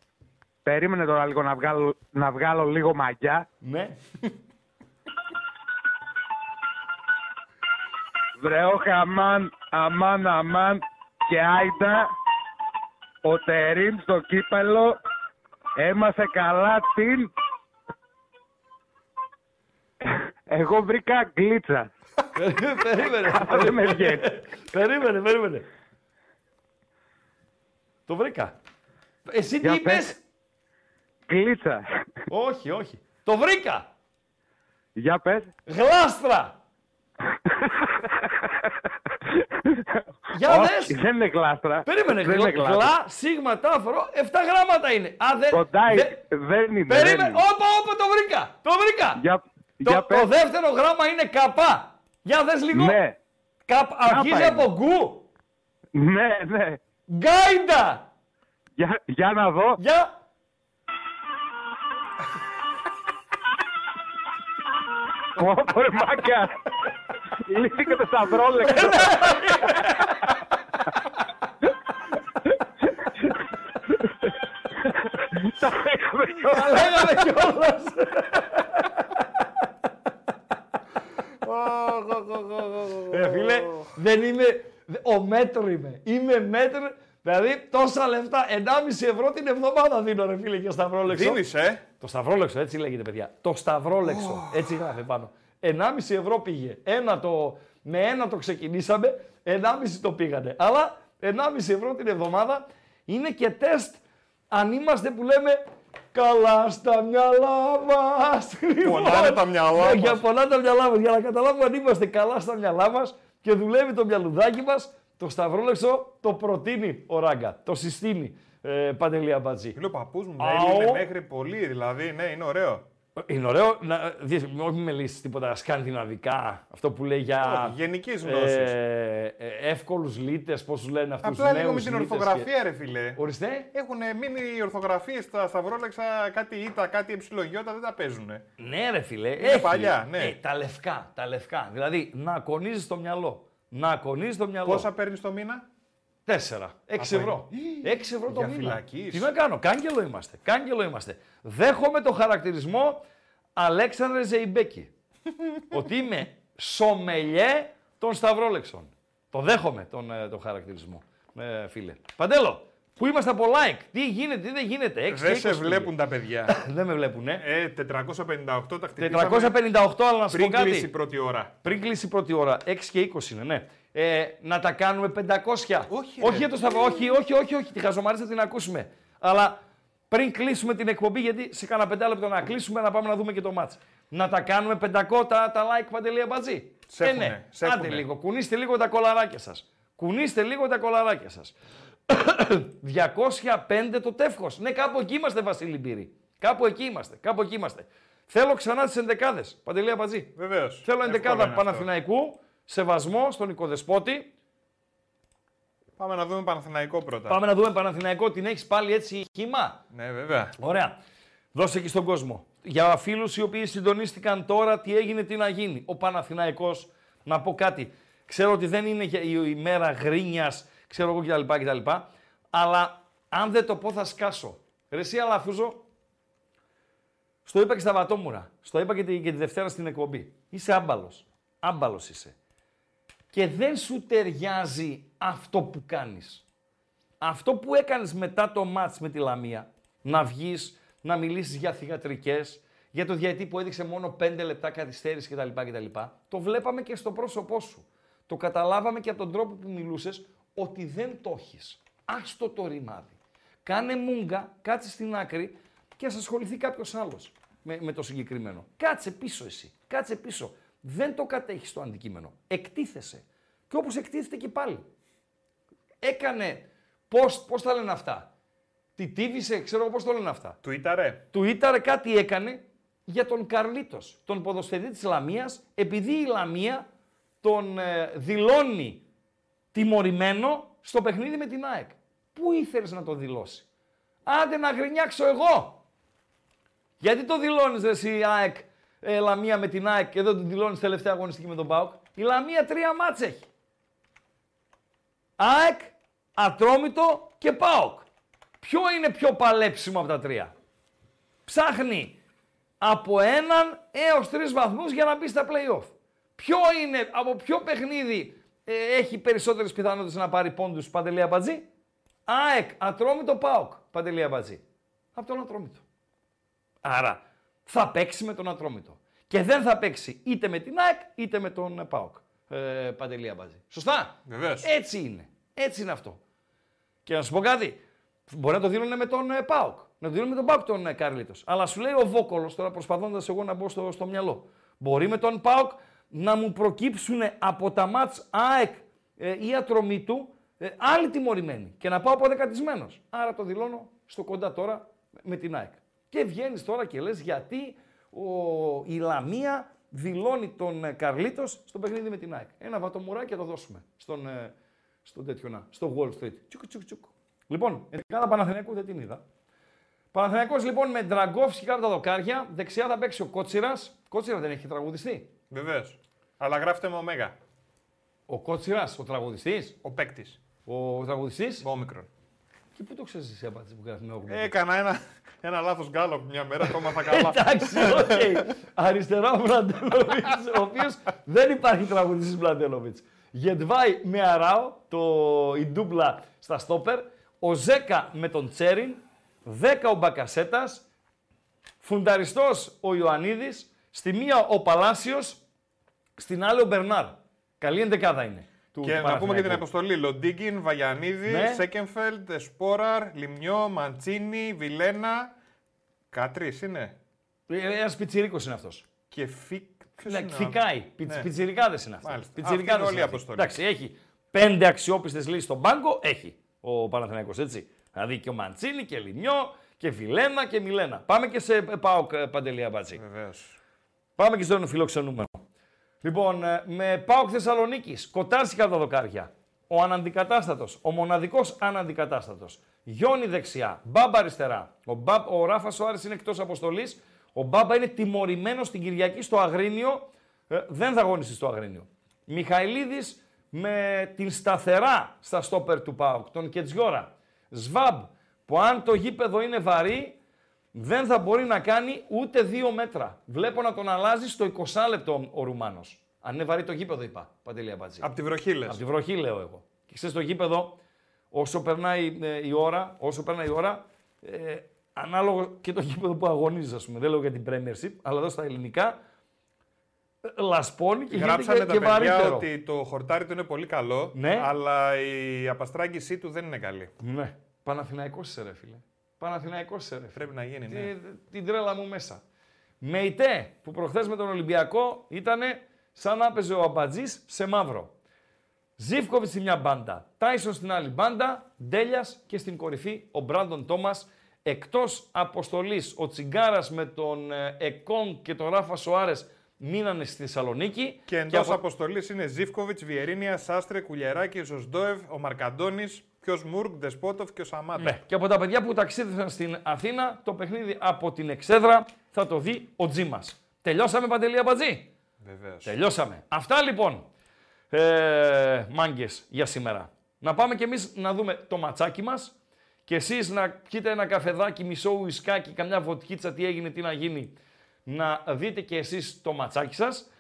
Περίμενε τώρα λίγο να βγάλω, να βγάλω λίγο μαγιά. Ναι. Βρεόχε αμάν, αμάν, αμάν και άιντα ο Τερίμ στο κύπελο έμασε καλά την... Εγώ βρήκα γκλίτσα. περίμενε. Δεν με βγαίνει. περίμενε, περίμενε. Το βρήκα. Εσύ τι Για είπες; πες. Γκλίτσα. όχι, όχι. Το βρήκα. Για πες. Γλάστρα. Για Όχι, δες. Δεν είναι γλάστρα. Περίμενε. Δεν Γλα, είναι γλάστρα. γλα, σίγμα, τάφρο, 7 γράμματα είναι. Α, δεν, Κοντά δεν- δεν είναι. δεν Περίμενε. είναι. Όπα, όπα, το βρήκα. Το βρήκα. Για, Το, για πες. το δεύτερο γράμμα είναι καπά. Για δες λίγο. Ναι. Καπ, αρχίζει είναι. από γκου. Ναι, ναι. Γκάιντα. Για, για να δω. Για. Ω, ρε μάκα. Λύθηκε το σταυρόλεξο. Τα λέγαμε κιόλας. Τα λέγαμε κιόλας. Ρε φίλε, δεν είμαι. Ο μέτρο είμαι. Είμαι μέτρο. Δηλαδή τόσα λεφτά, 1,5 ευρώ την εβδομάδα δίνω ρε φίλε για σταυρόλεξο. Δίνεις, ε; Το σταυρόλεξο, έτσι λέγεται παιδιά. Το σταυρόλεξο, έτσι γράφει πάνω. 1,5 ευρώ πήγε. Ένα το, με ένα το ξεκινήσαμε, 1,5 το πήγανε. Αλλά 1,5 ευρώ την εβδομάδα είναι και τεστ αν είμαστε που λέμε καλά στα μυαλά μας. Πονάνε τα μυαλά Ναι, μας. για πονάνε τα μυαλά μας. Για να καταλάβουμε αν είμαστε καλά στα μυαλά μας και δουλεύει το μυαλουδάκι μας. Το σταυρόλεξο το προτείνει ο Ράγκα. Το συστήνει. Ε, Παντελή Αμπατζή. Φίλο παππούς μου, Αο. με έλυνε μέχρι πολύ, δηλαδή, ναι, είναι ωραίο. Είναι ωραίο να δεις, όχι με λύσεις τίποτα σκανδιναβικά, αυτό που λέει για Όχι, γενικής γνώσης. ε, ε, εύκολους λίτες, πώς τους λένε αυτούς Απλά τους λίγο με νέους την λίτες ορθογραφία, και- ρε φιλέ. Ορίστε. Έχουν μείνει οι ορθογραφίες στα σταυρόλεξα, κάτι ήττα, κάτι εψιλογιώτα, δεν τα παίζουν. Ναι ρε φίλε, Είναι έχει. παλιά, ναι. Ε, τα λευκά, τα λευκά. Δηλαδή να ακονίζεις το μυαλό. Να ακονίζεις το μυαλό. Πόσα παίρνεις το μήνα; Τέσσερα. Έξι Από ευρώ. Έξι ευρώ το Για μήνα. φυλακής. Τι να κάνω, κάγκελο είμαστε. Κάγκελο είμαστε. Δέχομαι το χαρακτηρισμό Αλέξανδρε Ζεϊμπέκη. ότι είμαι σομελιέ των Σταυρόλεξων. Το δέχομαι τον, ε, τον χαρακτηρισμό, ε, φίλε. Παντέλο, πού είμαστε από like, τι γίνεται, τι δεν γίνεται. 6 Δεν σε βλέπουν τα παιδιά. δεν με βλέπουν, ε. Ε, 458 τα χτυπήσαμε. 458, αλλά να σου πριν πω κάτι. κλείσει η πρώτη ώρα. Πριν κλείσει η πρώτη ώρα, 6 και 20 είναι, ναι. Ε, να τα κάνουμε 500. Όχι, όχι ρε. για το Σταυρό, όχι, όχι, όχι, όχι. Τη χαζομαρίτσα θα την ακούσουμε. Αλλά πριν κλείσουμε την εκπομπή, γιατί σε κάνα πεντάλεπτο να κλείσουμε, να πάμε να δούμε και το μάτς. Να τα κάνουμε 500 τα, τα like παντελή αμπατζή. Σ' Ε, έχουνε, ναι. σ' Άντε έχουνε. λίγο, κουνήστε λίγο τα κολαράκια σας. Κουνήστε λίγο τα κολαράκια σας. 205 το τεύχος. Ναι, κάπου εκεί είμαστε, Βασίλη Μπύρη. Κάπου εκεί είμαστε, κάπου εκεί είμαστε. Θέλω ξανά τις ενδεκάδες. Παντελή Αμπατζή. Βεβαίως. Θέλω ενδεκάδα Παναθηναϊκού, σεβασμό στον οικοδεσπότη. Πάμε να δούμε Παναθηναϊκό πρώτα. Πάμε να δούμε Παναθηναϊκό, την έχεις πάλι έτσι χύμα; Ναι, βέβαια. Ωραία. Δώσε εκεί στον κόσμο. Για φίλους οι οποίοι συντονίστηκαν τώρα, τι έγινε, τι να γίνει. Ο Παναθηναϊκός, να πω κάτι. Ξέρω ότι δεν είναι για- η ημέρα γρίνιας, ξέρω εγώ κτλ. κτλ. Αλλά αν δεν το πω θα σκάσω. Ρε εσύ Αλαφούζο, στο είπα και στα Βατόμουρα. Στο είπα και τη, και τη Δευτέρα στην εκπομπή. Είσαι άμπαλος. Άμπαλος είσαι. Και δεν σου ταιριάζει αυτό που κάνεις. Αυτό που έκανες μετά το μάτς με τη Λαμία, να βγεις, να μιλήσεις για θυγατρικές, για το διαιτή που έδειξε μόνο 5 λεπτά καθυστέρηση κτλ, κτλ. Το βλέπαμε και στο πρόσωπό σου. Το καταλάβαμε και από τον τρόπο που μιλούσες ότι δεν το έχεις. Άστο το ρημάδι. Κάνε μούγκα, κάτσε στην άκρη και ας ασχοληθεί κάποιος άλλος με, με το συγκεκριμένο. Κάτσε πίσω εσύ. Κάτσε πίσω. Δεν το κατέχεις το αντικείμενο. Εκτίθεσαι. Και όπως εκτίθεται και πάλι. Έκανε, πώς, πώς τα λένε αυτά; Τι τύβησε, ξέρω εγώ πώς το λένε αυτά; Του ήταρε. Του Ήταρε κάτι έκανε για τον Καρλίτος, τον ποδοσφαιριστή της Λαμίας, επειδή η Λαμία τον ε, δηλώνει τιμωρημένο στο παιχνίδι με την ΑΕΚ. Πού ήθελες να το δηλώσει; Άντε να γρινιάξω εγώ. Γιατί το δηλώνεις ρε εσύ ΑΕΚ, ε, Λαμία με την ΑΕΚ και δεν το δηλώνεις τελευταία αγωνιστική με τον ΠΑΟΚ. Η Λαμία τρία μάτς έχει. ΑΕΚ, Ατρόμητο και ΠΑΟΚ. Ποιο είναι πιο παλέψιμο από τα τρία; Ψάχνει από έναν έως τρεις βαθμούς για να μπει στα play-off. Ποιο είναι, από ποιο παιχνίδι ε, έχει περισσότερες πιθανότητες να πάρει πόντους Παντελή Αμπατζή; ΑΕΚ, Ατρόμητο, ΠΑΟΚ. Παντελή Αμπατζή. Από τον Ατρόμητο. Άρα θα παίξει με τον Ατρόμητο. Και δεν θα παίξει είτε με την ΑΕΚ είτε με τον ε, ΠΑΟΚ. Ε, Παντελή Αμπατζή. Σωστά; Βεβαίως. Έτσι είναι. Έτσι είναι αυτό. Και να σου πω κάτι. Μπορεί να το δίνουν με τον ε, Πάοκ. Να το δίνουν με τον Πάοκ τον ε, Καρλίτο. Αλλά σου λέει ο Βόκολος, τώρα προσπαθώντας εγώ να μπω στο, στο μυαλό. Μπορεί με τον Πάοκ να μου προκύψουν από τα μάτς ΑΕΚ ε, ή ατρομή του ε, άλλοι τιμωρημένοι και να πάω αποδεκατισμένος. Άρα το δηλώνω στο κοντά τώρα με την ΑΕΚ. Και βγαίνεις τώρα και λες γιατί ο, η Λαμία δηλώνει τον ε, Καρλίτος στο παιχνίδι με την ΑΕΚ. Ένα βατομουράκι θα το δώσουμε στον, ε, στον τέτοιο να, στο Wall Street. Τσουκ, τσουκ, τσουκ. Λοιπόν, ενδεκάδα Παναθηναϊκού δεν την είδα. Παναθηναϊκός λοιπόν με Ντραγκόφσκι κάτω τα δοκάρια. Δεξιά θα παίξει ο Κότσιρας. Κότσιρας ντεν έχει τραγουδιστεί. Βεβαίως. Αλλά γράφτε με ωμέγα. Ο Κότσιρας, ο τραγουδιστής. Ο παίκτης. Ο τραγουδιστής. Ο όμικρον. Και πού το ξέρεις εσύ απάντηση που γράφει με όμικρον. Έκανα ένα, ένα λάθος γκάλοπ μια μέρα, το έμαθα καλά. Εντάξει, ΟΚ. Αριστερά ο Μλαντένοβιτς, ο οποίος δεν υπάρχει τραγουδιστής Μπραντέλοβιτ. Γετβάη με Αράο, το, η ντούμπλα στα στόπερ. Ο Ζέκα με τον Τσέριν. 10 ο Μπακασέτας. Φουνταριστός ο Ιωαννίδης. Στη μία ο Παλάσιος. Στην άλλη ο Μπερνάρ. Καλή εντεκάδα είναι. Του, Και του να πούμε και την Παναθηναϊκού. αποστολή. Λοντίγκιν, Βαγιανίδη, Ναι. Σέκενφελντ, Σπόραρ, Λιμιό, Μαντσίνη, Βιλένα. Κάτρις είναι. Ένας πιτσιρίκος είναι αυτός. Και Φίκ Ποιος Ναι, είναι ο Φυκάει. άλλος; Πιτς, Ναι. Πιτσιρικάδες είναι αυτοί. Μάλιστα. Πιτσιρικάδες Αυτή είναι όλη είναι η αυτοί. αποστολή. Εντάξει, έχει πέντε αξιόπιστες λύσεις στον πάγκο. Έχει ο Παναθηναϊκός, έτσι. Δηλαδή και ο Μαντσίνη και Λιμιό και Βιλένα και Μιλένα. Πάμε και σε ΠΑΟΚ ε, Παντελή Αμπατζή. Βεβαίως. Πάμε και στον φιλοξενούμενο. Λοιπόν, ε, με ΠΑΟΚ Θεσσαλονίκη, κοτάρσικα από τα δοκάρια. Ο αναντικατάστατος, ο μοναδικός αναντικατάστατος. Γιόνι δεξιά, Μπάμπα αριστερά. Ο, Μπα, ο Ράφα Σοάρης είναι εκτός αποστολής. Ο Μπάμπα είναι τιμωρημένος την Κυριακή στο Αγρίνιο. Ε, δεν θα αγωνιστεί στο Αγρίνιο. Μιχαηλίδης με την σταθερά στα στόπερ του ΠΑΟΚ, τον Κετζιόρα. Σβάμπ, που αν το γήπεδο είναι βαρύ, δεν θα μπορεί να κάνει ούτε δύο μέτρα. Βλέπω να τον αλλάζει στο 20 λεπτό ο Ρουμάνος. Αν είναι βαρύ το γήπεδο, είπα. Παντελή Αμπατζή. Απ' τη βροχή λες. Από τη βροχή λέω εγώ. Και ξέρεις το γήπεδο, όσο περνάει ε, η ώρα, όσο περνάει η ώρα, ε, ανάλογο και το γήπεδο που αγωνίζεις, ας πούμε. Δεν λέω για την Premiership, αλλά εδώ στα ελληνικά, ε, λασπώνει και γίνεται Γράψανε και, τα και παιδιά βαρύτερο. ότι το χορτάρι του είναι πολύ καλό, Ναι. αλλά η απαστράγγιση του δεν είναι καλή. Ναι. Παναθηναϊκός είσαι ρε φίλε. Παναθηναϊκός είσαι ρε φίλε. Πρέπει να γίνει, ναι. Τι- Την τρέλα μου μέσα. Μεϊτέ που προχθές με τον Ολυμπιακό ήταν σαν να έπαιζε ο Αμπατζής σε μαύρο. Ζήφκοβιτς στη μια μπάντα, Τάισον στην άλλη μπάντα, Ντέλιας και στην κορυφή ο Μπράντον Τόμας. Εκτός αποστολής, ο Τσιγκάρας με τον ε, Εκόν και τον Ράφα Σοάρες μείνανε στη Θεσσαλονίκη. Και εντός από- αποστολής είναι Ζήφκοβιτς, Βιερίνια, Σάστρε, Κουλιεράκη, Ζοσντόευ, ο Μαρκαντώνης, ποιο Μουρκ, Ντεσπότοφ και ο Σαμάτα. Ναι. Και από τα παιδιά που ταξίδευσαν στην Αθήνα, το παιχνίδι από την Εξέδρα θα το δει ο Τζίμας. Τελειώσαμε, Παντελή Αμπατζή; Βεβαίως. Τελειώσαμε. Αυτά λοιπόν, ε, μάγκες, για σήμερα. Να πάμε κι εμείς να δούμε το ματσάκι μας και εσείς να πιείτε ένα καφεδάκι, μισό ουισκάκι, καμιά βοτκίτσα, τι έγινε, τι να γίνει, να δείτε και εσείς το ματσάκι σας.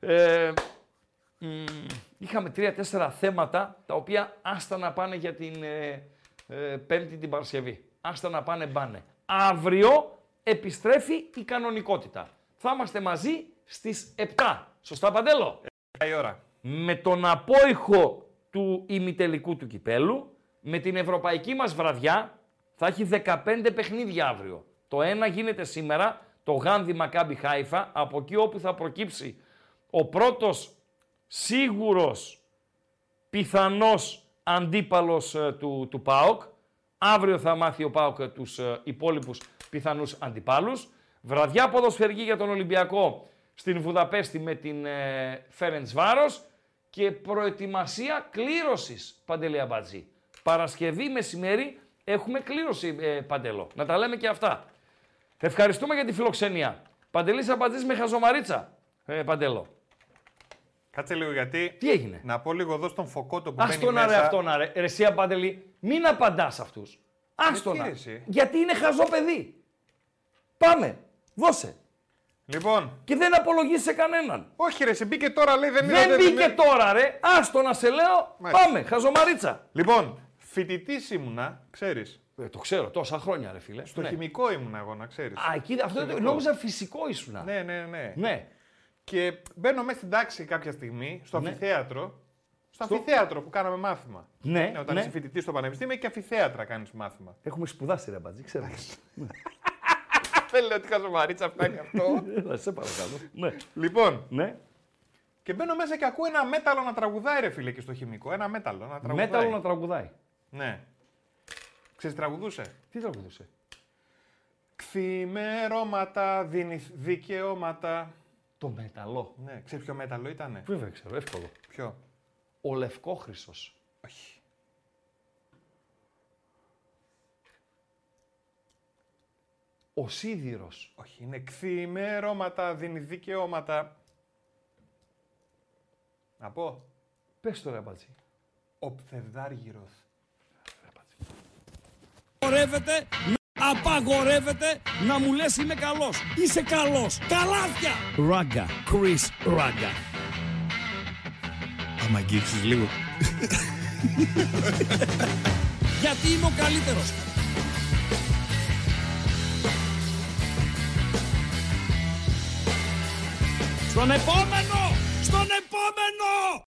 Ε, μ, είχαμε τρία-τέσσερα θέματα, τα οποία άστα να πάνε για την ε, ε, Πέμπτη την Παρασκευή. Άστα να πάνε μπάνε. Αύριο επιστρέφει η κανονικότητα. Θα είμαστε μαζί στις 7. Σωστά, Παντέλο; η ώρα. Με τον απόϊχο του ημιτελικού του κυπέλου, με την ευρωπαϊκή μας βραδιά, θα έχει 15 παιχνίδια αύριο. Το ένα γίνεται σήμερα, το Γάνδη Μακάμπι Χάιφα, από εκεί όπου θα προκύψει ο πρώτος σίγουρος πιθανός αντίπαλος ε, του, του ΠΑΟΚ. Αύριο θα μάθει ο ΠΑΟΚ ε, τους ε, υπόλοιπους πιθανούς αντιπάλους. Βραδιά ποδοσφαιρική για τον Ολυμπιακό στην Βουδαπέστη με την ε, Φέρεντς Βάρος και προετοιμασία κλήρωσης, Παντελή Αμπατζή. Παρασκευή μεσημέρι έχουμε κλήρωση, ε, Παντελό. Να τα λέμε και αυτά. Ευχαριστούμε για τη φιλοξενία. Παντελής Αμπατζής με χαζομαρίτσα, ε, Παντέλο. Κάτσε λίγο γιατί. Τι έγινε; Να πω λίγο εδώ στον Φωκότο που Ας μπαίνει τον μέσα. αρέ αυτόν αρέ. Ρε εσύ Παντελή, μην απαντάς αυτούς. Ας τον Γιατί, αρέ. ρε, εσύ; Γιατί είναι χαζό παιδί. Πάμε. Δώσε. Λοιπόν. Και δεν απολογίζει σε κανέναν. Όχι, ρε, εσύ μπήκε τώρα, λέει δεν είναι. Δεν μπήκε τώρα, ρε. Άστο να σε λέω. Μάλιστα. Πάμε. Χαζομαρίτσα. Λοιπόν, φοιτητής ήμουνα, ξέρεις. Ε, το ξέρω, τόσα χρόνια, ρε φίλε. Στο Ναι. χημικό ήμουνα εγώ, να ξέρεις. Α, εκεί αυτό το, νόμιζα φυσικό ήσουνα. Ναι, ναι, ναι. Ναι. Και μπαίνω μέσα στην τάξη κάποια στιγμή, στο Ναι. αμφιθέατρο. Στο, Στο- αμφιθέατρο που κάναμε μάθημα. Ναι, όταν ναι. είσαι φοιτητής στο πανεπιστήμιο και αμφιθέατρα κάνεις μάθημα. Έχουμε σπουδάσει, ρε Μπατζή, ξέρω. Δεν λέω ότι χαζομαρίτσα φτάνει αυτό. Έλα, σε παρακαλώ. Ναι. Λοιπόν, Ναι. και μπαίνω μέσα και ακούω ένα μέταλλο να τραγουδάει, ρε φίλε, και στο χημικό. Ένα μέταλλο να τραγουδάει. Μέταλλο να τραγουδάει. Ναι. Ξέρεις τι τραγουδούσε; Τι τραγουδούσε; Ξημερώματα, δίνεις δικαιώματα. Το μέταλλο. Ναι, ξέρεις ποιο μέταλλο ήτανε; Βέβαια ξέρω, εύκολο. Ποιο; Ο Λευκόχρυσος. Όχι. Ο Σίδηρος. Όχι, είναι ξημερώματα, δίνει δικαιώματα. Να πω. Πες το ρε Μπατζή. Ο Πθευδάργυρος. Απαγορεύεται, απαγορεύεται να μου λες είμαι καλός. Είσαι καλός. Καλάθια. Ράγκα. Chris Ράγκα. Άμα αγγίξεις λίγο. Γιατί είμαι ο καλύτερος. Στον επόμενο! Στον επόμενο!